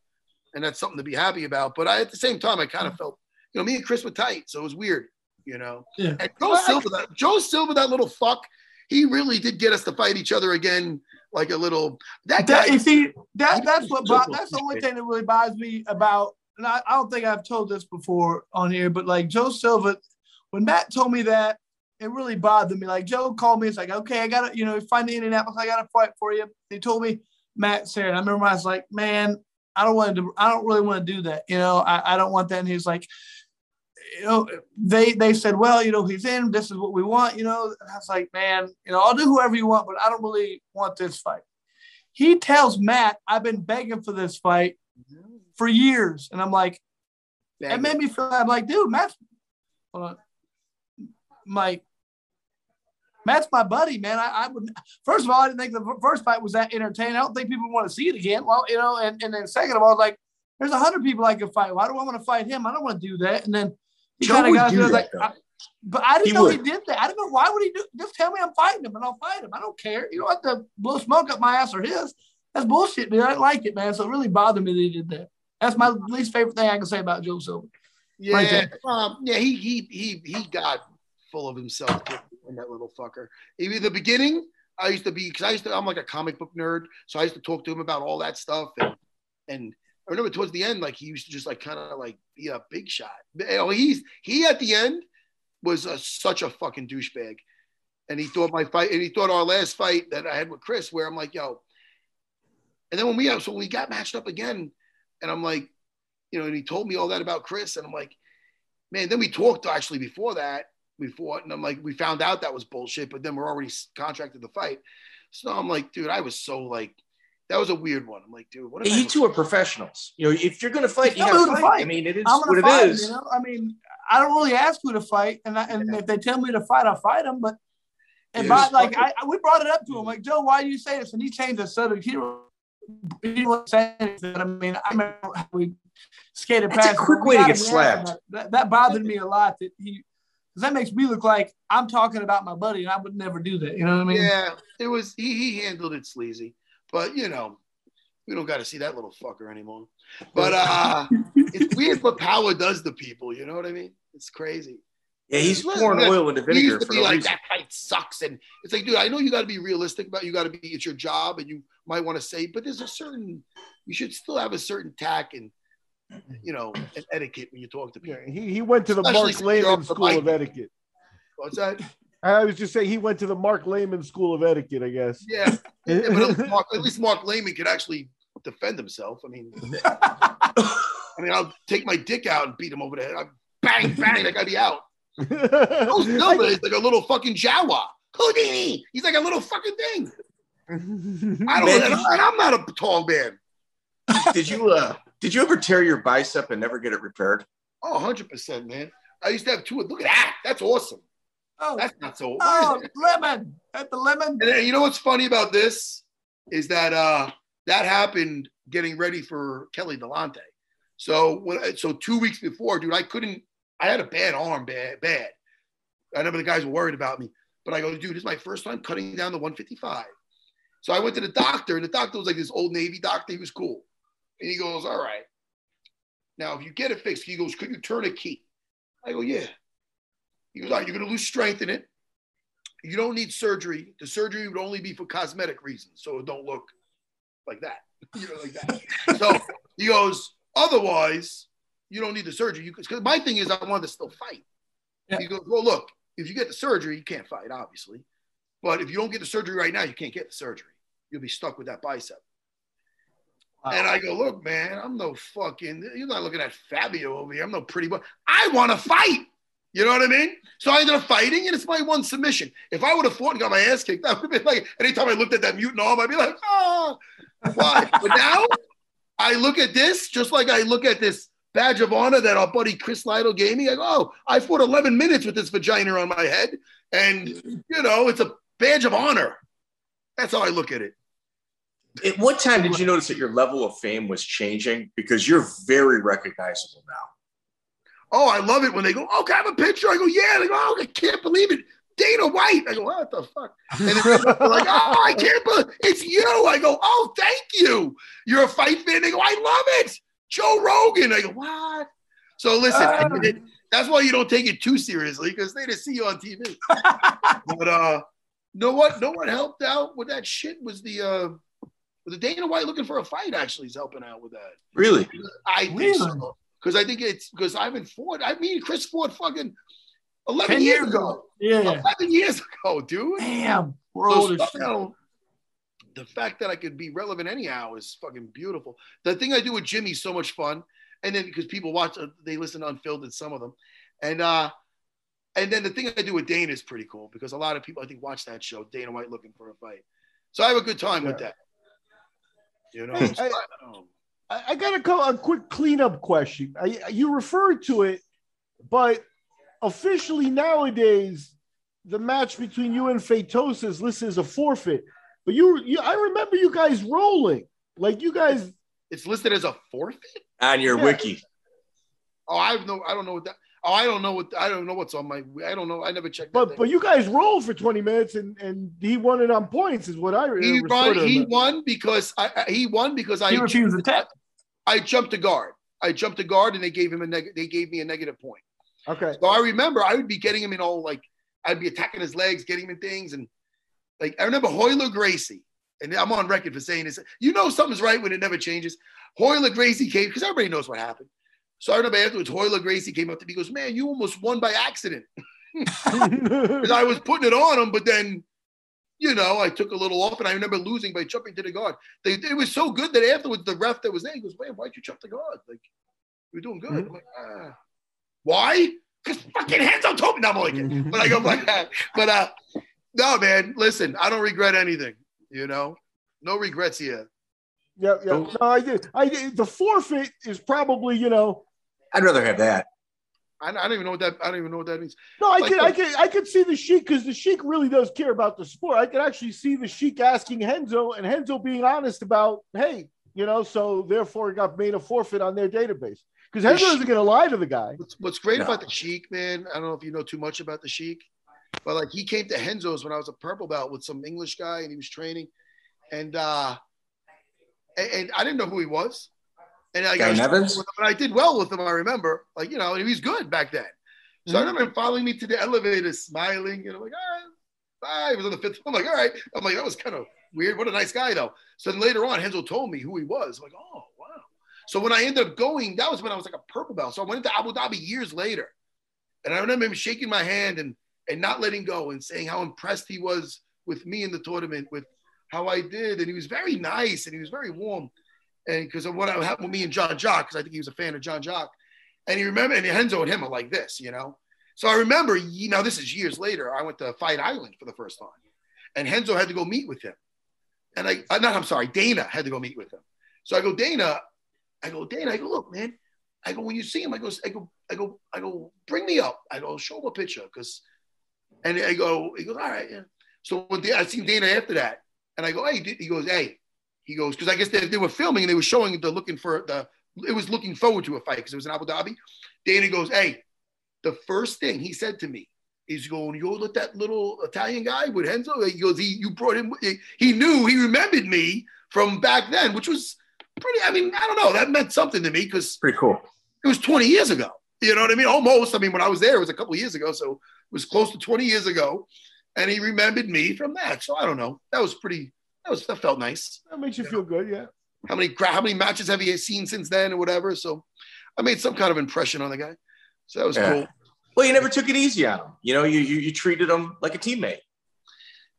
And that's something to be happy about. But I at the same time, I Mm. kind of felt, you know, me and Chris were tight, so it was weird, you know. Yeah. And Joe Silva, that Joe Silva, that little fuck, he really did get us to fight each other again, like a little that That, guy. you see, that that's what that's the only thing that really bothers me about. And I, I don't think I've told this before on here, but like Joe Silva, when Matt told me that, it really bothered me. Like Joe called me, it's like, okay, I gotta, you know, find the Indianapolis, I gotta fight for you. He told me, Matt Serra. I remember I was like, man, I don't want to, I don't really want to do that. You know, I, I don't want that. And he's like, you know, they they said, well, you know, he's in. This is what we want. You know, and I was like, man, you know, I'll do whoever you want, but I don't really want this fight. He tells Matt, I've been begging for this fight for years, and I'm like, it made me feel. I'm like, dude, Matt's, hold on, Mike. Matt's my buddy, man. I, I would first of all, I didn't think the first fight was that entertaining. I don't think people want to see it again. Well, you know, and, and then second of all, like, there's a hundred people I could fight. Why do I want to fight him? I don't want to do that. And then he kind of would got do to like, that, I- but I didn't He know he did that. I didn't know why would he do. Just tell me I'm fighting him, and I'll fight him. I don't care. You don't have to blow smoke up my ass or his. That's bullshit, dude. I didn't like it, man. So it really bothered me that he did that. That's my least favorite thing I can say about Joe Silva. Yeah, um, yeah, he he he he got full of himself in that little fucker. Even the beginning, I used to be because I used to I'm like a comic book nerd, so I used to talk to him about all that stuff and and I remember towards the end, like he used to just like kind of like be a big shot. Know, oh, he's he at the end was a, such a fucking douchebag, and he thought my fight and he thought our last fight that I had with Chris, where I'm like, yo, and then when we so we got matched up again, and I'm like, you know, and he told me all that about Chris, and I'm like, man. Then we talked actually before that, we fought, and I'm like, we found out that was bullshit, but then we're already contracted to fight. So I'm like, dude, I was so like, that was a weird one. I'm like, dude, what? if You two are professionals. You know, if you're going to fight, you Tell got me to fight. fight. I mean, it is I'm what gonna fight him, is. you know. I mean, I don't really ask who to fight, and I, and if they tell me to fight, I'll fight them. But and Yeah, by, like I, I, we brought it up to him, like Joe, why do you say this? And he changed the subject. He he didn't say anything. I mean, I remember how we skated That's a past. him. quick way to get slapped. asked him about it. That, that bothered me a lot. That he, because that makes me look like I'm talking about my buddy, and I would never do that. You know what I mean? yeah, it was he he handled it sleazy, but you know, we don't got to see that little fucker anymore. But uh, it's weird what power does to people. You know what I mean? It's crazy. Yeah, he's Listen, pouring man, oil into He vinegar used to for be no like reason. that fight sucks, and it's like, dude, I know you got to be realistic about. You got to be. It's your job, and you might want to say, but there's a certain. You should still have a certain tact and, you know, and etiquette when you talk to people. Yeah, he, he went to the Especially Mark since you're Laimon School of Etiquette. What's that? I was just saying he went to the Marc Laimon School of Etiquette, I guess. Yeah, Yeah, but at least, Mark, at least Marc Laimon could actually defend himself. I mean, I mean, I'll take my dick out and beat him over the head. I'm bang, bang, that guy be out. Oh, Silva is like a little fucking Jawa. Houdini. He's like a little fucking thing. I don't. Man, and I'm- and I'm not a tall man. did you uh did you ever tear your bicep and never get it repaired? Oh, 100 percent, man. I used to have two. Look at that. That's awesome. Oh, That's not so. oh, lemon at the lemon. And you know what's funny about this is that uh that happened getting ready for Kelly Dullanty. So when so two weeks before, dude, I couldn't. I had a bad arm, bad, bad. I remember the guys were worried about me, but I go, dude, this is my first time cutting down the 155. So I went to the doctor, and the doctor was like this old Navy doctor. He was cool. And he goes, All right. Now, if you get it fixed, he goes, Could you turn a key? I go, Yeah. He goes, right, you're going to lose strength in it. You don't need surgery. The surgery would only be for cosmetic reasons. So it don't look like that. You know, like that. so he goes, Otherwise, you don't need the surgery. Because my thing is, I want to still fight. Yeah. He goes, Well, look, if you get the surgery, you can't fight, obviously. But if you don't get the surgery right now, you can't get the surgery. You'll be stuck with that bicep. And I go, look, man, I'm no fucking, you're not looking at Fabio over here. I'm no pretty boy. I want to fight. You know what I mean? So I ended up fighting, and it's my one submission. If I would have fought and got my ass kicked, that would have been like, anytime I looked at that mutant arm, I'd be like, oh, why? but now I look at this just like I look at this badge of honor that our buddy Chris Lytle gave me. I go, oh, I fought 11 minutes with this vagina on my head. And, you know, it's a badge of honor. That's how I look at it. At what time did you notice that your level of fame was changing? Because you're very recognizable now. Oh, I love it when they go, oh, can I have a picture? I go, yeah. They go, oh, I can't believe it. Dana White. I go, what the fuck? And then they're like, oh, I can't believe it's you. I go, oh, thank you. You're a fight fan. They go, I love it. Joe Rogan. I go, what? So listen, I it. that's why you don't take it too seriously because they just see you on TV. but uh, no one, no one helped out with that shit was the uh, the Dana White looking for a fight. Actually, is helping out with that. Really? I think Really? so because I think it's because I haven't fought. I mean, Chris Ford, fucking eleven years years ago. Yeah. Eleven years ago, dude. Damn. We're So old as stuff shit. now, the fact that I could be relevant anyhow is fucking beautiful. The thing I do with Jimmy is so much fun, and then because people watch, uh, they listen to Unfiltered, some of them, and uh, and then the thing I do with Dana is pretty cool because a lot of people I think watch that show, Dana White looking for a fight. So I have a good time with that. You know, I- I- I, I got a, co- a quick cleanup question. I, you referred to it, but officially nowadays, the match between you and Fatosa is listed as a forfeit. But you, you, I remember you guys rolling. Like you guys, it's listed as a forfeit. On your Yeah. wiki. Oh, I have no, I don't know what that. Oh, I don't know what I don't know what's on my. I don't know. I never checked. but thing. but you guys rolled for 20 minutes and and he won it on points, is what I he won. He remember. won because I, I- he won because I He refused to tap. I jumped a guard. I jumped a guard and they gave him a neg- they gave me a negative point. Okay. So I remember I would be getting him in all like I'd be attacking his legs, getting him in things, and like I remember Royler Gracie, and I'm on record for saying this. You know something's right when it never changes. Royler Gracie came because everybody knows what happened. So I remember afterwards, Royler Gracie came up to me, he goes, "Man, you almost won by accident." Because I was putting it on him, but then, you know, I took a little off, and I remember losing by jumping to the guard. They, it was so good that afterwards, the ref that was there, he goes, "Man, why'd you jump the guard? Like, you're doing good." I'm like, ah. "Why?" Because fucking Renzo told me. No, I'm only. But I go like that. But uh, no, man. Listen, I don't regret anything. You know, no regrets here. yeah, yeah. No, I did. I did. The forfeit is probably, you know, I'd rather have that. I, I don't even know what that. I don't even know what that means. No, I Like could, the- I could, I could see the Sheik because the Sheik really does care about the sport. I could actually see the Sheik asking Renzo and Renzo being honest about, hey, you know, so therefore it got made a forfeit on their database because The Renzo isn't going to lie to the guy. What's, what's great No. about the Sheik, man, I don't know if you know too much about the Sheik, but like he came to Renzo's when I was a purple belt with some English guy and he was training. And uh and, and I didn't know who he was. And I Guy got Nevins? but I did well with him, I remember. Like, you know, he was good back then. So I mm-hmm. remember him following me to the elevator, smiling, and I'm like, all right, bye. He was on the fifth. I'm like, all right. I'm like, that was kind of weird. What a nice guy, though. So then later on, Renzo told me who he was. I'm like, oh, wow. So when I ended up going, that was when I was like a purple belt. So I went into Abu Dhabi years later. And I remember him shaking my hand and and not letting go and saying how impressed he was with me in the tournament, with how I did. And he was very nice and he was very warm. And because of what happened with me and Jean Jacques, because I think he was a fan of Jean Jacques. And he remember, and Renzo and him are like this, you know. So I remember, you know, this is years later. I went to Fight Island for the first time, and Renzo had to go meet with him. And I, uh, not, I'm sorry, Dana had to go meet with him. So I go, Dana, I go, Dana, I go, look, man, I go, when you see him, I go, I go, I go, I go, bring me up. I go, show him a picture, because, and I go, he goes, all right, yeah. So when I seen Dana after that, and I go, hey, he goes, hey, he goes, because I guess they, they were filming and they were showing the looking for the, it was looking forward to a fight because it was in Abu Dhabi. Dana goes, hey, the first thing he said to me is going, you let that little Italian guy with Renzo. He goes, he you brought him. He, knew he remembered me from back then, which was pretty. I mean, I don't know. That meant something to me because Pretty cool. it was 20 years ago. You know what I mean? Almost. I mean, when I was there, it was a couple of years ago, so it was close to 20 years ago, and he remembered me from that. So I don't know. That was pretty. That was that felt nice. That makes you feel good, yeah. How many how many matches have you seen since then or whatever? So I made some kind of impression on the guy. So that was Yeah. cool. Well, you never took it easy on him. You know, you you, you treated him like a teammate.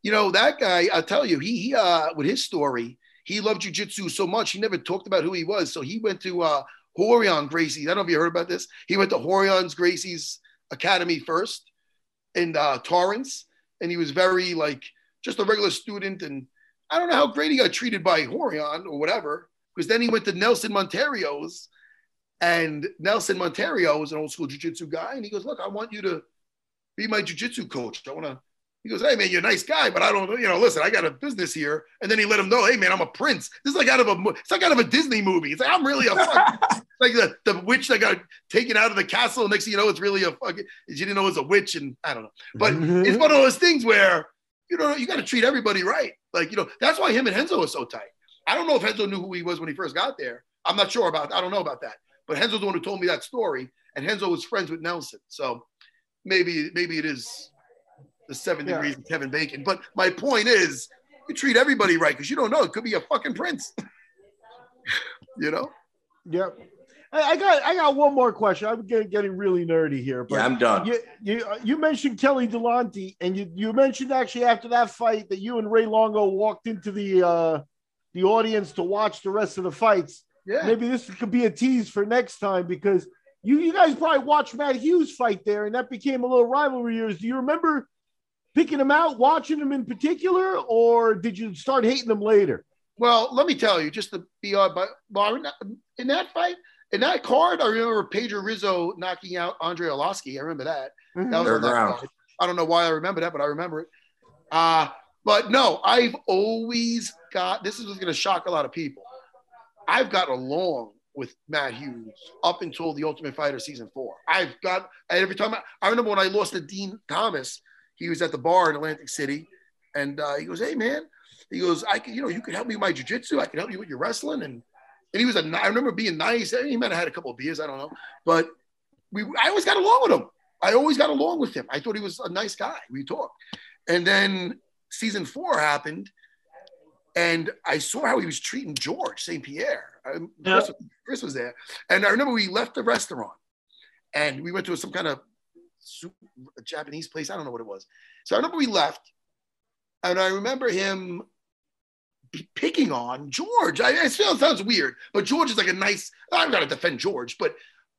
You know that guy. I'll tell you, he he uh with his story, he loved jujitsu so much he never talked about who he was. So he went to uh Rorion Gracie's. I don't know if you heard about this. He went to Rorion's Gracie's Academy first in uh, Torrance, and he was very like just a regular student. And I don't know how great he got treated by Rorion or whatever, because then he went to Nelson Monteiro's, and Nelson Monteiro was an old school jujitsu guy, and he goes, "Look, I want you to be my jujitsu coach. I want to." He goes, "Hey man, you're a nice guy, but I don't, you know, listen, I got a business here." And then he let him know, "Hey man, I'm a prince. This is like out of a, it's like out of a Disney movie. It's like I'm really a fucking, like the, the witch that got taken out of the castle. Next thing you know, it's really a fucking. You didn't know it was a witch, and I don't know. But it's mm-hmm. one of those things where you know you got to treat everybody right. Like you know, that's why him and Renzo are so tight. I don't know if Renzo knew who he was when he first got there. I'm not sure about. I don't know about that. But Renzo's the one who told me that story, and Renzo was friends with Nelson. So maybe maybe it is the seven Yeah. degrees of Kevin Bacon. But my point is, you treat everybody right because you don't know. It could be a fucking prince. you know. Yep. I, I got I got one more question. I'm getting, getting really nerdy here, but Yeah, I'm done. you, you you mentioned Kelly Dullanty, and you, you mentioned actually after that fight that you and Ray Longo walked into the uh, the audience to watch the rest of the fights. Yeah. Maybe this could be a tease for next time because you you guys probably watched Matt Hughes fight there, and that became a little rivalry. years. Do you remember picking him out, watching him in particular, or did you start hating him later? Well, let me tell you, just to be on, but well, in that- in that fight, in that card, I remember Pedro Rizzo knocking out Andrei Arlovski. I remember that. That was Third that round. card. I don't know why I remember that, but I remember it. Uh, but no, I've always got this is going to shock a lot of people. I've got along with Matt Hughes up until the Ultimate Fighter season four. I've got and every time I, I remember when I lost to Din Thomas, he was at the bar in Atlantic City, and uh, he goes, "Hey man," he goes, "I can, you know, you can help me with my jujitsu. I can help you with your wrestling." And and he was a. I remember being nice. He might have had a couple of beers, I don't know, but we, I always got along with him. I always got along with him. I thought he was a nice guy. We talked, and then season four happened, and I saw how he was treating George St. Pierre. Yeah. Chris, Chris was there, and I remember we left the restaurant, and we went to some kind of soup, a Japanese place. I don't know what it was. So I remember we left, and I remember him picking on George. I, I feel it sounds weird, but George is like a nice. I'm to defend George, but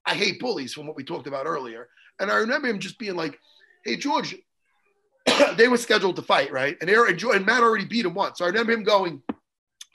I hate bullies from what we talked about earlier. And I remember him just being like, "Hey, George." they were scheduled to fight, right? And, Aaron, and, George, and Matt already beat him once. So I remember him going,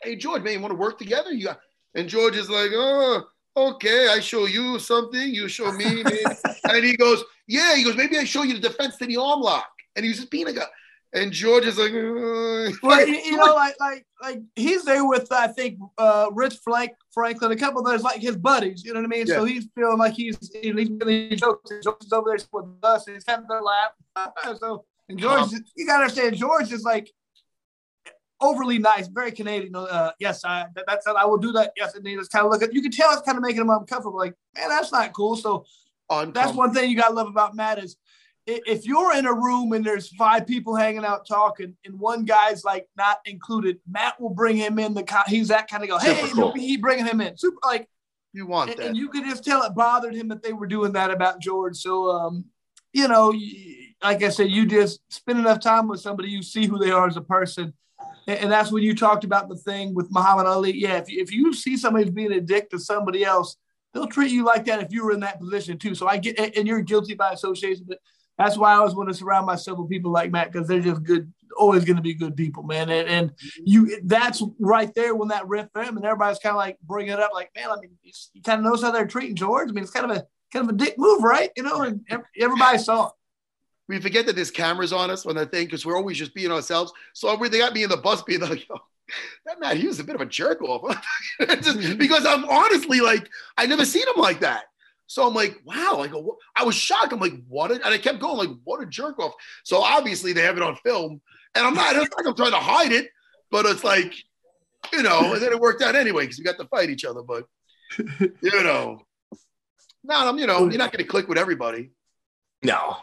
"Hey, George, man, you want to work together?" You got, and George is like, "Oh, okay. I show you something, you show me." and he goes, "Yeah." He goes, "Maybe I show you the defense to the arm lock." And he was just being a guy. And George is like, "Uh." Well, you, you know, like like like he's there with I think uh, Rich Frank Franklin, a couple of those like his buddies. You know what I mean? So he's feeling like he's he's really jokes. George is over there with us. And he's having a laugh. so and George, you gotta understand, George is like overly nice, very Canadian. Uh, yes, I that, that's I will do that. Yes, and he just kind of look at you can tell it's kind of making him uncomfortable. Like, man, that's not cool. So that's one thing you gotta love about Matt is if you're in a room and there's five people hanging out talking and one guy's like not included, Matt will bring him in. The he's that kind of go, hey, cool. he bringing him in, super like, You want and, that? and you could just tell it bothered him that they were doing that about George. So, um, you know, like I said, you just spend enough time with somebody, you see who they are as a person. And, and that's when you talked about the thing with Muhammad Ali. Yeah, if you, if you see somebody who's being a dick to somebody else, they'll treat you like that if you were in that position too. So I get, and you're guilty by association, but that's why I always want to surround myself with people like Matt because they're just good, always going to be good people, man. And, and mm-hmm. you, that's right there when that riff them and everybody's kind of like bringing it up, like, man, I mean, you, you kind of notice how they're treating George. I mean, it's kind of a kind of a dick move, right? You know, and everybody saw it. we forget that there's cameras on us on that thing because we're always just being ourselves. So they got me in the bus being like, "Yo, that Matt Hughes is a bit of a jerk off. just mm-hmm. because I'm honestly like, I never seen him like that. So I'm like, wow. I go, what? I was shocked. I'm like, what? A, and I kept going, like, what a jerk off. So obviously they have it on film, and I'm not. It's like I'm trying to hide it, but it's like, you know. And then it worked out anyway because we got to fight each other. But you know, no, I'm. You know, you're not going to click with everybody. No.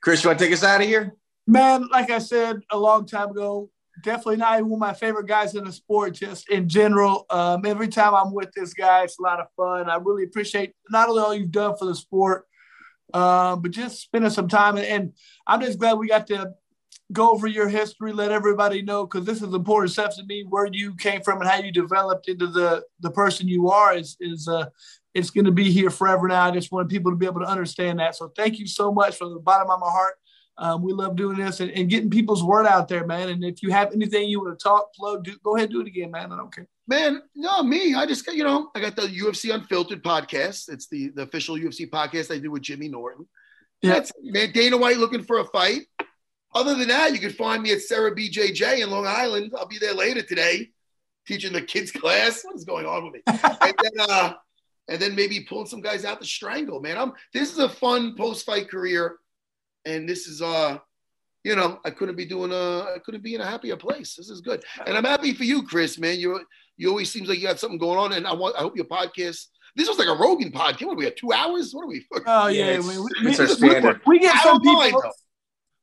Chris, you want to take us out of here? Man, like I said a long time ago, definitely not one of my favorite guys in the sport, just in general. Um, every time I'm with this guy, it's a lot of fun. I really appreciate not only all you've done for the sport, um, but just spending some time. And, and I'm just glad we got to go over your history, let everybody know, because this is important stuff to me, where you came from and how you developed into the, the person you are is, is uh, it's going to be here forever now. I just want people to be able to understand that. So thank you so much from the bottom of my heart. Um, we love doing this and, and, getting people's word out there, man. And if you have anything you want to talk, Flo, do, go ahead and do it again, man. I don't care. Man, no, me. I just got, you know, I got the UFC Unfiltered podcast. It's the, the official UFC podcast I do with Jimmy Norton. Yeah. That's, man, Dana White looking for a fight. Other than that, you can find me at Serra BJJ in Long Island. I'll be there later today teaching the kids class. What is going on with me? and, then, uh, and then maybe pulling some guys out to strangle, man. I'm, this is a fun post fight career and this is uh you know i couldn't be doing a i couldn't be in a happier place this is good and i'm happy for you chris man you you always seems like you got something going on and i want i hope your podcast this was like a rogan podcast what are we at two hours what are we oh yeah, yeah we, we, we, we, get some people mind,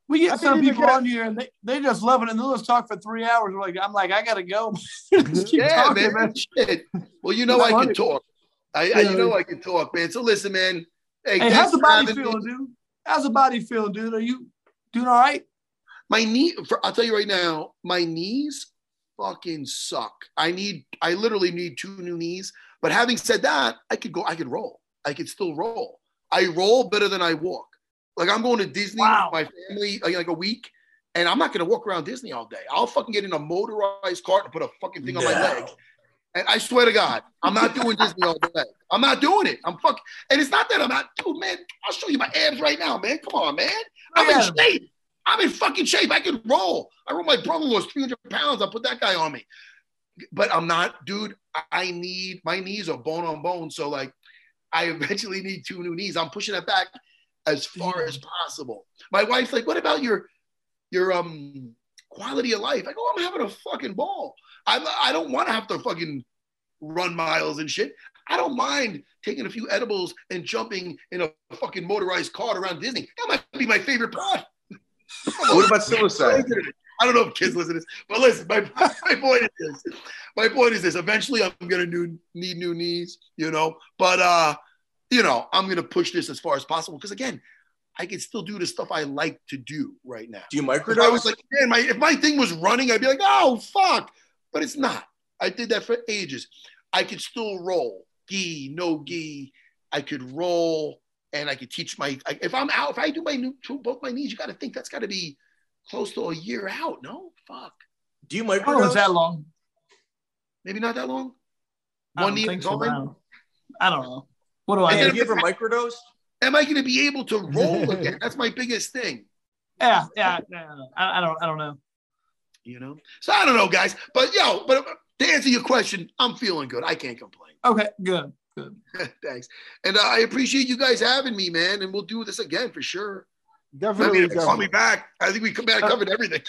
we get some people on here and they, they just love it and they'll just talk for three hours. We're like, I'm like, I gotta go. yeah, talking, man. man. Shit. Well, you know I can talk. I, yeah. I, you know I can talk, man. So listen, man. Hey, hey how's the body feeling, dude? How's the body feeling, dude? Are you doing all right? My knee, for, I'll tell you right now, my knees fucking suck. I need, I literally need two new knees. But having said that, I could go, I could roll. I could still roll. I roll better than I walk. Like I'm going to Disney wow. with my family uh, like a week, and I'm not gonna walk around Disney all day. I'll fucking get in a motorized cart and put a fucking thing on my leg and I swear to God, I'm not doing Disney all day. I'm not doing it. I'm fucking. And it's not that I'm not, dude, man. I'll show you my abs right now, man. Come on, man. I'm in shape. I'm in fucking shape. I can roll. I roll my brother-in-law's 300 pounds. I'll put that guy on me. But I'm not, dude. I need my knees are bone on bone. So like, I eventually need two new knees. I'm pushing it back as far as possible. My wife's like, "What about your your um quality of life?" I go, "I'm having a fucking ball." I, I don't want to have to fucking run miles and shit. I don't mind taking a few edibles and jumping in a fucking motorized car around Disney. That might be my favorite part. what about suicide? I don't know if kids listen to this, but listen, my, my point is this. My point is this. Eventually I'm gonna need new knees, you know. But uh, you know, I'm gonna push this as far as possible because again, I can still do the stuff I like to do right now. Do you microdose? I was like, man, my if my thing was running, I'd be like, oh fuck but it's not. I did that for ages. I could still roll, gi, no gi. I could roll and I could teach my. If I'm out, if I do my new both my knees, you got to think that's got to be close to a year out. No, fuck. Do you microdose? Oh, that long? Maybe not that long. One knee. So, I don't know. What do I? Have you ever microdosed? Am I going to be able to roll again? That's my biggest thing. Yeah, yeah, yeah. I, I don't, I don't know you know. So I don't know, guys, but yo, but to answer your question, I'm feeling good. I can't complain. Okay, good, good. Thanks, and uh, I appreciate you guys having me, man. And we'll do this again for sure. Definitely, I mean, call me back. I think we come back uh, covered everything.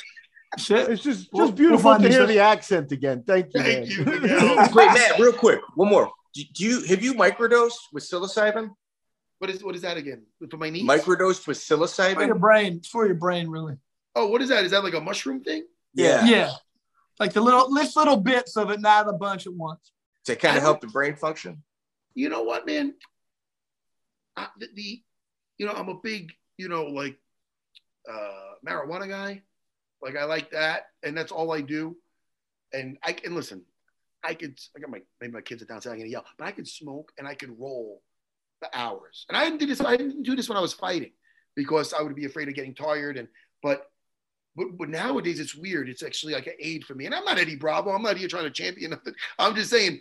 Shit. It's just just beautiful we'll to hear the accent again. Thank you. Thank man. you. Wait, Matt, real quick, one more. Do you have you microdosed with psilocybin? What is what is that again? For my knees? Microdosed with psilocybin. For your brain. It's for your brain, really. Oh, what is that? Is that like a mushroom thing? Yeah. Yeah. Like the little this little bits of it, not a bunch at once. To kind of help the brain function. You know what, man? I, the, the, you know, I'm a big, you know, like uh marijuana guy. Like I like that, and that's all I do. And I can listen. I could. I got my maybe my kids are downstairs. I'm gonna yell, but I could smoke and I could roll for hours. And I didn't do this. I didn't do this when I was fighting because I would be afraid of getting tired. And but but, but nowadays it's weird. It's actually like an aid for me. And I'm not Eddie Bravo. I'm not here trying to champion nothing. I'm just saying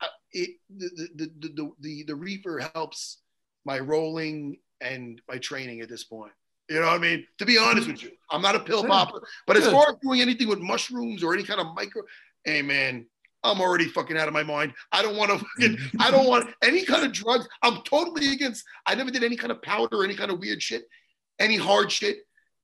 uh, it, the, the, the, the, the, the reefer helps my rolling and my training at this point. You know what I mean? To be honest with you, I'm not a pill popper. But as far as doing anything with mushrooms or any kind of micro, hey man, I'm already fucking out of my mind. I don't want to fucking, I don't want any kind of drugs. I'm totally against, I never did any kind of powder or any kind of weird shit, any hard shit.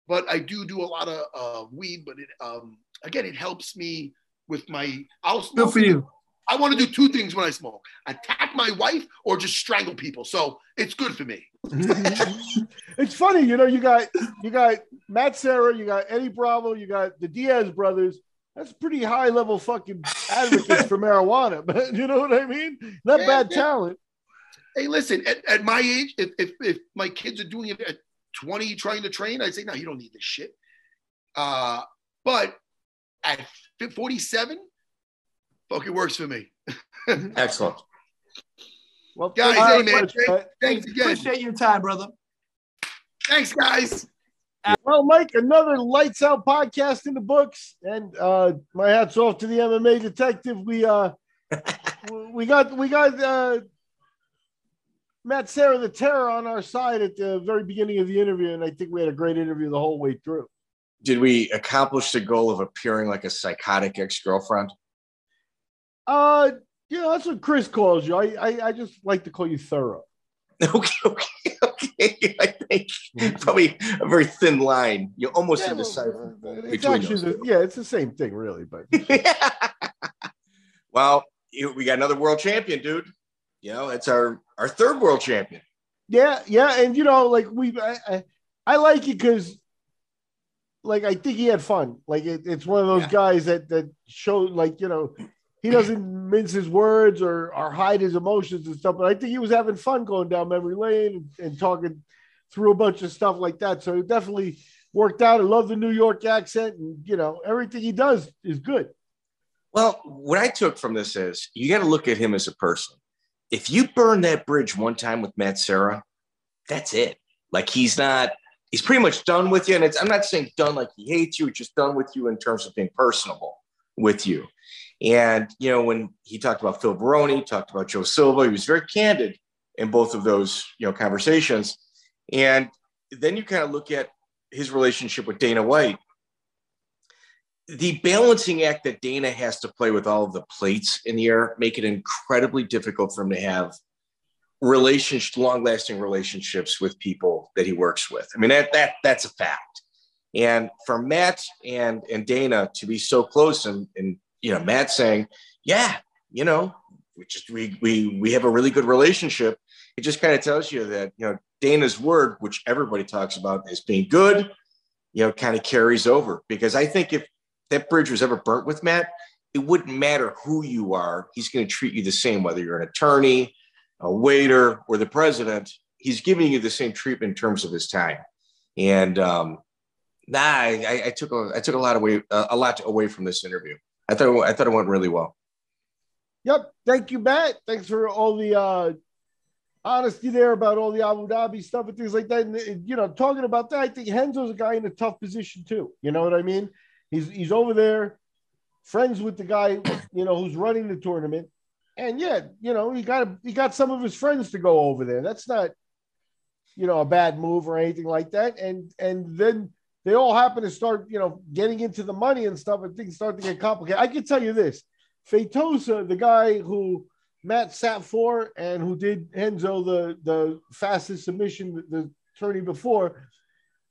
But I do do a lot of uh, weed. But it, um, again, it helps me with my, I'll Good for you. I want to do two things when I smoke attack my wife or just strangle people. So it's good for me. it's funny, you know. You got you got Matt Serra, you got Eddie Bravo, you got the Diaz brothers. That's pretty high level fucking advocates for marijuana, but you know what I mean? Not Yeah, bad yeah. talent. Hey, listen, at, at my age, if, if, if my kids are doing it at 20 trying to train, I'd say, no, you don't need this shit. Uh, but at 47, fuck, it works for me. Excellent. Well, Guys, thank hey, man, much, thank- Thanks again. Appreciate your time, brother. Thanks, guys. Well, Mike, another lights out podcast in the books, and uh, my hats off to the MMA detective. We uh, we got we got uh, Matt Serra the Terror on our side at the very beginning of the interview, and I think we had a great interview the whole way through. Did we accomplish the goal of appearing like a psychotic ex girlfriend? Uh, yeah, that's what Chris calls you. I, I I just like to call you thorough. Okay, okay, okay. I think mm-hmm. probably a very thin line. You're almost Yeah, indecipherable well, it's between actually those the, two. yeah, it's the same thing, really. But well, we got another world champion, dude. You know, it's our our third world champion. Yeah, yeah, and you know, like we, I, I, I like it because, like, I think he had fun. Like, it, it's one of those Yeah. guys that that showed, like, you know, he doesn't mince his words or or hide his emotions and stuff. But I think he was having fun going down memory lane and, and talking through a bunch of stuff like that. So it definitely worked out. I love the New York accent, and you know, everything he does is good. Well, what I took from this is you got to look at him as a person. If you burn that bridge one time with Matt Serra, that's it. Like he's not, he's pretty much done with you. And it's, I'm not saying done like he hates you, just done with you in terms of being personable with you. And, you know, when he talked about Phil Baroni, talked about Joe Silva, he was very candid in both of those, you know, conversations. And then you kind of look at his relationship with Dana White the balancing act that Dana has to play with all of the plates in the air make it incredibly difficult for him to have relationship, long-lasting relationships with people that he works with. I mean, that that that's a fact. And for Matt and and Dana to be so close, and and you know, Matt saying, "Yeah, you know, we just we we we have a really good relationship." It just kind of tells you that you know Dana's word, which everybody talks about as being good, you know, kind of carries over. Because I think if that bridge was ever burnt with Matt, it wouldn't matter who you are. He's going to treat you the same, whether you're an attorney, a waiter, or the president. He's giving you the same treatment in terms of his time. And um, nah, I, I- took a, I took a lot away, a lot away from this interview. I thought, I thought it went really well. Yep. Thank you, Matt. Thanks for all the uh, honesty there about all the Abu Dhabi stuff and things like that. And, and, you know, talking about that, I think Renzo's a guy in a tough position too. You know what I mean? He's he's over there, friends with the guy, you know, who's running the tournament. And yeah, you know, he got he got some of his friends to go over there. That's not, you know, a bad move or anything like that. And and then they all happen to start, you know, getting into the money and stuff, and things start to get complicated. I can tell you this: Feitosa, the guy who Matt sat for and who did Renzo the the fastest submission, the, the attorney before,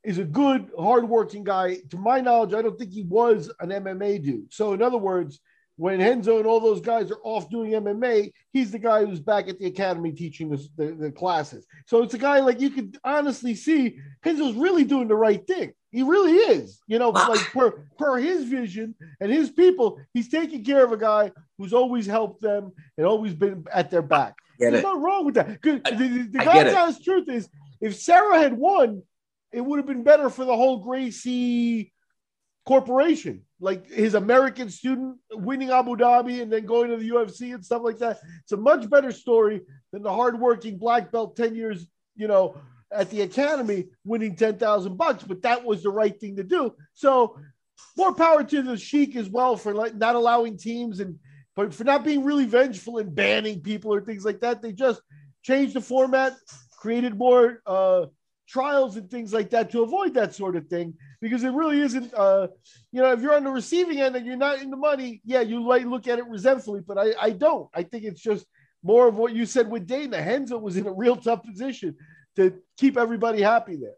is a good, hardworking guy. To my knowledge, I don't think he was an MMA dude. So, in other words, when Renzo and all those guys are off doing MMA, he's the guy who's back at the academy teaching the, the, the classes. So it's a guy like you could honestly see Renzo's really doing the right thing. He really is. You know, like per, per his vision and his people, he's taking care of a guy who's always helped them and always been at their back. There's it? nothing wrong with that. 'Cause I- the, the, God's honest truth is, if Serra had won, it would have been better for the whole Gracie corporation. Like his American student winning Abu Dhabi and then going to the UFC and stuff like that. It's a much better story than the hardworking black belt 10 years, you know, at the academy winning 10,000 bucks. But that was the right thing to do. So more power to the Sheik as well for like not allowing teams and but for not being really vengeful and banning people or things like that. They just changed the format, created more uh, trials and things like that to avoid that sort of thing. Because it really isn't. Uh, you know, if you're on the receiving end and you're not in the money, yeah, you might look at it resentfully, but I, I don't. I think it's just more of what you said with Dana. Renzo was in a real tough position to keep everybody happy there.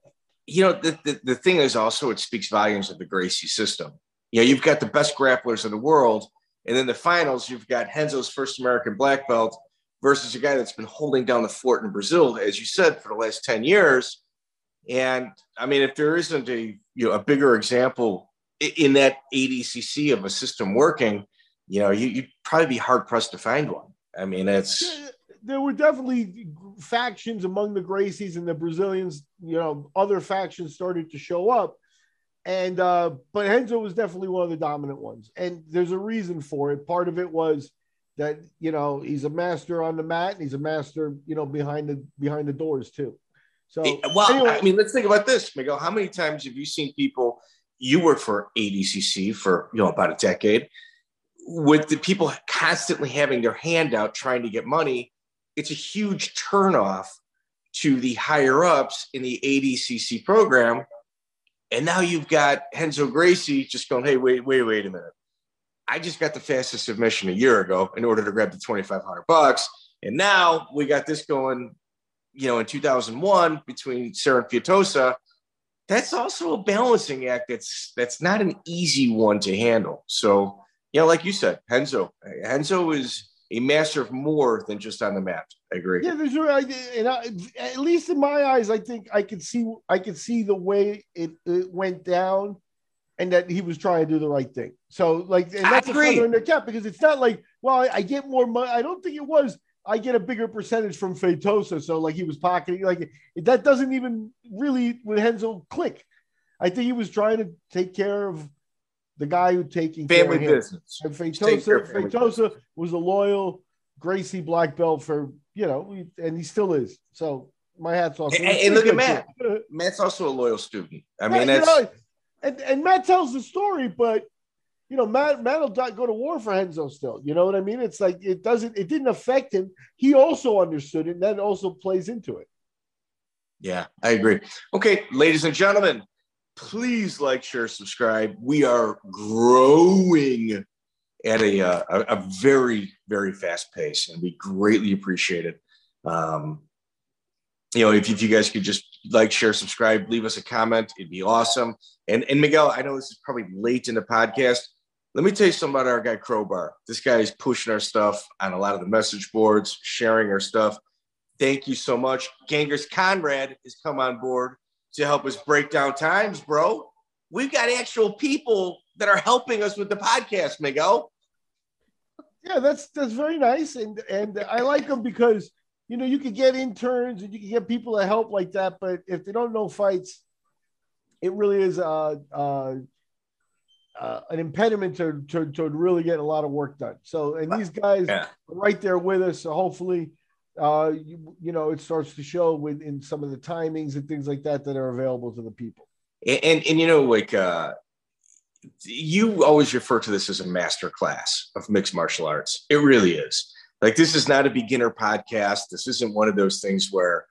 You know, the, the, the thing is also it speaks volumes of the Gracie system. You know, you've got the best grapplers in the world, and then the finals, you've got Renzo's first American black belt versus a guy that's been holding down the fort in Brazil, as you said, for the last 10 years. And I mean, if there isn't a you know a bigger example in that ADCC of a system working, you know, you, would probably be hard pressed to find one. I mean, it's there were definitely factions among the Gracies and the Brazilians. You know, other factions started to show up, and uh, but Renzo was definitely one of the dominant ones, and there's a reason for it. Part of it was that you know he's a master on the mat, and he's a master, you know, behind the behind the doors too. So, eh, well, anyway. I mean, let's think about this, Miguel. How many times have you seen people? You work for ADCC for you know about a decade, with the people constantly having their hand out trying to get money. It's a huge turnoff to the higher ups in the ADCC program. And now you've got Renzo Gracie just going, hey, wait, wait, wait a minute. I just got the fastest submission a year ago in order to grab the 2,500 bucks. And now we got this going you know, in 2001 between Serra and Feitosa, that's also a balancing act that's that's not an easy one to handle. So, you know, like you said, Renzo, Renzo is a master of more than just on the map. I agree. Yeah, there's and I, at least in my eyes, I think I could see I could see the way it, it went down, and that he was trying to do the right thing. So, like, and that's a feather in the cap because it's not like, well, I, I get more money. I don't think it was I get a bigger percentage from Feitosa. So like he was pocketing, like that doesn't even really with Renzo click. I think he was trying to take care of the guy who taking family business. And Feitosa, Feitosa was a loyal Gracie black belt for you know, and he still is. So my hat's off. And, and look at Matt. Matt's also a loyal student. I mean, that's you know, and, and Matt tells the story, but you know, Matt Matt will go to war for Renzo still. You know what I mean? It's like it doesn't it didn't affect him. He also understood it, and that also plays into it. Yeah, I agree. Okay, ladies and gentlemen, please like, share, subscribe. We are growing at a uh, a, a, very very fast pace, and we greatly appreciate it. Um, you know, if, if you guys could just like, share, subscribe, leave us a comment, it'd be awesome. And and Miguel, I know this is probably late in the podcast let me tell you something about our guy Crowbar. This guy is pushing our stuff on a lot of the message boards, sharing our stuff. Thank you so much. Gangers Conrad has come on board to help us break down times, bro. We've got actual people that are helping us with the podcast, Miguel. Yeah, that's that's very nice, and and I like them because you know you can get interns and you can get people to help like that, but if they don't know fights, it really is uh uh uh, an impediment to, to, to really getting a lot of work done. So, and these guys yeah. are right there with us. So hopefully, uh, you, you know, it starts to show within some of the timings and things like that that are available to the people. And, and, and you know, like, uh, you always refer to this as a master class of mixed martial arts. It really is. Like, this is not a beginner podcast. This isn't one of those things where,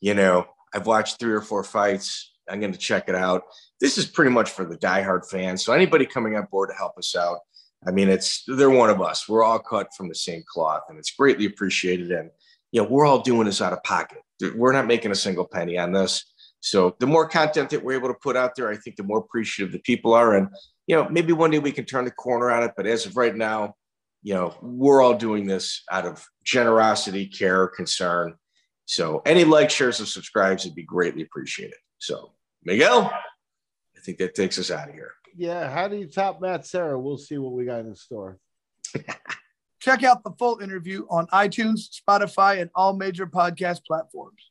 you know, I've watched three or four fights. I'm going to check it out this is pretty much for the diehard fans. So anybody coming on board to help us out, I mean, it's they're one of us. We're all cut from the same cloth, and it's greatly appreciated. And you know, we're all doing this out of pocket. We're not making a single penny on this. So the more content that we're able to put out there, I think the more appreciative the people are. And you know, maybe one day we can turn the corner on it. But as of right now, you know, we're all doing this out of generosity, care, concern. So any like, shares, and subscribes would be greatly appreciated. So Miguel I think that takes us out of here. Yeah. How do you top Matt Serra? We'll see what we got in store. Check out the full interview on iTunes, Spotify, and all major podcast platforms.